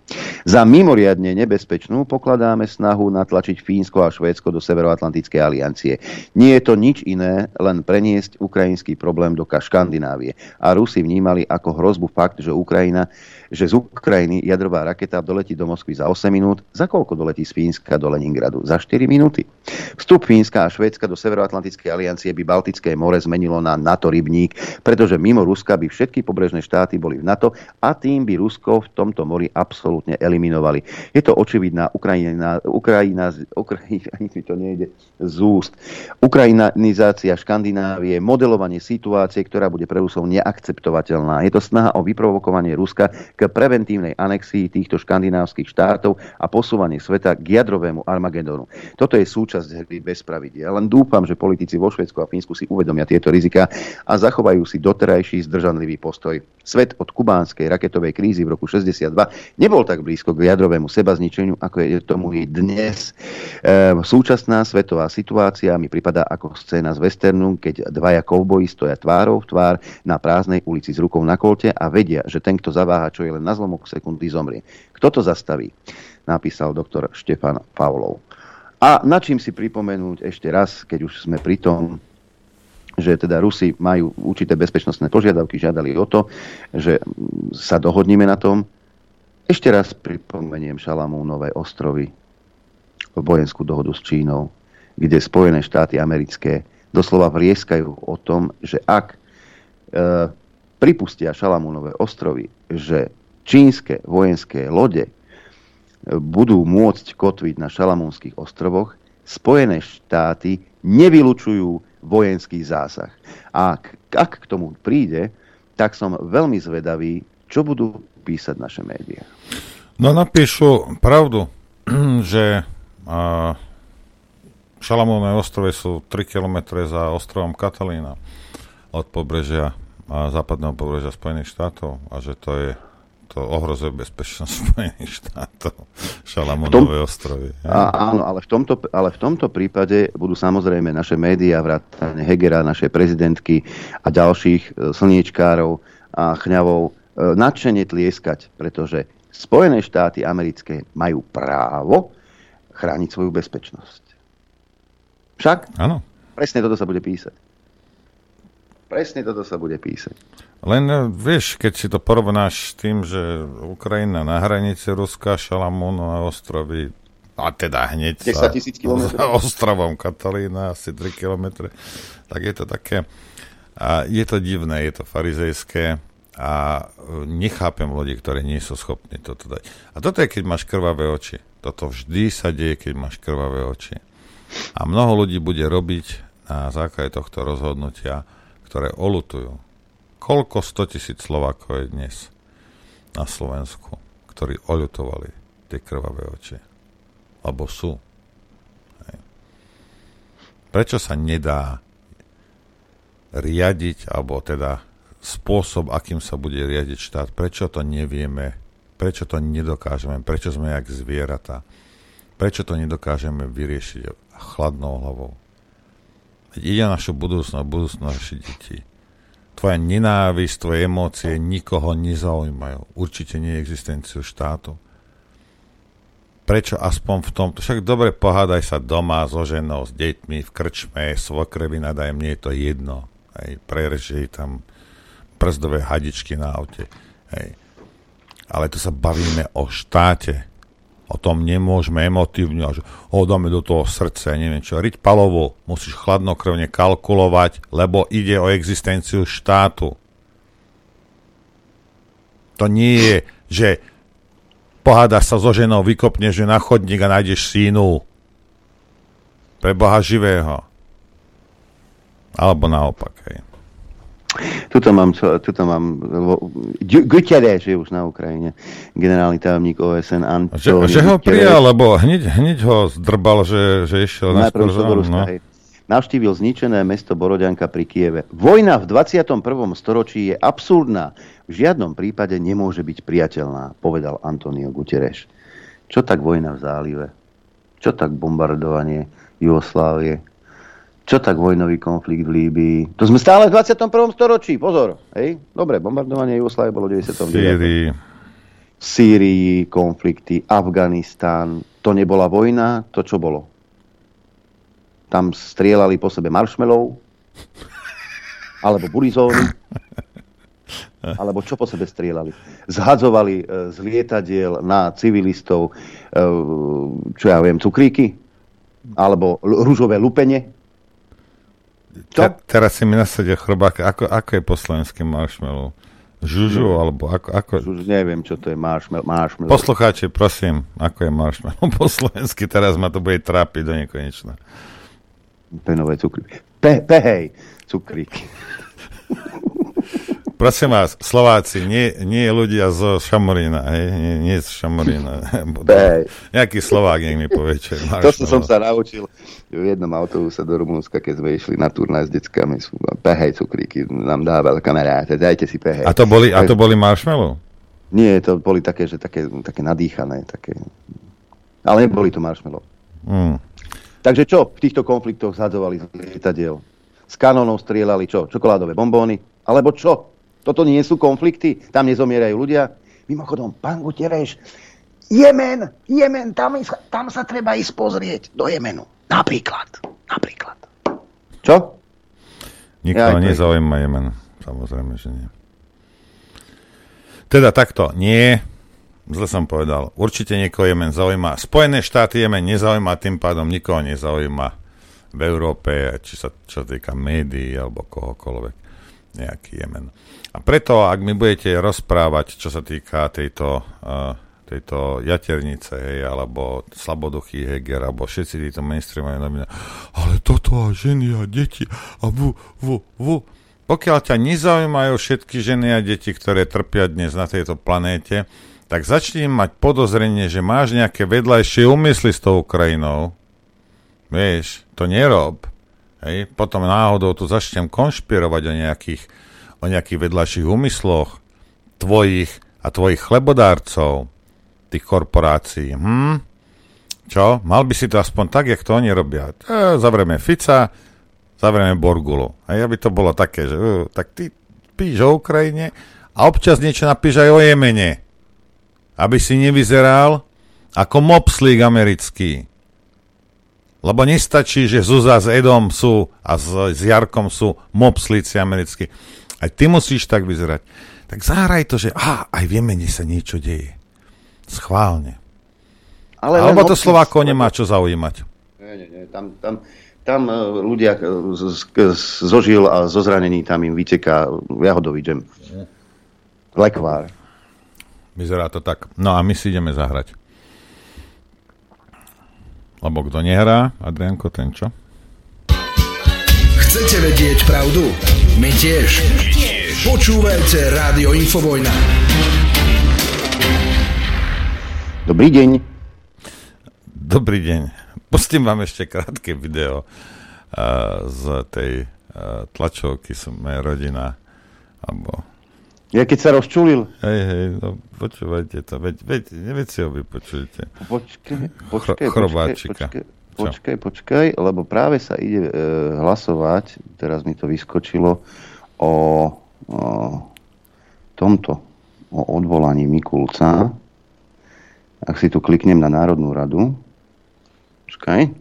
Za mimoriadne nebezpečnú pokladáme snahu natlačiť Fínsko a Švédsko do Severoatlantickej aliancie. Nie je to nič iné, len preniesť ukrajinský problém do Škandinávie. A Rusi vnímali ako hrozbu fakt, že Ukrajina že z Ukrajiny jadrová raketa doletí do Moskvy za 8 minút. Za koľko doletí z Fínska do Leningradu? Za 4 minúty. Vstup Fínska a Švédska do Severoatlantickej aliancie by Baltické more zmenilo na NATO rybník, pretože mimo Ruska by všetky pobrežné štáty boli v NATO a tým by Rusko v tomto mori absolútne eliminovali. Je to očividná Ukrajina, Ukrajina, Ukrajina ani mi to nejde z úst. Ukrajinizácia Škandinávie, modelovanie situácie, ktorá bude pre Rusov neakceptovateľná. Je to snaha o vyprovokovanie Ruska k preventívnej anexii týchto škandinávskych štátov a posúvanie sveta k jadrovému Armagedonu. Toto je súčasť hry bez pravidiel. Len dúfam, že politici vo Švedsku a Fínsku si uvedomia tieto rizika a zachovajú si doterajší zdržanlivý postoj. Svet od kubánskej raketovej krízy v roku 62 nebol tak blízko k jadrovému sebazničeniu, ako je tomu i dnes. E, súčasná svetová situácia mi pripadá ako scéna z westernu, keď dvaja kovboji stoja tvárou v tvár na prázdnej ulici s rukou na kolte a vedia, že ten, kto zaváha, čo je len na zlomok sekundy, zomrie. Kto to zastaví? Napísal doktor Štefan Pavlov. A na čím si pripomenúť ešte raz, keď už sme pri tom, že teda Rusi majú určité bezpečnostné požiadavky, žiadali o to, že sa dohodníme na tom. Ešte raz pripomeniem Šalamúnové ostrovy, vojenskú dohodu s Čínou, kde Spojené štáty americké doslova vrieskajú o tom, že ak e, pripustia Šalamúnové ostrovy, že čínske vojenské lode budú môcť kotviť na Šalamúnskych ostrovoch, Spojené štáty nevylučujú vojenský zásah. A ak, ak k tomu príde, tak som veľmi zvedavý, čo budú písať naše médiá. No napíšu pravdu, že a, Šalamónové ostrovy sú 3 km za ostrovom Katalína od pobrežia a západného pobrežia Spojených štátov a že to je to ohrozuje bezpečnosť Spojených štátov, Šalamónové ostrovy. A, áno, ale v, tomto, ale v tomto prípade budú samozrejme naše médiá, vrátane Hegera, našej prezidentky a ďalších e, slniečkárov a chňavov e, nadšene tlieskať, pretože Spojené štáty americké majú právo chrániť svoju bezpečnosť. Však? Áno. Presne toto sa bude písať. Presne toto sa bude písať. Len eh, vieš, keď si to porovnáš s tým, že Ukrajina na hranici Ruska, a ostrovy, a teda hneď za, za ostrovom Katalína, asi 3 km, tak je to také, a je to divné, je to farizejské a eh, nechápem ľudí, ktorí nie sú schopní toto dať. A toto je, keď máš krvavé oči. Toto vždy sa deje, keď máš krvavé oči. A mnoho ľudí bude robiť na základe tohto rozhodnutia, ktoré olutujú Koľko 100 tisíc Slovákov je dnes na Slovensku, ktorí oľutovali tie krvavé oči? Alebo sú. Hej. Prečo sa nedá riadiť, alebo teda spôsob, akým sa bude riadiť štát, prečo to nevieme, prečo to nedokážeme, prečo sme jak zvieratá, prečo to nedokážeme vyriešiť chladnou hlavou. Ide našu budúcnosť, budúcnosť našich detí tvoja nenávisť, tvoje emócie nikoho nezaujímajú. Určite nie existenciu štátu. Prečo aspoň v tomto? Však dobre, pohádaj sa doma so ženou, s deťmi, v krčme, svokrevi nadaj, mne je to jedno. Hej, prerežej tam przdové hadičky na aute. Hej. Ale tu sa bavíme o štáte, O tom nemôžeme emotívne, že ho dáme do toho srdca, neviem čo. Riť palovo musíš chladnokrvne kalkulovať, lebo ide o existenciu štátu. To nie je, že pohádaš sa so ženou, vykopneš že na chodník a nájdeš sínu. Pre Boha živého. Alebo naopak, hej. Tuto mám, tuto mám Guterres je už na Ukrajine, generálny tajomník OSN Antonio Že, že ho prijal, lebo hneď, hneď ho zdrbal, že, že išiel na no. Navštívil zničené mesto Borodianka pri Kieve. Vojna v 21. storočí je absurdná. V žiadnom prípade nemôže byť priateľná, povedal Antonio Guterres. Čo tak vojna v zálive? Čo tak bombardovanie Jugoslávie? Čo tak vojnový konflikt v Líbii? To sme stále v 21. storočí, pozor. Hej? Dobre, bombardovanie Jugoslávie bolo v 99. Sýrii. Sýrii, konflikty, Afganistán. To nebola vojna, to čo bolo? Tam strieľali po sebe marshmallow, alebo burizóny, alebo čo po sebe strieľali. Zhadzovali e, z lietadiel na civilistov, e, čo ja viem, cukríky, alebo rúžové lupenie? Te, teraz si mi nasadil chrobák. Ako, ako je po slovensky marshmallow? Žužu, alebo ako... ako... Žuž, neviem, čo to je marshmallow. marshmallow. Poslucháči, prosím, ako je marshmallow po slovensky? Teraz ma to bude trápiť do nekonečna. Penové cukríky. Pe, pehej, cukríky. Prosím vás, Slováci, nie, nie ľudia zo Šamorína, hej? Nie, nie z Šamorína. Nejaký Slovák, nech mi povie, čo je To som sa naučil v jednom autobuse do Rumúnska, keď sme išli na turnaj s deckami. Pehej cukríky nám dával kamaráte, dajte si pehej. A to boli, a to boli marshmallow? Nie, to boli také, že také, také nadýchané. Také... Ale neboli to marshmallow. Mm. Takže čo v týchto konfliktoch zhadzovali z lietadiel? S kanónov strieľali čo? Čokoládové bombóny? Alebo čo? Toto nie sú konflikty? Tam nezomierajú ľudia? Mimochodom, pán Guterres, Jemen, Jemen, tam, tam sa treba ísť pozrieť do Jemenu. Napríklad. Napríklad. Čo? Nikoho ja, nezaujíma Jemen. Samozrejme, že nie. Teda takto, nie. Zle som povedal. Určite niekoho Jemen zaujíma. Spojené štáty Jemen nezaujíma, tým pádom nikoho nezaujíma v Európe, či sa čo týka médií alebo kohokoľvek nejaký Jemen. A preto, ak mi budete rozprávať, čo sa týka tejto, uh, tejto jaternice, hej, alebo slaboduchy Heger, alebo všetci títo mainstreamové noviny, ale toto a ženy a deti a vu, vu, vu. Pokiaľ ťa nezaujímajú všetky ženy a deti, ktoré trpia dnes na tejto planéte, tak začni mať podozrenie, že máš nejaké vedľajšie úmysly s tou Ukrajinou. Vieš, to nerob. Hej, potom náhodou tu začnem konšpirovať o nejakých, o nejakých vedľajších úmysloch tvojich a tvojich chlebodárcov, tých korporácií. Hm? Čo? Mal by si to aspoň tak, jak to oni robia. E, zavrieme Fica, zavrieme Borgulu. A aby to bolo také, že uh, tak ty píš o Ukrajine a občas niečo napíš aj o Jemene. Aby si nevyzeral ako mopslík americký. Lebo nestačí, že Zuza s Edom sú a s, s Jarkom sú mopslíci americkí. Aj ty musíš tak vyzerať. Tak zahraj to, že á, aj v Jemene sa niečo deje. Schválne. Ale Alebo to Slovákov nemá čo zaujímať. Nie, nie, nie. Tam, tam, tam e, ľudia zožil a zo zranení tam im vyteká jahodový džem. Lekvár. Vyzerá to tak. No a my si ideme zahrať. Lebo kto nehrá, Adrianko, ten čo? Chcete vedieť pravdu? My tiež. Počúvajte Rádio Infovojna. Dobrý deň. Dobrý deň. Pustím vám ešte krátke video uh, z tej uh, tlačovky Sme rodina alebo ja keď sa rozčulil. Hej, hej, no počúvajte to, veď, veď, neveď si ho vypočujte. Počkaj, počkaj, počkaj, počkaj, počkaj, počkaj, lebo práve sa ide e, hlasovať, teraz mi to vyskočilo, o, o tomto, o odvolaní Mikulca. Ak si tu kliknem na Národnú radu, počkaj.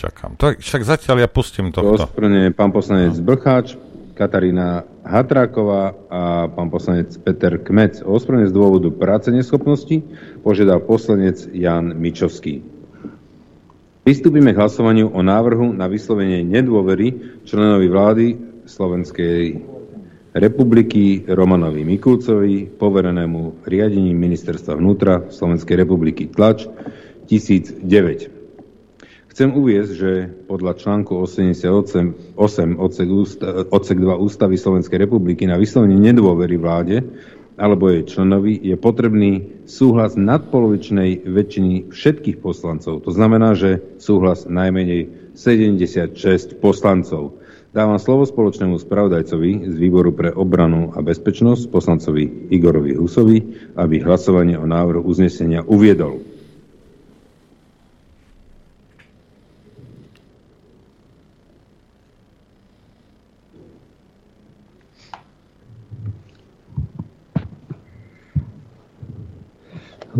Čakám. To, však zatiaľ ja pustím tohto. Osprne pán poslanec no. Blcháč, Katarína Hatráková a pán poslanec Peter Kmec. O ospravedlnenie z dôvodu práce neschopnosti požiadal poslanec Jan Mičovský. Pristúpime k hlasovaniu o návrhu na vyslovenie nedôvery členovi vlády Slovenskej republiky Romanovi Mikulcovi, poverenému riadením ministerstva vnútra Slovenskej republiky tlač 1009. Chcem uviezť, že podľa článku 88 odsek, odsek 2 Ústavy Slovenskej republiky na vyslovenie nedôvery vláde alebo jej členovi je potrebný súhlas nadpolovičnej väčšiny všetkých poslancov. To znamená, že súhlas najmenej 76 poslancov. Dávam slovo spoločnému spravodajcovi z Výboru pre obranu a bezpečnosť, poslancovi Igorovi Husovi, aby hlasovanie o návrhu uznesenia uviedol.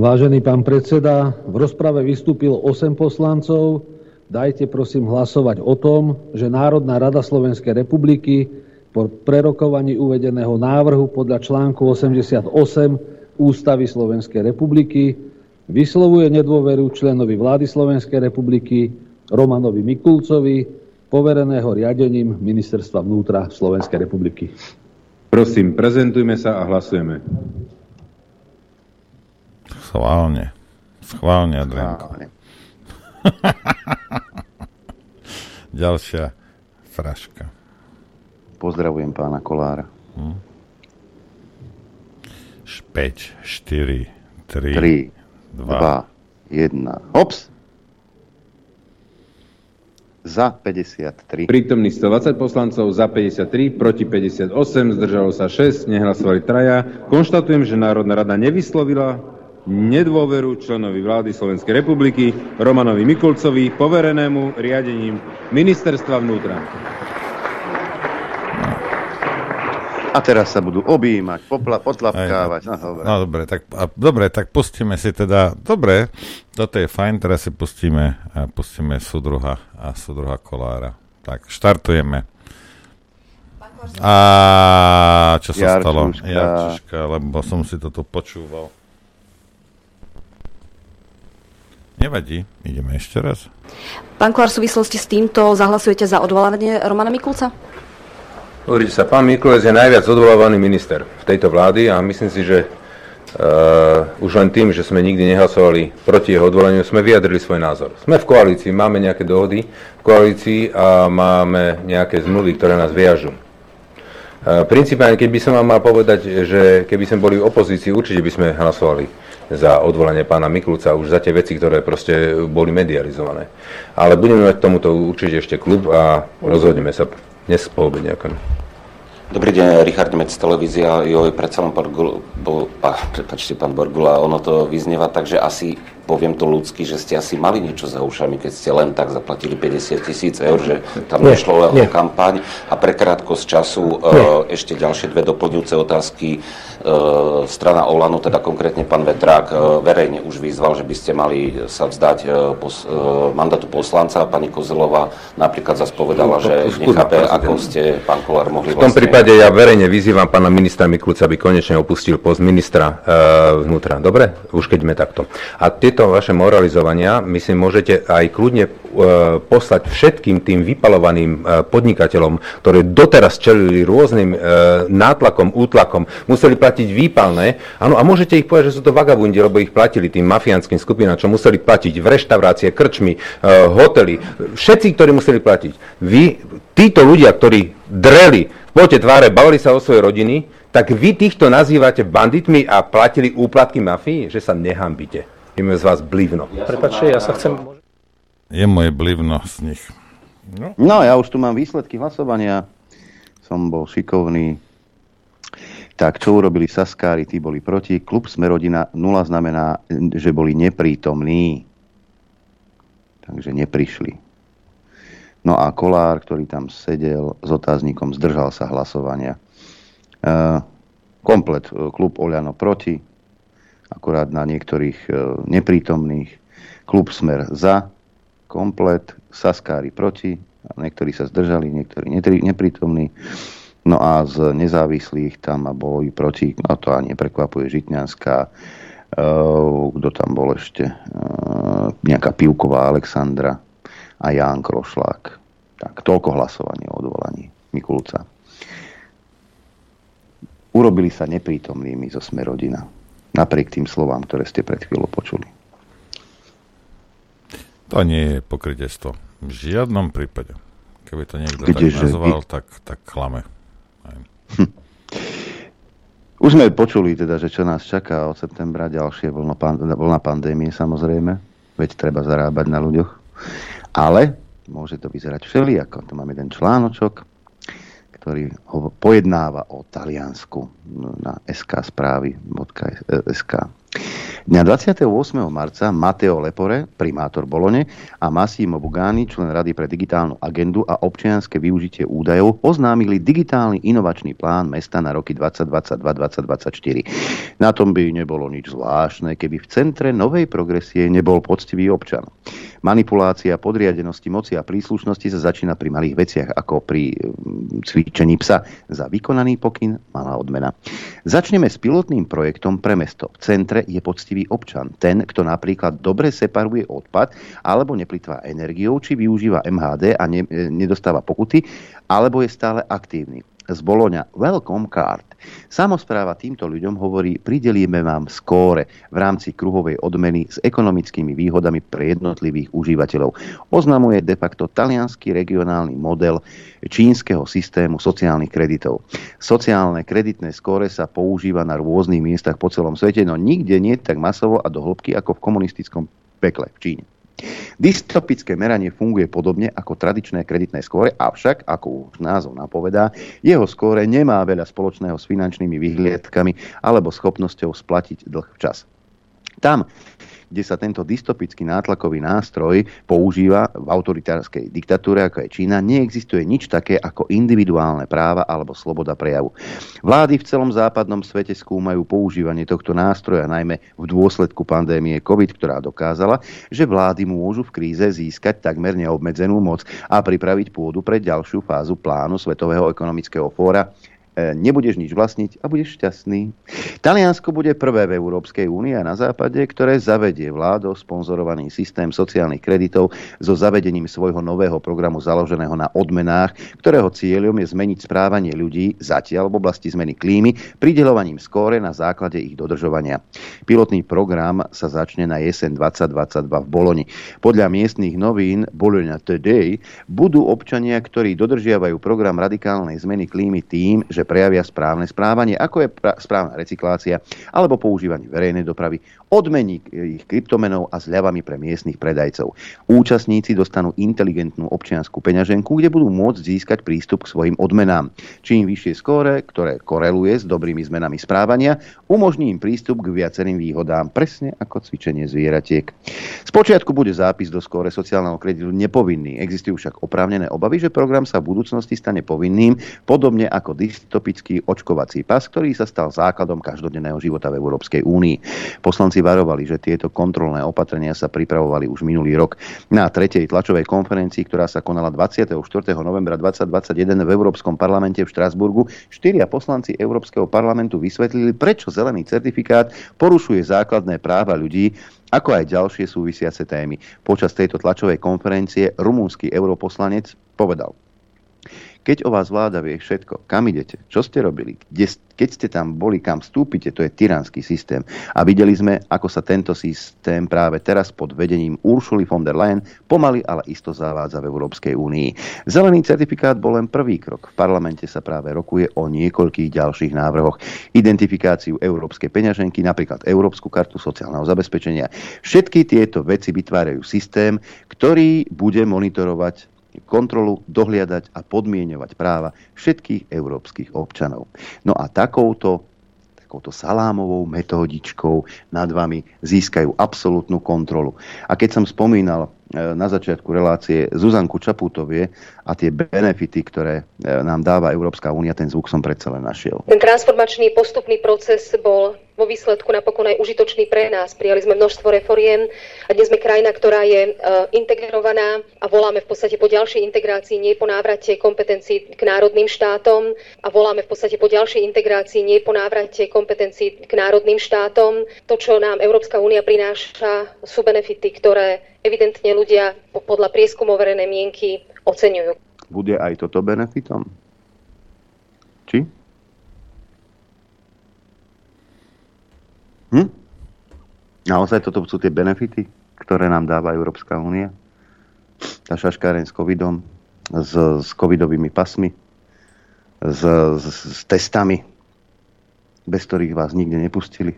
Vážený pán predseda, v rozprave vystúpilo 8 poslancov. Dajte prosím hlasovať o tom, že Národná rada Slovenskej republiky po prerokovaní uvedeného návrhu podľa článku 88 Ústavy Slovenskej republiky vyslovuje nedôveru členovi vlády Slovenskej republiky Romanovi Mikulcovi, povereného riadením Ministerstva vnútra Slovenskej republiky. Prosím, prezentujme sa a hlasujeme. Schválne. Schválne, Adrianko. Ďalšia fraška. Pozdravujem pána Kolára. Hm. 5, 4, 3, 3, 2, 1. Hops! Za 53. Prítomných 120 poslancov, za 53, proti 58, zdržalo sa 6, nehlasovali traja. Konštatujem, že Národná rada nevyslovila nedôveru členovi vlády Slovenskej republiky Romanovi Mikulcovi, poverenému riadením ministerstva vnútra. A teraz sa budú objímať, popla, potlapkávať. No, dobre. no dobre, tak, a, dobre, tak pustíme si teda, dobre, toto je fajn, teraz si pustíme, a pustíme súdruha a súdruha Kolára. Tak, štartujeme. A čo sa Jarčuška. stalo? Jarčuška, lebo som si toto počúval. Nevadí, ideme ešte raz. Pán Kolár, v súvislosti s týmto zahlasujete za odvolávanie Romana Mikulca? Pozrite sa, pán Mikulec je najviac odvolávaný minister v tejto vlády a myslím si, že uh, už len tým, že sme nikdy nehlasovali proti jeho odvolaniu, sme vyjadrili svoj názor. Sme v koalícii, máme nejaké dohody v koalícii a máme nejaké zmluvy, ktoré nás viažu. Uh, Principiálne, keď by som vám mal povedať, že keby sme boli v opozícii, určite by sme hlasovali za odvolanie pána Mikulca už za tie veci, ktoré proste boli medializované. Ale budeme mať tomuto určite ešte klub a rozhodneme sa dnes po obede. Dobrý deň, Richard Nemec, televízia. Jo, predsa len pán Borgula, ono to vyznieva tak, že asi poviem to ľudsky, že ste asi mali niečo za ušami, keď ste len tak zaplatili 50 tisíc eur, že tam nie, nešlo len o kampaň. A pre krátkosť času nie. ešte ďalšie dve doplňujúce otázky. E, strana Olano, teda konkrétne pán Vetrák, e, verejne už vyzval, že by ste mali sa vzdať e, pos, mandátu poslanca. Pani Kozelová napríklad zase povedala, no, že nechápe, ako ste, pán Kolár, mohli V tom vlastne... prípade ja verejne vyzývam pána ministra Mikulca, aby konečne opustil post ministra e, vnútra. Dobre? Už keď sme takto. A tieto vaše moralizovania, myslím, môžete aj kľudne e, poslať všetkým tým vypalovaným e, podnikateľom, ktorí doteraz čelili rôznym e, nátlakom, útlakom, museli platiť výpalné. Áno, a môžete ich povedať, že sú to vagabundi, lebo ich platili tým mafiánskym skupinám, čo museli platiť v reštaurácie, krčmy, eh, hotely. Všetci, ktorí museli platiť. Vy, títo ľudia, ktorí dreli v pote tváre, bavili sa o svoje rodiny, tak vy týchto nazývate banditmi a platili úplatky mafii, že sa nehambíte. Je z vás blivno. Prepačte, ja sa chcem... Je moje blivno z nich. No. no, ja už tu mám výsledky hlasovania. Som bol šikovný, tak čo urobili Saskári, tí boli proti. Klub Smerodina 0 znamená, že boli neprítomní. Takže neprišli. No a Kolár, ktorý tam sedel s otáznikom, zdržal sa hlasovania. E, komplet e, klub Oľano proti, akorát na niektorých e, neprítomných. Klub Smer za, komplet, Saskári proti, niektorí sa zdržali, niektorí neprítomní. No a z nezávislých tam boli proti, no to ani neprekvapuje, Žitňanská, uh, kto tam bol ešte, uh, nejaká Pivková Alexandra a Ján Krošlák. Tak, toľko hlasovanie o odvolaní Mikulca. Urobili sa neprítomnými zo Smerodina. Napriek tým slovám, ktoré ste pred chvíľou počuli. To nie je pokrytectvo. V žiadnom prípade. Keby to niekto Kde, tak nazval, tak, tak klame. Hm. Už sme počuli teda, že čo nás čaká od septembra, ďalšie vlna pandémie samozrejme, veď treba zarábať na ľuďoch. Ale môže to vyzerať všelijako. Tu máme jeden článočok, ktorý ho pojednáva o Taliansku na sksprávy.sk. Dňa 28. marca Mateo Lepore, primátor Bolone, a Massimo Bugani, člen Rady pre digitálnu agendu a občianske využitie údajov, oznámili digitálny inovačný plán mesta na roky 2022-2024. Na tom by nebolo nič zvláštne, keby v centre novej progresie nebol poctivý občan. Manipulácia podriadenosti moci a príslušnosti sa začína pri malých veciach, ako pri mm, cvičení psa. Za vykonaný pokyn malá odmena. Začneme s pilotným projektom pre mesto. V centre je poctivý občan. Ten, kto napríklad dobre separuje odpad, alebo neplitvá energiou, či využíva MHD a ne, nedostáva pokuty, alebo je stále aktívny z Boloňa Welcome Card. Samozpráva týmto ľuďom hovorí, pridelíme vám skóre v rámci kruhovej odmeny s ekonomickými výhodami pre jednotlivých užívateľov. Oznamuje de facto talianský regionálny model čínskeho systému sociálnych kreditov. Sociálne kreditné skóre sa používa na rôznych miestach po celom svete, no nikde nie tak masovo a do hĺbky ako v komunistickom pekle v Číne. Dystopické meranie funguje podobne ako tradičné kreditné skóre, avšak, ako už názov napovedá, jeho skóre nemá veľa spoločného s finančnými vyhliadkami alebo schopnosťou splatiť dlh včas. Tam, kde sa tento dystopický nátlakový nástroj používa v autoritárskej diktatúre, ako je Čína, neexistuje nič také ako individuálne práva alebo sloboda prejavu. Vlády v celom západnom svete skúmajú používanie tohto nástroja, najmä v dôsledku pandémie COVID, ktorá dokázala, že vlády môžu v kríze získať takmer neobmedzenú moc a pripraviť pôdu pre ďalšiu fázu plánu Svetového ekonomického fóra nebudeš nič vlastniť a budeš šťastný. Taliansko bude prvé v Európskej únii a na západe, ktoré zavedie vládou sponzorovaný systém sociálnych kreditov so zavedením svojho nového programu založeného na odmenách, ktorého cieľom je zmeniť správanie ľudí zatiaľ v oblasti zmeny klímy pridelovaním skóre na základe ich dodržovania. Pilotný program sa začne na jeseň 2022 v Boloni. Podľa miestnych novín Bologna Today budú občania, ktorí dodržiavajú program radikálnej zmeny klímy tým, že že prejavia správne správanie, ako je správna recyklácia alebo používanie verejnej dopravy, odmení ich kryptomenov a zľavami pre miestnych predajcov. Účastníci dostanú inteligentnú občianskú peňaženku, kde budú môcť získať prístup k svojim odmenám. Čím vyššie skóre, ktoré koreluje s dobrými zmenami správania, umožní im prístup k viacerým výhodám, presne ako cvičenie zvieratiek. Spočiatku bude zápis do skóre sociálneho kreditu nepovinný. Existujú však oprávnené obavy, že program sa v budúcnosti stane povinným, podobne ako dystopický očkovací pas, ktorý sa stal základom každodenného života v Európskej únii. Poslanci varovali, že tieto kontrolné opatrenia sa pripravovali už minulý rok. Na tretej tlačovej konferencii, ktorá sa konala 24. novembra 2021 v Európskom parlamente v Štrasburgu, štyria poslanci Európskeho parlamentu vysvetlili, prečo zelený certifikát porušuje základné práva ľudí, ako aj ďalšie súvisiace témy. Počas tejto tlačovej konferencie rumúnsky europoslanec povedal, keď o vás vláda vie všetko, kam idete, čo ste robili, kde, keď ste tam boli, kam vstúpite, to je tyranský systém. A videli sme, ako sa tento systém práve teraz pod vedením Uršuly von der Leyen pomaly, ale isto zavádza v Európskej únii. Zelený certifikát bol len prvý krok. V parlamente sa práve rokuje o niekoľkých ďalších návrhoch. Identifikáciu európskej peňaženky, napríklad Európsku kartu sociálneho zabezpečenia. Všetky tieto veci vytvárajú systém, ktorý bude monitorovať kontrolu, dohliadať a podmienovať práva všetkých európskych občanov. No a takouto takouto salámovou metódičkou nad vami získajú absolútnu kontrolu. A keď som spomínal e, na začiatku relácie Zuzanku Čaputovie a tie benefity, ktoré e, nám dáva Európska únia, ten zvuk som predsa len našiel. Ten transformačný postupný proces bol vo výsledku napokon aj užitočný pre nás. Prijali sme množstvo reforiem a dnes sme krajina, ktorá je uh, integrovaná a voláme v podstate po ďalšej integrácii, nie po návrate kompetencií k národným štátom a voláme v podstate po ďalšej integrácii, nie po návrate kompetencií k národným štátom. To, čo nám Európska únia prináša, sú benefity, ktoré evidentne ľudia podľa prieskumov verejnej mienky oceňujú. Bude aj toto benefitom? Či? Hm? Naozaj toto sú tie benefity, ktoré nám dáva Európska únia. Tá šaškáreň s covidom, s, s covidovými pasmi, s, s, s testami, bez ktorých vás nikde nepustili.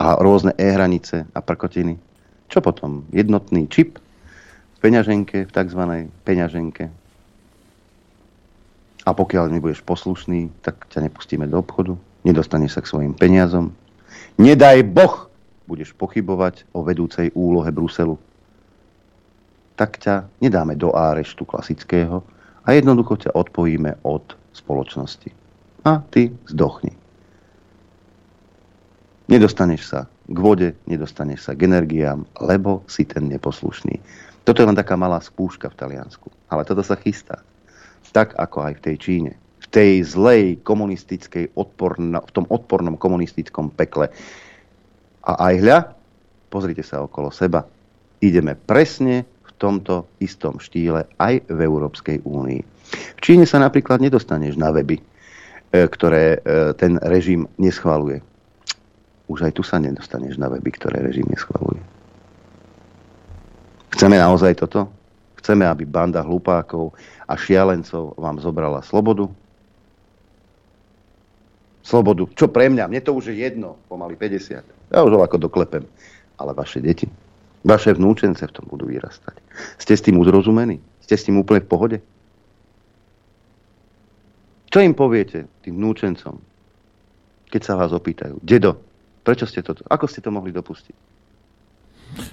A rôzne e-hranice a prkotiny. Čo potom? Jednotný čip v peňaženke, v tzv. peňaženke. A pokiaľ nebudeš poslušný, tak ťa nepustíme do obchodu, nedostaneš sa k svojim peniazom. Nedaj Boh, budeš pochybovať o vedúcej úlohe Bruselu. Tak ťa nedáme do áreštu klasického a jednoducho ťa odpojíme od spoločnosti. A ty zdochni. Nedostaneš sa k vode, nedostaneš sa k energiám, lebo si ten neposlušný. Toto je len taká malá spúška v Taliansku. Ale toto sa chystá. Tak ako aj v tej Číne. Tej zlej komunistickej odporno, v tom odpornom komunistickom pekle. A aj hľa, pozrite sa okolo seba. Ideme presne v tomto istom štýle aj v Európskej únii. V Číne sa napríklad nedostaneš na weby, e, ktoré e, ten režim neschvaluje. Už aj tu sa nedostaneš na weby, ktoré režim neschvaluje. Chceme naozaj toto? Chceme, aby banda hlupákov a šialencov vám zobrala slobodu? Slobodu. Čo pre mňa? Mne to už je jedno, pomaly 50. Ja už ho ako doklepem. Ale vaše deti, vaše vnúčence v tom budú vyrastať. Ste s tým uzrozumení? Ste s tým úplne v pohode? Čo im poviete, tým vnúčencom, keď sa vás opýtajú? Dedo, prečo ste to, ako ste to mohli dopustiť?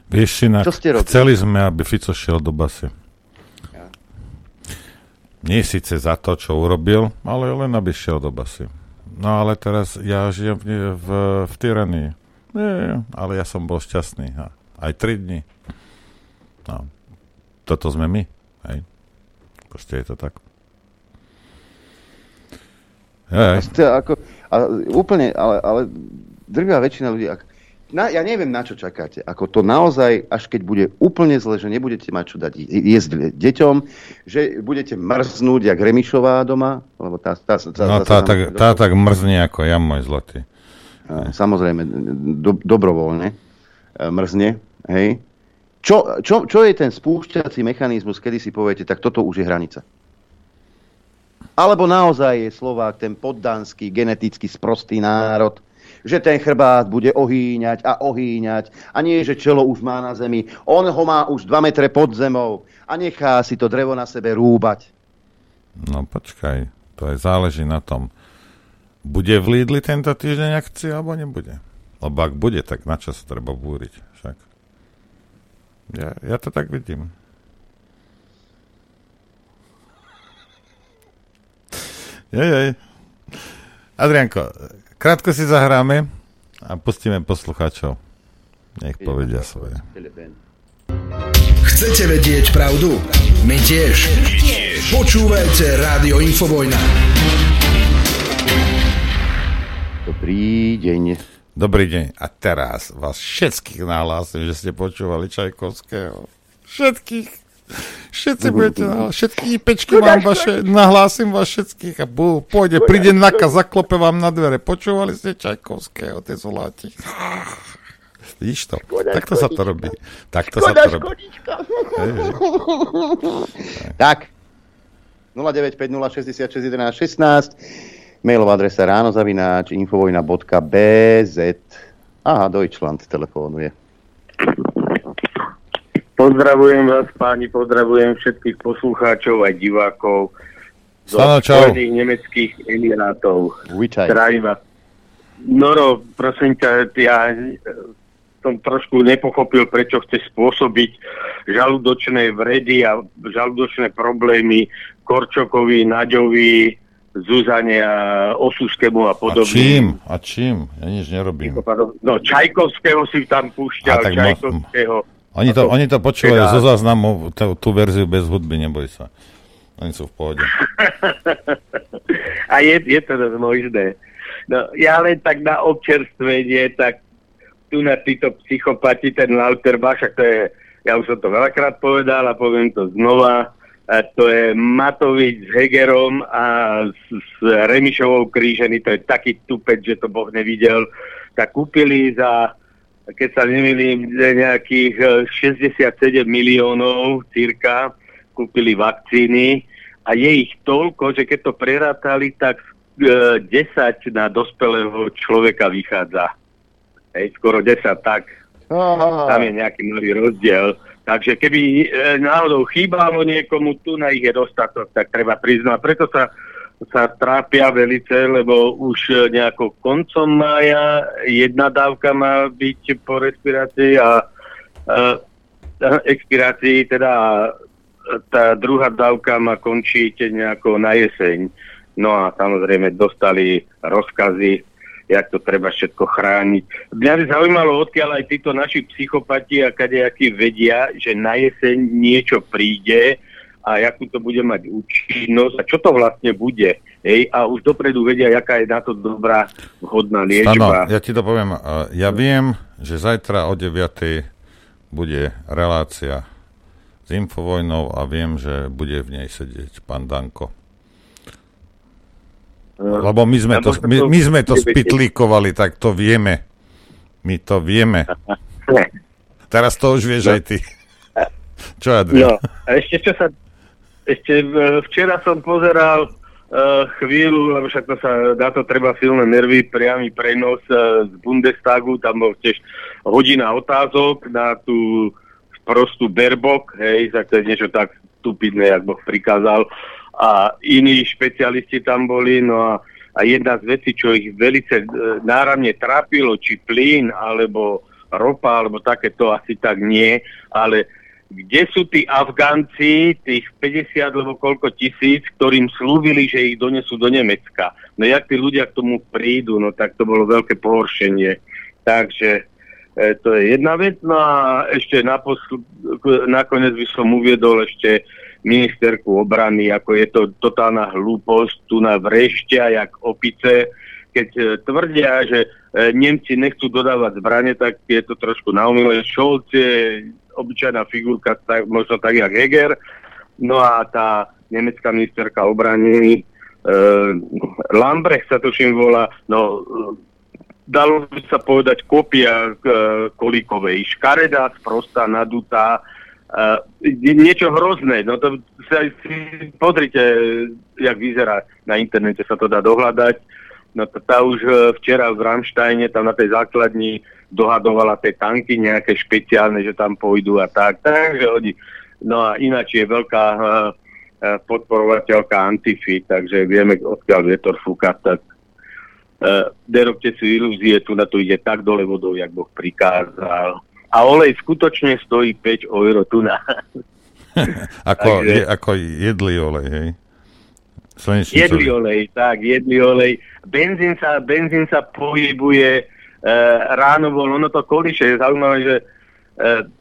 Vieš, inak, Čo ste robili? chceli sme, aby Fico šiel do basy. Ja. Nie síce za to, čo urobil, ale len aby šiel do basy. No ale teraz ja žijem v, v, v tyranii. Nie, ale ja som bol šťastný. A aj tri dni. No. Toto sme my. Hej. Proste je to tak. Hej. Ako, a úplne, ale, ale drvá väčšina ľudí, ak, na, ja neviem, na čo čakáte. Ako to naozaj, až keď bude úplne zle, že nebudete mať čo dať jesť deťom, že budete mrznúť, jak Remišová doma, lebo tá, tá, tá, no, tá, tá, tak, tá tak mrzne ako ja, môj zlatý. Samozrejme, do, dobrovoľne e, mrzne, hej. Čo, čo, čo je ten spúšťací mechanizmus, kedy si poviete, tak toto už je hranica? Alebo naozaj je Slovák ten poddanský, geneticky sprostý národ, že ten chrbát bude ohýňať a ohýňať a nie, že čelo už má na zemi. On ho má už 2 metre pod zemou a nechá si to drevo na sebe rúbať. No počkaj, to aj záleží na tom. Bude v Lidli tento týždeň akcia alebo nebude? Lebo ak bude, tak na čo sa treba búriť? Však. Ja, ja to tak vidím. Jej, jej. Adrianko, Krátko si zahráme a pustíme poslucháčov. Nech povedia svoje. Chcete vedieť pravdu? My tiež. tiež. Počúvajte Rádio Infovojna. Dobrý deň. Dobrý deň. A teraz vás všetkých nahlásim, že ste počúvali Čajkovského. Všetkých. Všetci budete, no, všetky pečky vám vaše, nahlásim vás všetkých a bu, pôjde, príde Naka, zaklope vám na dvere. Počúvali ste Čajkovského, tie zoláti. Vidíš to? Takto sa to robí. Takto sa to robí. Tak. 0950661116 mailová adresa ráno zavináč infovojna.bz Aha, Deutschland telefonuje. Pozdravujem vás páni, pozdravujem všetkých poslucháčov aj divákov zo Spojených nemeckých emirátov. Zdravím vás. Noro, prosím ťa, ja som trošku nepochopil, prečo chce spôsobiť žalúdočné vredy a žalúdočné problémy Korčokovi, Naďovi, Zuzane a Osuskému a podobne. A čím? A čím? Ja nič nerobím. No, Čajkovského si tam púšťal, Čajkovského. Mo- oni to, oni to počúvajú teda... zo záznamu, tú, tú verziu bez hudby, neboj sa. Oni sú v pohode. A je, je to možné. No, ja len tak na občerstvenie, tak tu na títo psychopati, ten Lauterbach, to je, ja už som to veľakrát povedal a poviem to znova, a to je Matovič s Hegerom a s, s Remišovou krížený, to je taký tupec, že to Boh nevidel, tak kúpili za keď sa nemýlim, nejakých 67 miliónov cirka kúpili vakcíny a je ich toľko, že keď to prerátali, tak 10 na dospelého človeka vychádza. Hej, skoro 10 tak. Aha. Tam je nejaký malý rozdiel. Takže keby e, náhodou chýbalo niekomu, tu na ich je dostatok, tak treba priznať. Preto sa, sa trápia velice, lebo už e, nejako koncom mája jedna dávka má byť po respirácii a, a expirácii, teda tá druhá dávka má končiť nejako na jeseň. No a samozrejme dostali rozkazy jak to treba všetko chrániť. Mňa by zaujímalo, odkiaľ aj títo naši psychopati a kadejakí vedia, že na jeseň niečo príde a akú to bude mať účinnosť a čo to vlastne bude. Hej, a už dopredu vedia, aká je na to dobrá, vhodná liečba. Stano, ja ti to poviem. Ja viem, že zajtra o 9. bude relácia s Infovojnou a viem, že bude v nej sedieť pán Danko. Lebo my sme to, my, my sme to spitlíkovali, tak to vieme. My to vieme. Teraz to už vieš no. aj ty. Čo, Adrian? No, a ešte čo sa... Ešte včera som pozeral uh, chvíľu, lebo však to sa, na to treba silné nervy, priamy prenos uh, z Bundestagu, tam bol tiež hodina otázok na tú prostú Berbok, hej, tak to je niečo tak stupidné, jak Boh prikázal. A iní špecialisti tam boli, no a, a jedna z vecí, čo ich velice e, náramne trápilo, či plyn, alebo ropa, alebo také, to asi tak nie, ale kde sú tí Afgánci, tých 50 alebo koľko tisíc, ktorým slúbili, že ich donesú do Nemecka. No jak tí ľudia k tomu prídu, no tak to bolo veľké pohoršenie. Takže e, to je jedna vec. No a ešte naposl- nakoniec by som uviedol ešte ministerku obrany, ako je to totálna hlúposť, tu na vrešťa, jak opice, keď e, tvrdia, že e, Nemci nechcú dodávať zbranie, tak je to trošku naumilé. Je obyčajná figurka, tak, možno tak jak Heger, no a tá nemecká ministerka obrany e, Lambrecht sa tuším volá, no dalo by sa povedať kopia e, Kolíkovej. Škaredá, sprostá, nadutá, Uh, niečo hrozné, no to sa si pozrite, jak vyzerá na internete, sa to dá dohľadať. No tá už uh, včera v Ramštajne, tam na tej základni dohadovala tie tanky nejaké špeciálne, že tam pôjdu a tak. Takže oni, no a ináč je veľká uh, podporovateľka Antify, takže vieme, odkiaľ vietor fúka, tak uh, nerobte si ilúzie, tu na to ide tak dole vodou, jak Boh prikázal a olej skutočne stojí 5 euro tu na. ako, Takže, je, ako jedlý olej, hej? Slnečný jedlý olej, tak, jedlý olej. Benzín sa, benzín sa pohybuje ráno bol, ono to koliše, je zaujímavé, že e,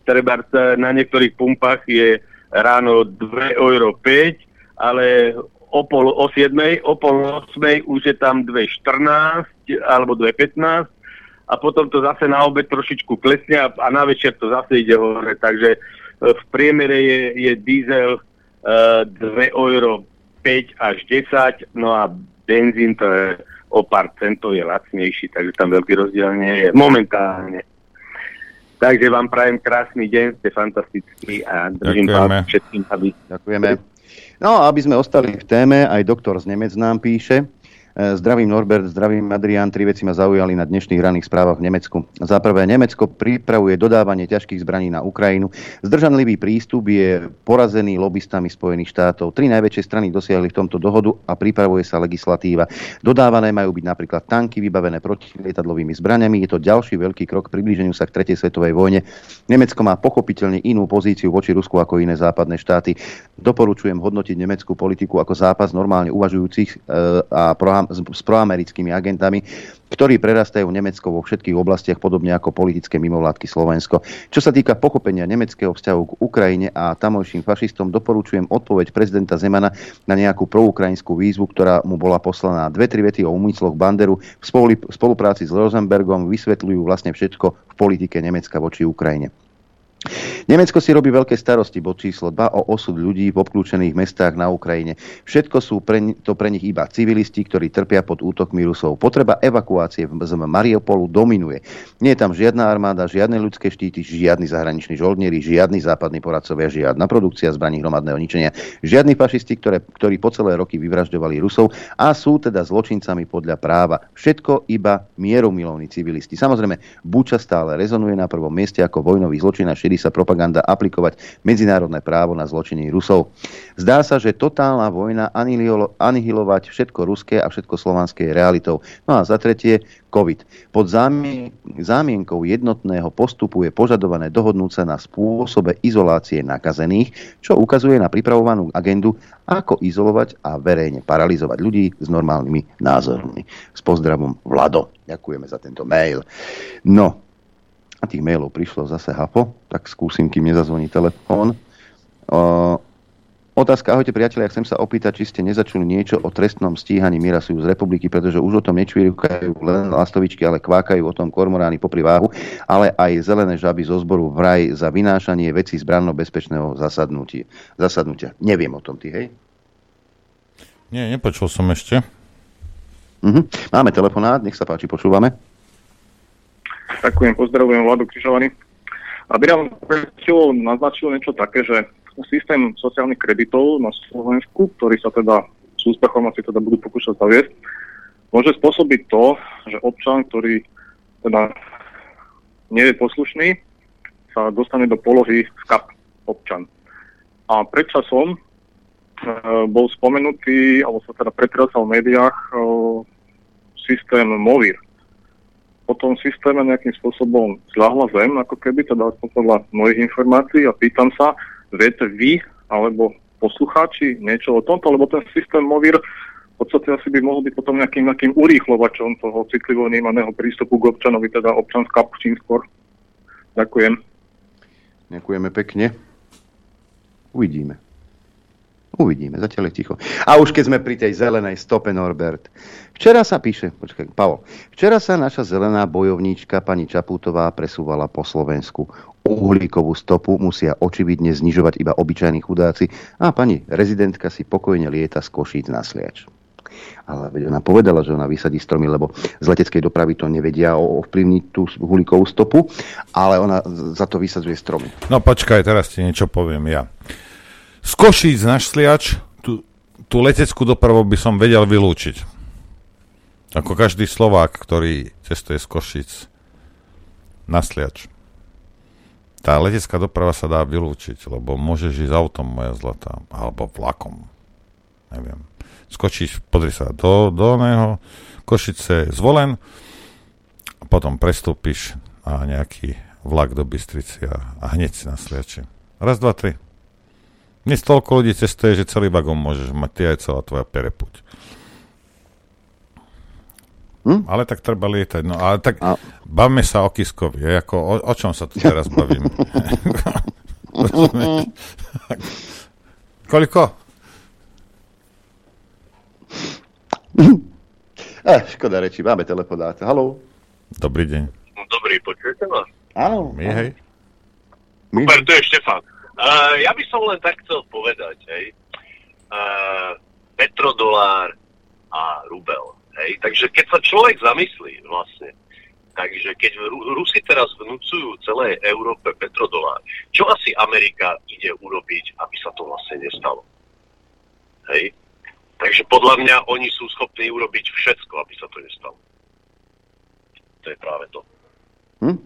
treba na niektorých pumpách je ráno 2,05 euro, ale o pol o 7, o pol 8 už je tam 2,14 alebo 2,15 a potom to zase na obed trošičku klesne a, na večer to zase ide hore. Takže e, v priemere je, je diesel uh, 2 euro 5 až 10, no a benzín to je o pár centov je lacnejší, takže tam veľký rozdiel nie je momentálne. Takže vám prajem krásny deň, ste fantastickí a držím vás všetkým, aby... Ďakujeme. No a aby sme ostali v téme, aj doktor z Nemec nám píše, zdravím Norbert, zdravím Adrian. Tri veci ma zaujali na dnešných ranných správach v Nemecku. Za prvé, Nemecko pripravuje dodávanie ťažkých zbraní na Ukrajinu. Zdržanlivý prístup je porazený lobbystami Spojených štátov. Tri najväčšie strany dosiahli v tomto dohodu a pripravuje sa legislatíva. Dodávané majú byť napríklad tanky vybavené protilietadlovými zbraniami. Je to ďalší veľký krok k priblíženiu sa k tretej svetovej vojne. Nemecko má pochopiteľne inú pozíciu voči Rusku ako iné západné štáty. Doporučujem hodnotiť nemeckú politiku ako zápas normálne uvažujúcich e, a s proamerickými agentami, ktorí prerastajú Nemecko vo všetkých oblastiach, podobne ako politické mimovládky Slovensko. Čo sa týka pochopenia nemeckého vzťahu k Ukrajine a tamojším fašistom, doporučujem odpoveď prezidenta Zemana na nejakú proukrajinskú výzvu, ktorá mu bola poslaná. Dve, tri vety o úmysloch Banderu v spolupráci s Rosenbergom vysvetľujú vlastne všetko v politike Nemecka voči Ukrajine. Nemecko si robí veľké starosti, bod číslo 2, o osud ľudí v obklúčených mestách na Ukrajine. Všetko sú pre, to pre nich iba civilisti, ktorí trpia pod útokmi Rusov. Potreba evakuácie z Mariupolu dominuje. Nie je tam žiadna armáda, žiadne ľudské štíty, žiadni zahraniční žoldnieri, žiadni západní poradcovia, žiadna produkcia zbraní hromadného ničenia, žiadni fašisti, ktoré, ktorí po celé roky vyvražďovali Rusov a sú teda zločincami podľa práva. Všetko iba mieromilovní civilisti. Samozrejme, Buča stále rezonuje na prvom mieste ako vojnový zločin a šíri sa propaganda aplikovať medzinárodné právo na zločiny Rusov. Zdá sa, že totálna vojna anihilovať všetko ruské a všetko slovanské je realitou. No a za tretie, COVID. Pod zámienkou jednotného postupu je požadované dohodnúť sa na spôsobe izolácie nakazených, čo ukazuje na pripravovanú agendu, ako izolovať a verejne paralizovať ľudí s normálnymi názormi. S pozdravom Vlado. Ďakujeme za tento mail. No, a tých mailov prišlo zase hafo, tak skúsim, kým nezazvoní telefón. Otázka, ahojte priatelia, chcem sa opýtať, či ste nezačuli niečo o trestnom stíhaní Mirasu z republiky, pretože už o tom nečvírukajú len lastovičky, ale kvákajú o tom kormorány popri váhu, ale aj zelené žaby zo zboru vraj za vynášanie veci zbranno bezpečného zasadnutia. zasadnutia. Neviem o tom, ty, hej? Nie, nepočul som ešte. Uh-huh. Máme telefonát, nech sa páči, počúvame. Ďakujem, pozdravujem Vladu Križovaný. Aby nám naznačil niečo také, že systém sociálnych kreditov na Slovensku, ktorý sa teda s úspechom asi teda budú pokúšať zaviesť, môže spôsobiť to, že občan, ktorý teda nie je poslušný, sa dostane do polohy skap občan. A predčasom e, bol spomenutý, alebo sa teda pretrasal v médiách e, systém MOVIR, po tom systéme nejakým spôsobom zľahla zem, ako keby, teda podľa mojich informácií a pýtam sa, viete vy alebo poslucháči niečo o tomto, lebo ten systém MOVIR v podstate asi by mohol byť potom nejakým, nejakým urýchlovačom toho citlivo vnímaného prístupu k občanovi, teda občanská čím skôr. Ďakujem. Ďakujeme pekne. Uvidíme. Uvidíme, zatiaľ je ticho. A už keď sme pri tej zelenej stope, Norbert. Včera sa píše, počkaj, Pavol, včera sa naša zelená bojovníčka pani Čaputová presúvala po Slovensku. Uhlíkovú stopu musia očividne znižovať iba obyčajní chudáci a pani rezidentka si pokojne lieta z Košíc na Sliač. Ale veď ona povedala, že ona vysadí stromy, lebo z leteckej dopravy to nevedia ovplyvniť tú uhlíkovú stopu, ale ona za to vysadzuje stromy. No počkaj, teraz ti niečo poviem ja. Z Košíc na Šliač tú, tú leteckú dopravu by som vedel vylúčiť. Ako každý Slovák, ktorý cestuje z Košíc na Sliač. Tá letecká doprava sa dá vylúčiť, lebo môžeš ísť autom, moja zlatá, alebo vlakom. Neviem. Skočíš, pozri sa, do, do oného, Košice zvolen, a potom prestúpiš a nejaký vlak do Bystrici a, a hneď si na Sliači. Raz, dva, tri. Dnes toľko ľudí cestuje, že celý vagón môžeš mať, ty aj celá tvoja perepuť. Hm? Ale tak treba lietať. No ale tak a... bavme sa o Kiskovi. Ako, o, o čom sa tu teraz bavím? Koľko? Eh, škoda reči, máme telefonát. Haló? Dobrý deň. Dobrý, počujete ma? Áno. My, hej. Super, to je Štefán. Uh, ja by som len tak chcel povedať, hej. Uh, petrodolár a rubel. Hej. Takže keď sa človek zamyslí vlastne, takže keď Rusi teraz vnúcujú celej Európe petrodolár, čo asi Amerika ide urobiť, aby sa to vlastne nestalo? Hej. Takže podľa mňa oni sú schopní urobiť všetko, aby sa to nestalo. To je práve to. Hm?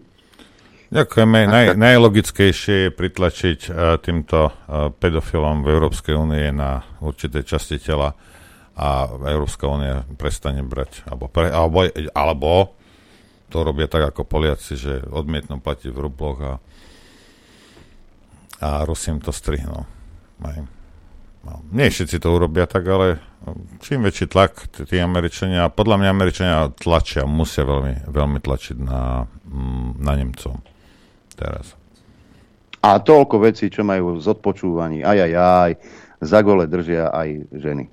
Ďakujeme. Naj, najlogickejšie je pritlačiť uh, týmto uh, pedofilom v Európskej únie na určité časti tela a Európska únia prestane brať. Alebo, pre, alebo, alebo to robia tak ako Poliaci, že odmietnú platiť v rubloch a, a Rusim to strihnú. Aj. No, nie všetci to urobia tak, ale čím väčší tlak tí Američania, podľa mňa Američania tlačia, musia veľmi, veľmi tlačiť na, mm, na Nemcov teraz. A toľko vecí, čo majú z odpočúvaní. Aj, aj, aj. Za gole držia aj ženy.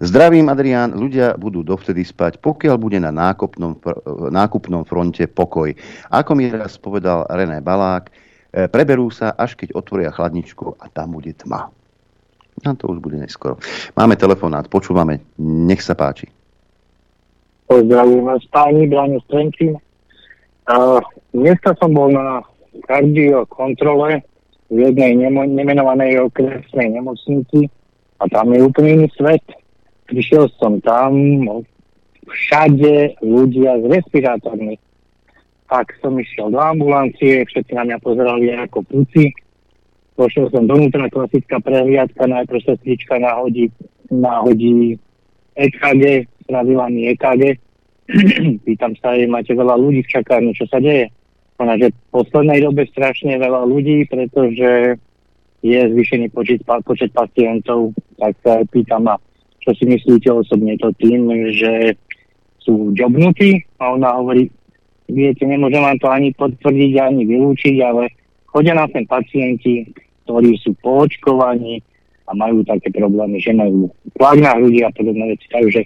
Zdravím, Adrián. Ľudia budú dovtedy spať, pokiaľ bude na nákupnom, nákupnom fronte pokoj. Ako mi raz povedal René Balák, preberú sa, až keď otvoria chladničku a tam bude tma. A to už bude neskoro. Máme telefonát, počúvame, nech sa páči. Pozdravujem vás, páni, Braňo Strenčín. Uh, dneska som bol na kardio kontrole v jednej nemo- nemenovanej okresnej nemocnici a tam je úplne iný svet. Prišiel som tam, všade ľudia s respirátormi. Tak som išiel do ambulancie, všetci na mňa pozerali ako puci Pošiel som donútra, klasická prehliadka, najprv sestrička nahodí, nahodí EKG, spravila mi EKG. Pýtam sa jej, máte veľa ľudí v čakárni, čo sa deje? Že v poslednej dobe strašne veľa ľudí, pretože je zvýšený počet, počet pacientov, tak sa pýtam a čo si myslíte osobne to tým, že sú jobnutí a ona hovorí, viete, nemôžem vám to ani potvrdiť, ani vylúčiť, ale chodia na ten pacienti, ktorí sú po očkovaní a majú také problémy, že majú tlak na hrudi a podobné veci. Takže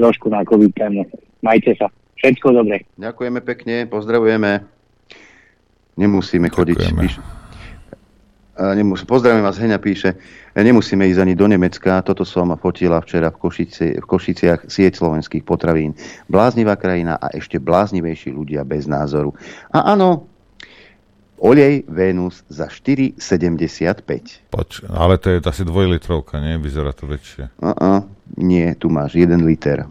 trošku na COVID tému. Majte sa. Všetko dobre. Ďakujeme pekne, pozdravujeme. Nemusíme chodiť. Píš... Nemus... Pozdravujem vás, Heňa píše. Nemusíme ísť ani do Nemecka. Toto som fotila včera v, Košici, v Košiciach sieť slovenských potravín. Bláznivá krajina a ešte bláznivejší ľudia bez názoru. A áno, Olej Venus za 4,75. Poč, ale to je asi dvojlitrovka, nie? Vyzerá to väčšie. Uh-uh, nie, tu máš 1 liter.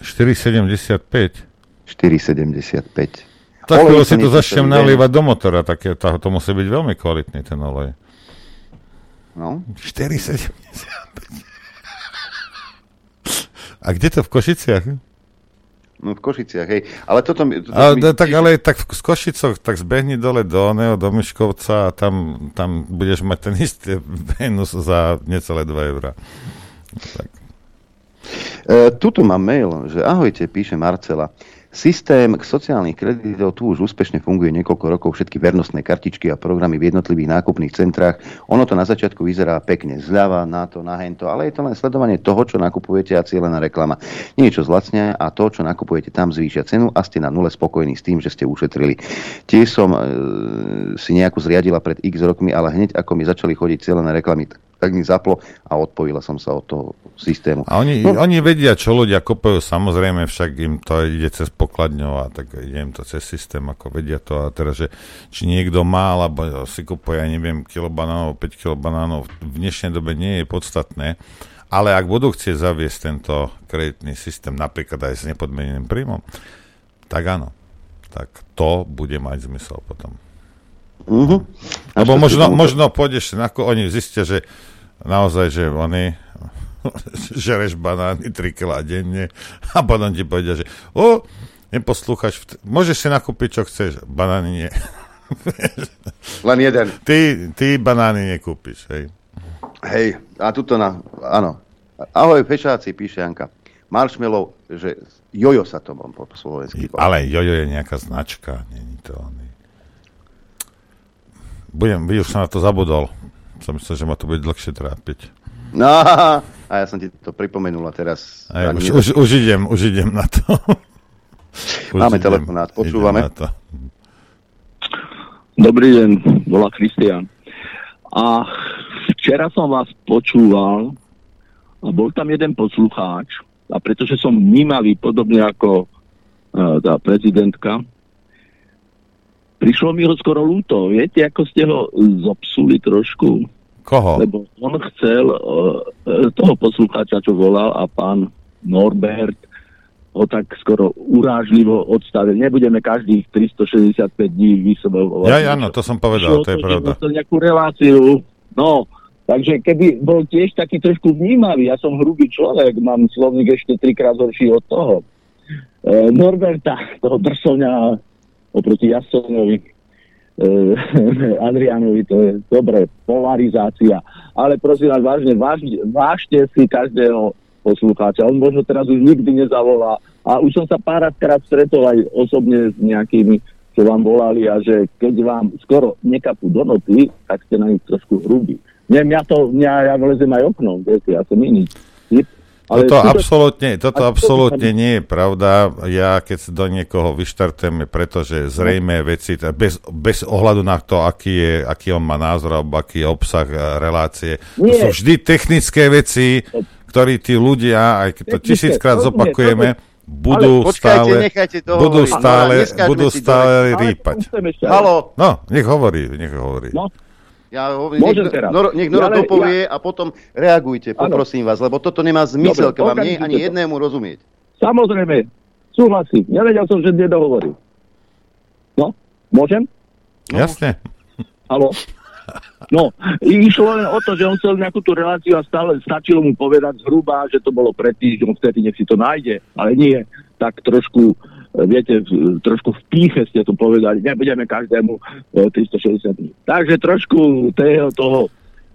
4,75? 4,75. Tak si to začnem nalievať do motora, tak je, to, musí byť veľmi kvalitný ten olej. No. 4,75. A kde to v Košiciach? No v Košiciach, hej. Ale toto... toto ale, mi... tak, ale tak v Košicoch, tak zbehni dole do Oneo, do Myškovca a tam, tam budeš mať ten istý Venus za necelé 2 eurá. Tak. E, tuto mám mail, že ahojte, píše Marcela. Systém sociálnych kreditov tu už úspešne funguje niekoľko rokov, všetky vernostné kartičky a programy v jednotlivých nákupných centrách. Ono to na začiatku vyzerá pekne zľava, na to, na hento, ale je to len sledovanie toho, čo nakupujete a cieľená reklama. Niečo zlacne a to, čo nakupujete tam zvýšia cenu a ste na nule spokojní s tým, že ste ušetrili. Tiež som e, si nejakú zriadila pred x rokmi, ale hneď ako mi začali chodiť cieľené reklamy, tak mi zaplo a odpojila som sa od toho systému. A oni, no. oni vedia, čo ľudia kupujú, samozrejme, však im to ide cez pokladňov a tak ide im to cez systém, ako vedia to. A teraz, že či niekto má, alebo si kupuje, ja neviem, kilo banánov, 5 kilo banánov, v dnešnej dobe nie je podstatné. Ale ak budú chcieť zaviesť tento kreditný systém, napríklad aj s nepodmieneným príjmom, tak áno, tak to bude mať zmysel potom. Mm-hmm. Lebo možno, možno pôjdeš, ako oni zistia, že naozaj, že oni žereš banány 3 kg denne a potom ti povedia, že o, neposlúchaš, môžeš si nakúpiť, čo chceš, banány nie. Len jeden. Ty, ty banány nekúpiš, hej. Hej, a tuto na, áno. Ahoj, fešáci, píše Janka. Marshmallow, že jojo sa to mám po slovensky. Ale jojo je nejaká značka, není to. Ne. Budem, už som na to zabudol. Som myslel, že ma to bude dlhšie trápiť. No, a ja som ti to pripomenul a teraz... Aj, už, už, už, idem, už idem na to. už Máme idem, telefonát, počúvame. Dobrý deň, volá Kristian. A včera som vás počúval a bol tam jeden poslucháč a pretože som vnímavý podobne ako uh, tá prezidentka, prišlo mi ho skoro ľúto. Viete, ako ste ho zopsuli trošku? Koho? Lebo on chcel uh, toho poslucháča, čo volal a pán Norbert ho tak skoro urážlivo odstavil. Nebudeme každých 365 dní vyslovovať. Ja, áno, to som povedal, to je pravda. nejakú reláciu. No, takže keby bol tiež taký trošku vnímavý, ja som hrubý človek, mám slovník ešte trikrát horší od toho. E, Norberta, toho drsovňa oproti Jasonovi, e, Adrianovi, to je dobré, polarizácia. Ale prosím vás, vážne, vážte si každého poslucháča. On možno teraz už nikdy nezavolá. A už som sa párkrát stretol aj osobne s nejakými, čo vám volali a že keď vám skoro nekapú do noty, tak ste na nich trošku hrubí. Nie, mňa to, mňa, ja vlezem aj oknom, viete, ja som iný. Ale toto absolútne, toto absolútne nie je pravda. Ja keď sa do niekoho vyštartujem, pretože zrejme veci, bez, bez ohľadu na to, aký, je, aký on má názor, alebo aký je obsah eh, relácie, to Nie. sú vždy technické veci, ktoré tí ľudia, aj keď to tisíckrát zopakujeme, budú stále, budú stále, No, budú stále rýpať. Halo, No, nech hovorí, nech hovorí. No, ja hovorím, Môžem nech, teraz. Noro, nech Noro Ale dopovie a potom reagujte, poprosím vás, lebo toto nemá zmysel, Dobre, keď vám nie ani to. jednému rozumieť. Samozrejme, súhlasím. Nevedel som, že nedohovoril. No, môžem? Jasne. Halo? No, i- išlo len o to, že on chcel nejakú tú reláciu a stále stačilo mu povedať zhruba, že to bolo pred týždňom, vtedy nech si to nájde, ale nie, tak trošku, viete, trošku v píche ste to povedali, nebudeme každému e, 360 dní. Takže trošku toho, toho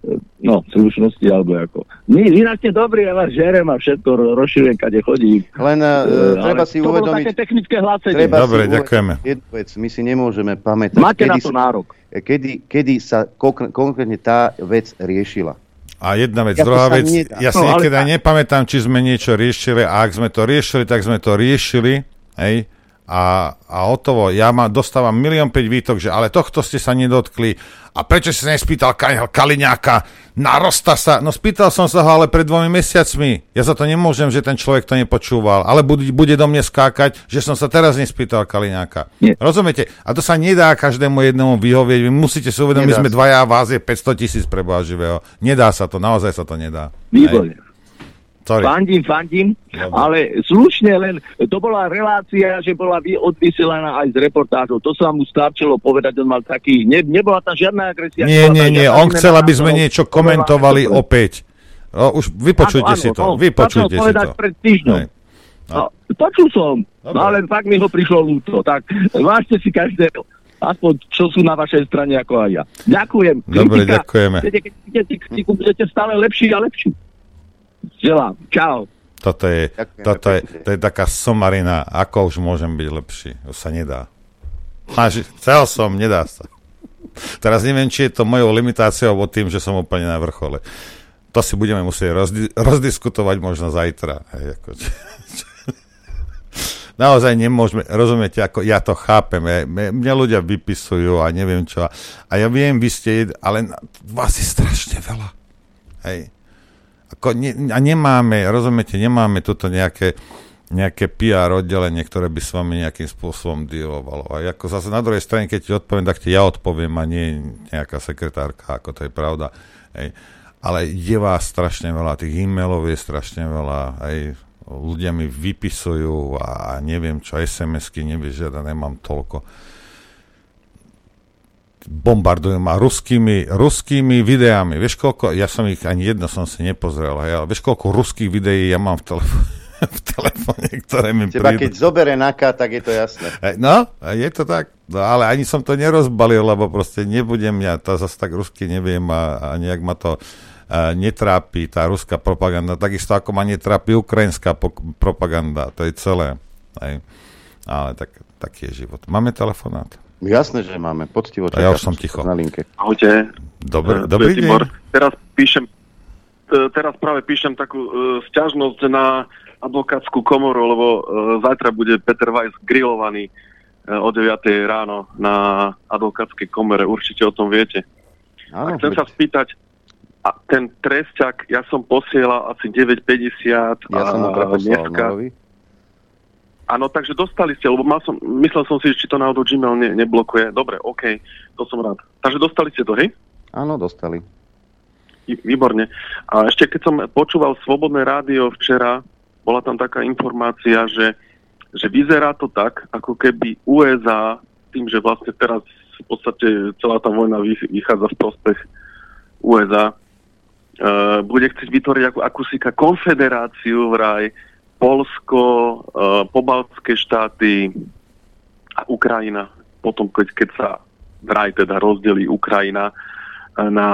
e, no, slušnosti, alebo ako. My, vy ste dobrí, ja vás žerem a všetko ro- rozširujem, kade chodím. Len uh, E, treba ale si to uvedomiť... také technické hlásenie. Treba Dobre, si ďakujeme. Jednu vec, my si nemôžeme pamätať, Máte na kedy, to sa- nárok. kedy, kedy sa konkr- konkrétne tá vec riešila. A jedna vec, Ja to druhá vec, nedá. ja si No, ale niekedy tak- nepamätám, či sme niečo riešili a ak sme to riešili, tak sme to riešili, hej, a, a hotovo. Ja ma, dostávam milión 5 výtok, že ale tohto ste sa nedotkli a prečo si sa nespýtal Ka- Kaliňáka, narosta sa, no spýtal som sa ho ale pred dvomi mesiacmi. Ja za to nemôžem, že ten človek to nepočúval, ale bude, bude do mňa skákať, že som sa teraz nespýtal Kaliňáka. Nie. Rozumiete? A to sa nedá každému jednému vyhovieť. Vy musíte si uvedomiť, my sme dvaja a vás je 500 tisíc pre Boha živého. Nedá sa to, naozaj sa to nedá. Výborne. Sorry. Fandím, fandím, ale slušne len, to bola relácia, že bola vy- odvysielaná aj z reportážov. To sa mu stačilo povedať, on mal taký, ne, nebola tam žiadna agresia. Nie, nie, nie, on chcel, aby sme niečo komentovali opäť. No, už vypočujte Áno, si to, no, vypočujte si to. pred týždňom. No, počul som, Dobre. no ale fakt mi ho prišlo ľúto. Tak vážte si každého. Aspoň čo sú na vašej strane ako aj ja. Ďakujem. Dobre, Kritika, ďakujeme. Kritiku, budete stále lepší a lepší. Želám. Čau. Toto je, toto je, to je taká somarina, ako už môžem byť lepší. To sa nedá. Máš, chcel som, nedá sa. Teraz neviem, či je to mojou limitáciou, alebo tým, že som úplne na vrchole. To si budeme musieť rozdi- rozdiskutovať možno zajtra. Hej, ako, Naozaj nemôžeme, rozumiete, ako ja to chápem, ja, mňa ľudia vypisujú a neviem čo. A ja viem, vy ste, ale vás je strašne veľa. Hej. Ako ne, a nemáme, rozumiete, nemáme tuto nejaké, nejaké PR oddelenie, ktoré by s vami nejakým spôsobom dealovalo. A ako zase na druhej strane, keď ti odpoviem, tak ti ja odpoviem a nie nejaká sekretárka, ako to je pravda. Hej. Ale je vás strašne veľa, tých e-mailov je strašne veľa, hej. ľudia mi vypisujú a, a neviem čo, SMS-ky nevyžiada, nemám toľko bombardujú ma ruskými, ruskými videami. Vieš koľko, ja som ich ani jedno som si nepozrel, hej, ale vieš koľko ruských videí ja mám v, telefóne, v telefóne, ktoré mi Teba prídu. keď zobere NAKA, tak je to jasné. No, je to tak. No, ale ani som to nerozbalil, lebo proste nebudem ja, to zase tak rusky neviem a, a nejak ma to a netrápi tá ruská propaganda, takisto ako ma netrápi ukrajinská propaganda, to je celé. Hej. Ale tak, taký je život. Máme telefonát? Jasné, že máme. Poctivo A ja už som ticho. na linke. Ahojte. Dobre, Eh, dobrý deň. Tibor. Teraz píšem, t- teraz práve píšem takú uh, sťažnosť na advokátsku komoru, lebo uh, zajtra bude Peter Weiss grillovaný uh, o 9 ráno na advokátskej komore. Určite o tom viete. Áno, a chcem sa spýtať, a ten tresťak, ja som posielal asi 9,50 Ja a som ho dneska- Norovi. Áno, takže dostali ste, lebo mal som, myslel som si, či to náhodou Gmail ne, neblokuje. Dobre, OK, to som rád. Takže dostali ste to, hej? Áno, dostali. Vý- Výborne. A ešte keď som počúval Slobodné rádio včera, bola tam taká informácia, že, že vyzerá to tak, ako keby USA, tým, že vlastne teraz v podstate celá tá vojna vy- vychádza v prospech USA, uh, bude chcieť vytvoriť akú, akúsi konfederáciu vraj Polsko, uh, pobaltské štáty a Ukrajina. Potom, keď, keď sa vraj teda rozdelí Ukrajina eh, na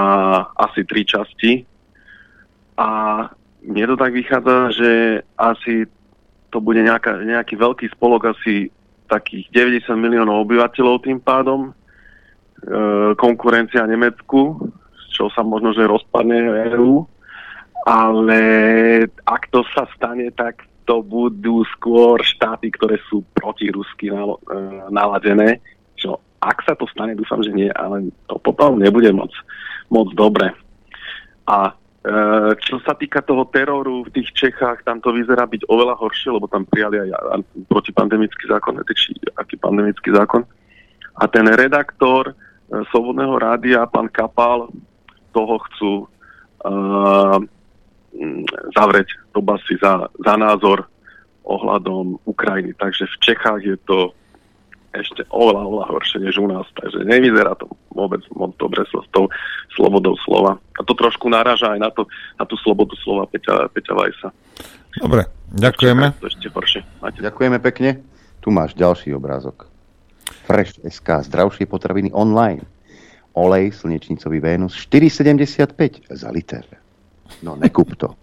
asi tri časti. A mne to tak vychádza, že asi to bude nejaká, nejaký veľký spolok, asi takých 90 miliónov obyvateľov tým pádom, e, konkurencia Nemecku, čo sa možno, že rozpadne EU. ale ak to sa stane, tak to budú skôr štáty, ktoré sú proti rusky e, naladené. Čo ak sa to stane, dúfam, že nie, ale to potom nebude moc, moc dobre. A e, čo sa týka toho teroru v tých Čechách, tam to vyzerá byť oveľa horšie, lebo tam prijali aj protipandemický zákon, či aký pandemický zákon. A ten redaktor e, Slobodného rádia, pán Kapal, toho chcú uh, zavrieť do basy za, za názor ohľadom Ukrajiny. Takže v Čechách je to ešte oveľa, oveľa horšie než u nás. Takže nevyzerá to vôbec moc dobre so s tou slobodou slova. A to trošku naraža aj na, to, na tú slobodu slova Peťa, Peťa Vajsa. Dobre, ďakujeme. To ešte horšie. Máte. Ďakujeme pekne. Tu máš ďalší obrázok. Fresh SK, zdravšie potraviny online. Olej slnečnicový Vénus 4,75 za liter. No, nekup to.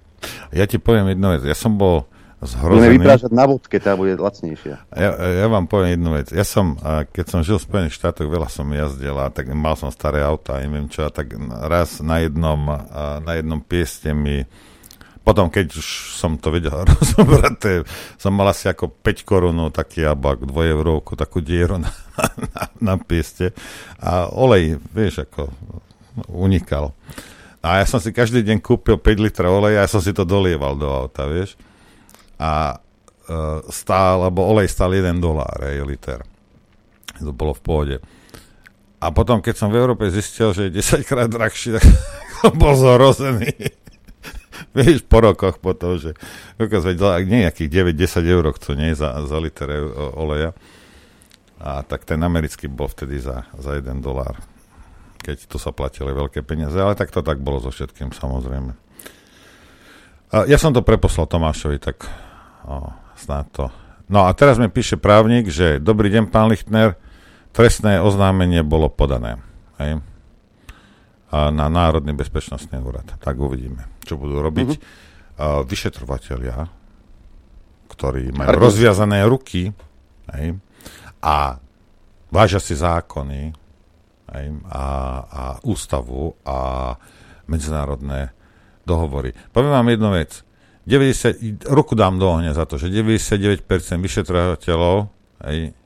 Ja ti poviem jednu vec. Ja som bol zhrozený. Budeme vyprážať na vodke, tá bude lacnejšia. Ja, ja vám poviem jednu vec. Ja som, keď som žil v Spojených štátoch, veľa som jazdil a tak mal som staré auta a neviem čo, a tak raz na jednom, na jednom pieste mi potom, keď už som to vedel rozobrať, som mal asi ako 5 korunov taký abak, 2 eurovku, takú dieru na, na, na pieste a olej, vieš, ako unikal. A ja som si každý deň kúpil 5 litrov oleja a ja som si to dolieval do auta, vieš. A uh, stál, lebo olej stál 1 dolár, aj liter. To bolo v pohode. A potom, keď som v Európe zistil, že je 10 krát drahší, tak bol zhrozený. Vieš, po rokoch potom, že nejakých 9-10 eur chcú, nie, za, za liter oleja. A tak ten americký bol vtedy za, za 1 dolár. Keď to sa platili veľké peniaze, ale tak to tak bolo so všetkým, samozrejme. A ja som to preposlal Tomášovi, tak o, snáď to. No a teraz mi píše právnik, že dobrý deň, pán Lichtner, trestné oznámenie bolo podané. Hej? na Národný bezpečnostný úrad. Tak uvidíme, čo budú robiť uh-huh. vyšetrovateľia, ktorí majú rozviazané ruky hej, a vážia si zákony a, a ústavu a medzinárodné dohovory. Poviem vám jednu vec. 90, ruku dám do ohňa za to, že 99% vyšetrovateľov hej,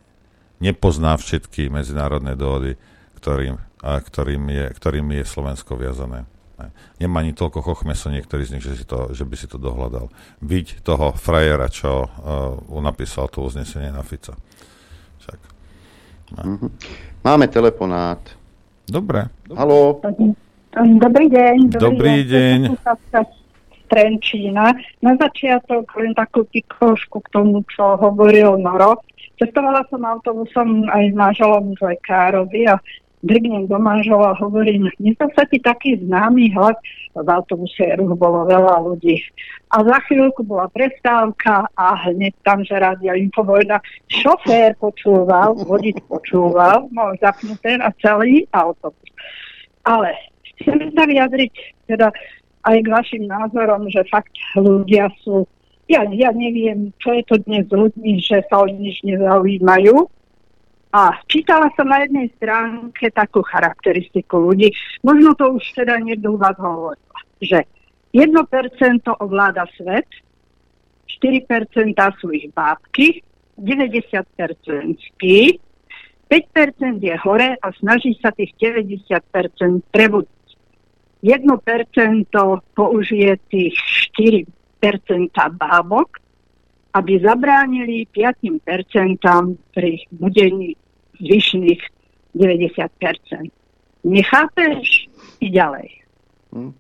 nepozná všetky medzinárodné dohody, ktorým ktorým je, ktorým je Slovensko viazané. Nemá ani toľko chochmeso niektorý z nich, že, si to, že by si to dohľadal. Byť toho frajera, čo uh, napísal to uznesenie na Fica. Mm-hmm. Máme telefonát. Dobre. Haló. Dobrý deň. Dobrý, dobrý deň. deň. Trenčína. Na začiatok len takú pikošku k tomu, čo hovoril Noro. Cestovala som autobusom aj s manželom z lekárovi a drgnem do manžela a hovorím, nezdá sa ti taký známy hlas, v autobuse bolo veľa ľudí. A za chvíľku bola prestávka a hneď tam, že rádia infovojna, šofér počúval, vodič počúval, mal zapnuté na celý autobus. Ale chcem sa vyjadriť teda aj k vašim názorom, že fakt ľudia sú ja, ja neviem, čo je to dnes s ľuďmi, že sa o nič nezaujímajú, a čítala som na jednej stránke takú charakteristiku ľudí, možno to už teda niekto u vás hovoril, že 1% ovláda svet, 4% sú ich bábky, 90% spí, 5% je hore a snaží sa tých 90% prebudiť. 1% použije tých 4% bábok, aby zabránili 5% pri budení zvyšných 90%. Nechápeš? I ďalej. Hm.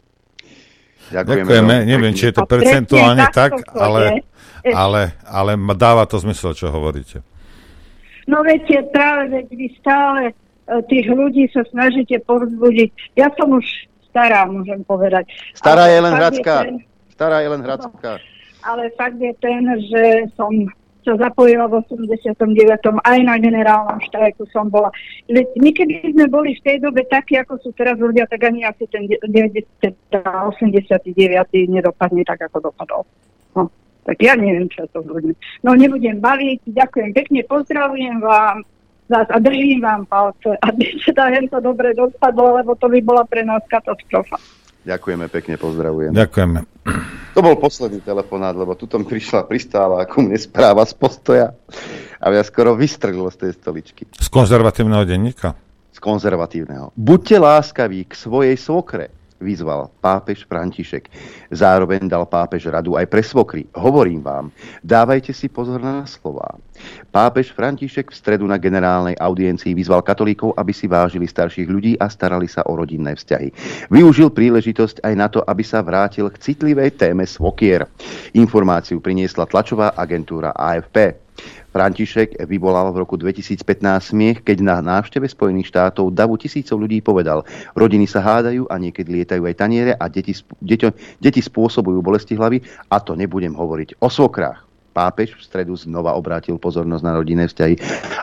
Ďakujeme. Ďakujeme. Neviem, či je to percentuálne tak, ale, ale, ale dáva to zmysel, čo hovoríte. No viete, práve veď vy stále e, tých ľudí sa snažíte povzbudiť. Ja som už stará, môžem povedať. Stará je len Hradská. Stará je len Hradská. Ale fakt je ten, že som sa zapojila v 89. aj na generálnom štrajku som bola. Keby sme boli v tej dobe takí, ako sú teraz ľudia, tak ani asi ten 90, 89. nedopadne tak, ako dopadol. No, tak ja neviem, čo to ľudia. No nebudem baviť, ďakujem pekne, pozdravujem vám zás a držím vám palce, aby sa to dobre dopadlo, lebo to by bola pre nás katastrofa. Ďakujeme pekne, pozdravujem. Ďakujeme. To bol posledný telefonát, lebo tuto mi prišla, pristála ako mne správa z postoja a ja skoro vystrelilo z tej stoličky. Z konzervatívneho denníka? Z konzervatívneho. Buďte láskaví k svojej svokre vyzval pápež František. Zároveň dal pápež radu aj pre svokry. Hovorím vám, dávajte si pozor na slová. Pápež František v stredu na generálnej audiencii vyzval katolíkov, aby si vážili starších ľudí a starali sa o rodinné vzťahy. Využil príležitosť aj na to, aby sa vrátil k citlivej téme svokier. Informáciu priniesla tlačová agentúra AFP. František vyvolal v roku 2015 smiech, keď na návšteve Spojených štátov davu tisícov ľudí povedal, rodiny sa hádajú a niekedy lietajú aj taniere a deti, deťo, deti spôsobujú bolesti hlavy a to nebudem hovoriť o svokrách. Pápež v stredu znova obrátil pozornosť na rodinné vzťahy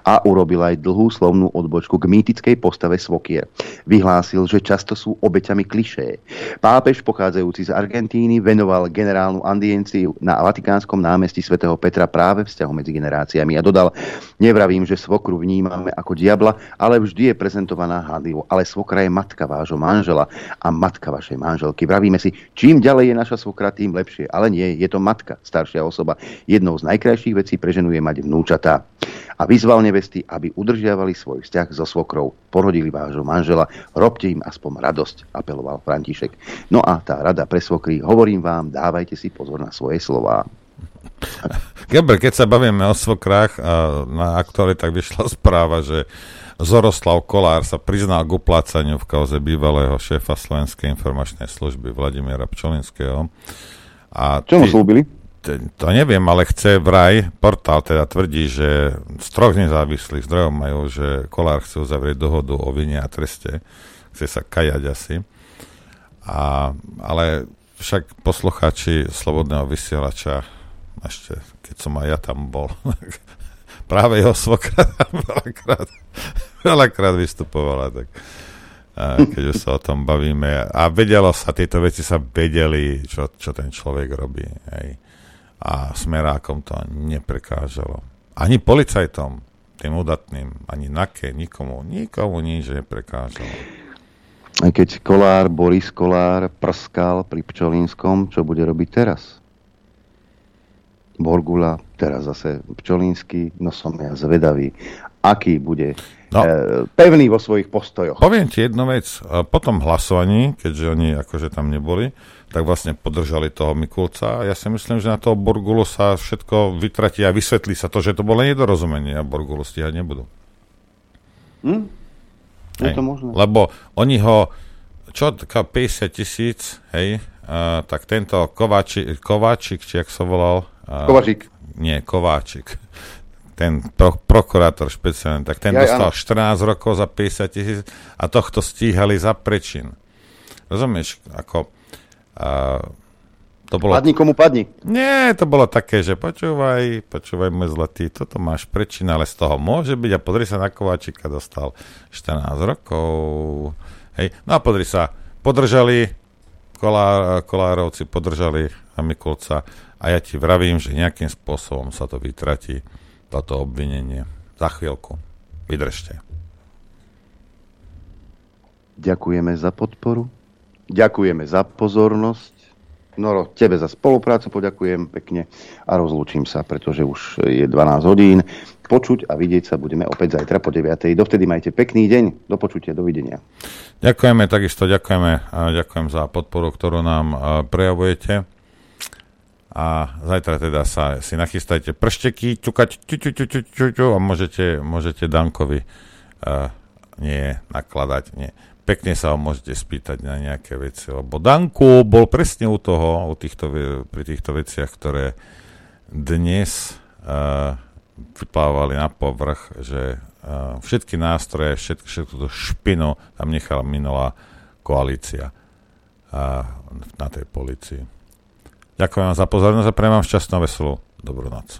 a urobil aj dlhú slovnú odbočku k mýtickej postave Svokier. Vyhlásil, že často sú obeťami klišé. Pápež, pochádzajúci z Argentíny, venoval generálnu audienciu na Vatikánskom námestí svätého Petra práve vzťahu medzi generáciami a dodal, nevravím, že svokru vnímame ako diabla, ale vždy je prezentovaná hádlivo. Ale svokra je matka vášho manžela a matka vašej manželky. Vravíme si, čím ďalej je naša svokra, tým lepšie. Ale nie, je to matka, staršia osoba. Je jednou z najkrajších vecí pre ženu je mať vnúčatá. A vyzval nevesty, aby udržiavali svoj vzťah so svokrou. Porodili vášho manžela, robte im aspoň radosť, apeloval František. No a tá rada pre svokry, hovorím vám, dávajte si pozor na svoje slová. Geber, keď sa bavíme o svokrách, na aktuáli tak vyšla správa, že Zoroslav Kolár sa priznal k uplácaniu v kauze bývalého šéfa Slovenskej informačnej služby Vladimíra Pčolinského. A Čo mu slúbili? To neviem, ale chce vraj, portál teda tvrdí, že z troch nezávislých zdrojov majú, že Kolár chce uzavrieť dohodu o vine a treste. Chce sa kajať asi. A, ale však poslucháči Slobodného vysielača, ešte keď som aj ja tam bol, práve jeho svokra veľakrát, veľakrát vystupovala, tak keď už sa o tom bavíme. A vedelo sa, tieto veci sa vedeli, čo, čo ten človek robí. Hej a smerákom to neprekážalo. Ani policajtom, tým udatným, ani NAKE, nikomu, nikomu nič neprekážalo. Keď Kolár, Boris Kolár prskal pri Pčolínskom, čo bude robiť teraz? Borgula, teraz zase Pčolínsky, no som ja zvedavý, aký bude no, e, pevný vo svojich postojoch. Poviem ti jednu vec, po tom hlasovaní, keďže oni akože tam neboli, tak vlastne podržali toho Mikulca a ja si myslím, že na toho Borgulu sa všetko vytratí a vysvetlí sa to, že to bolo nedorozumenie a Borgulu stíhať nebudú. Hm? Je to možné. Lebo oni ho, čo, 50 tisíc, hej, a, tak tento Kováči, Kováčik, či jak sa volal? A, Kováčik. Nie, Kováčik. Ten pro, prokurátor špeciálny, tak ten ja, dostal áno. 14 rokov za 50 tisíc a tohto stíhali za prečin. Rozumieš, ako a to bolo... Padni komu padni. Nie, to bolo také, že počúvaj, počúvaj môj zlatý, toto máš prečin, ale z toho môže byť a podri sa na Kováčika, dostal 14 rokov. Hej, no a podri sa, podržali, kolár, kolárovci podržali a Mikulca a ja ti vravím, že nejakým spôsobom sa to vytratí, toto obvinenie. Za chvíľku. Vydržte. Ďakujeme za podporu. Ďakujeme za pozornosť. Noro, tebe za spoluprácu poďakujem pekne a rozlúčim sa, pretože už je 12 hodín. Počuť a vidieť sa budeme opäť zajtra po 9. Dovtedy majte pekný deň. Do počutia, dovidenia. Ďakujeme, takisto ďakujeme a ďakujem za podporu, ktorú nám prejavujete. A zajtra teda sa si nachystajte pršteky, ťukať ťu, ťu, ťu, ťu, ťu, ťu, a môžete, môžete Dankovi uh, nie nakladať, nie pekne sa ho môžete spýtať na nejaké veci, lebo Danko bol presne u toho, u týchto, pri týchto veciach, ktoré dnes uh, vyplávali na povrch, že uh, všetky nástroje, všetko, všetko to špinu tam nechala minulá koalícia uh, na tej policii. Ďakujem vám za pozornosť a prejem vám šťastnú veselú dobrú noc.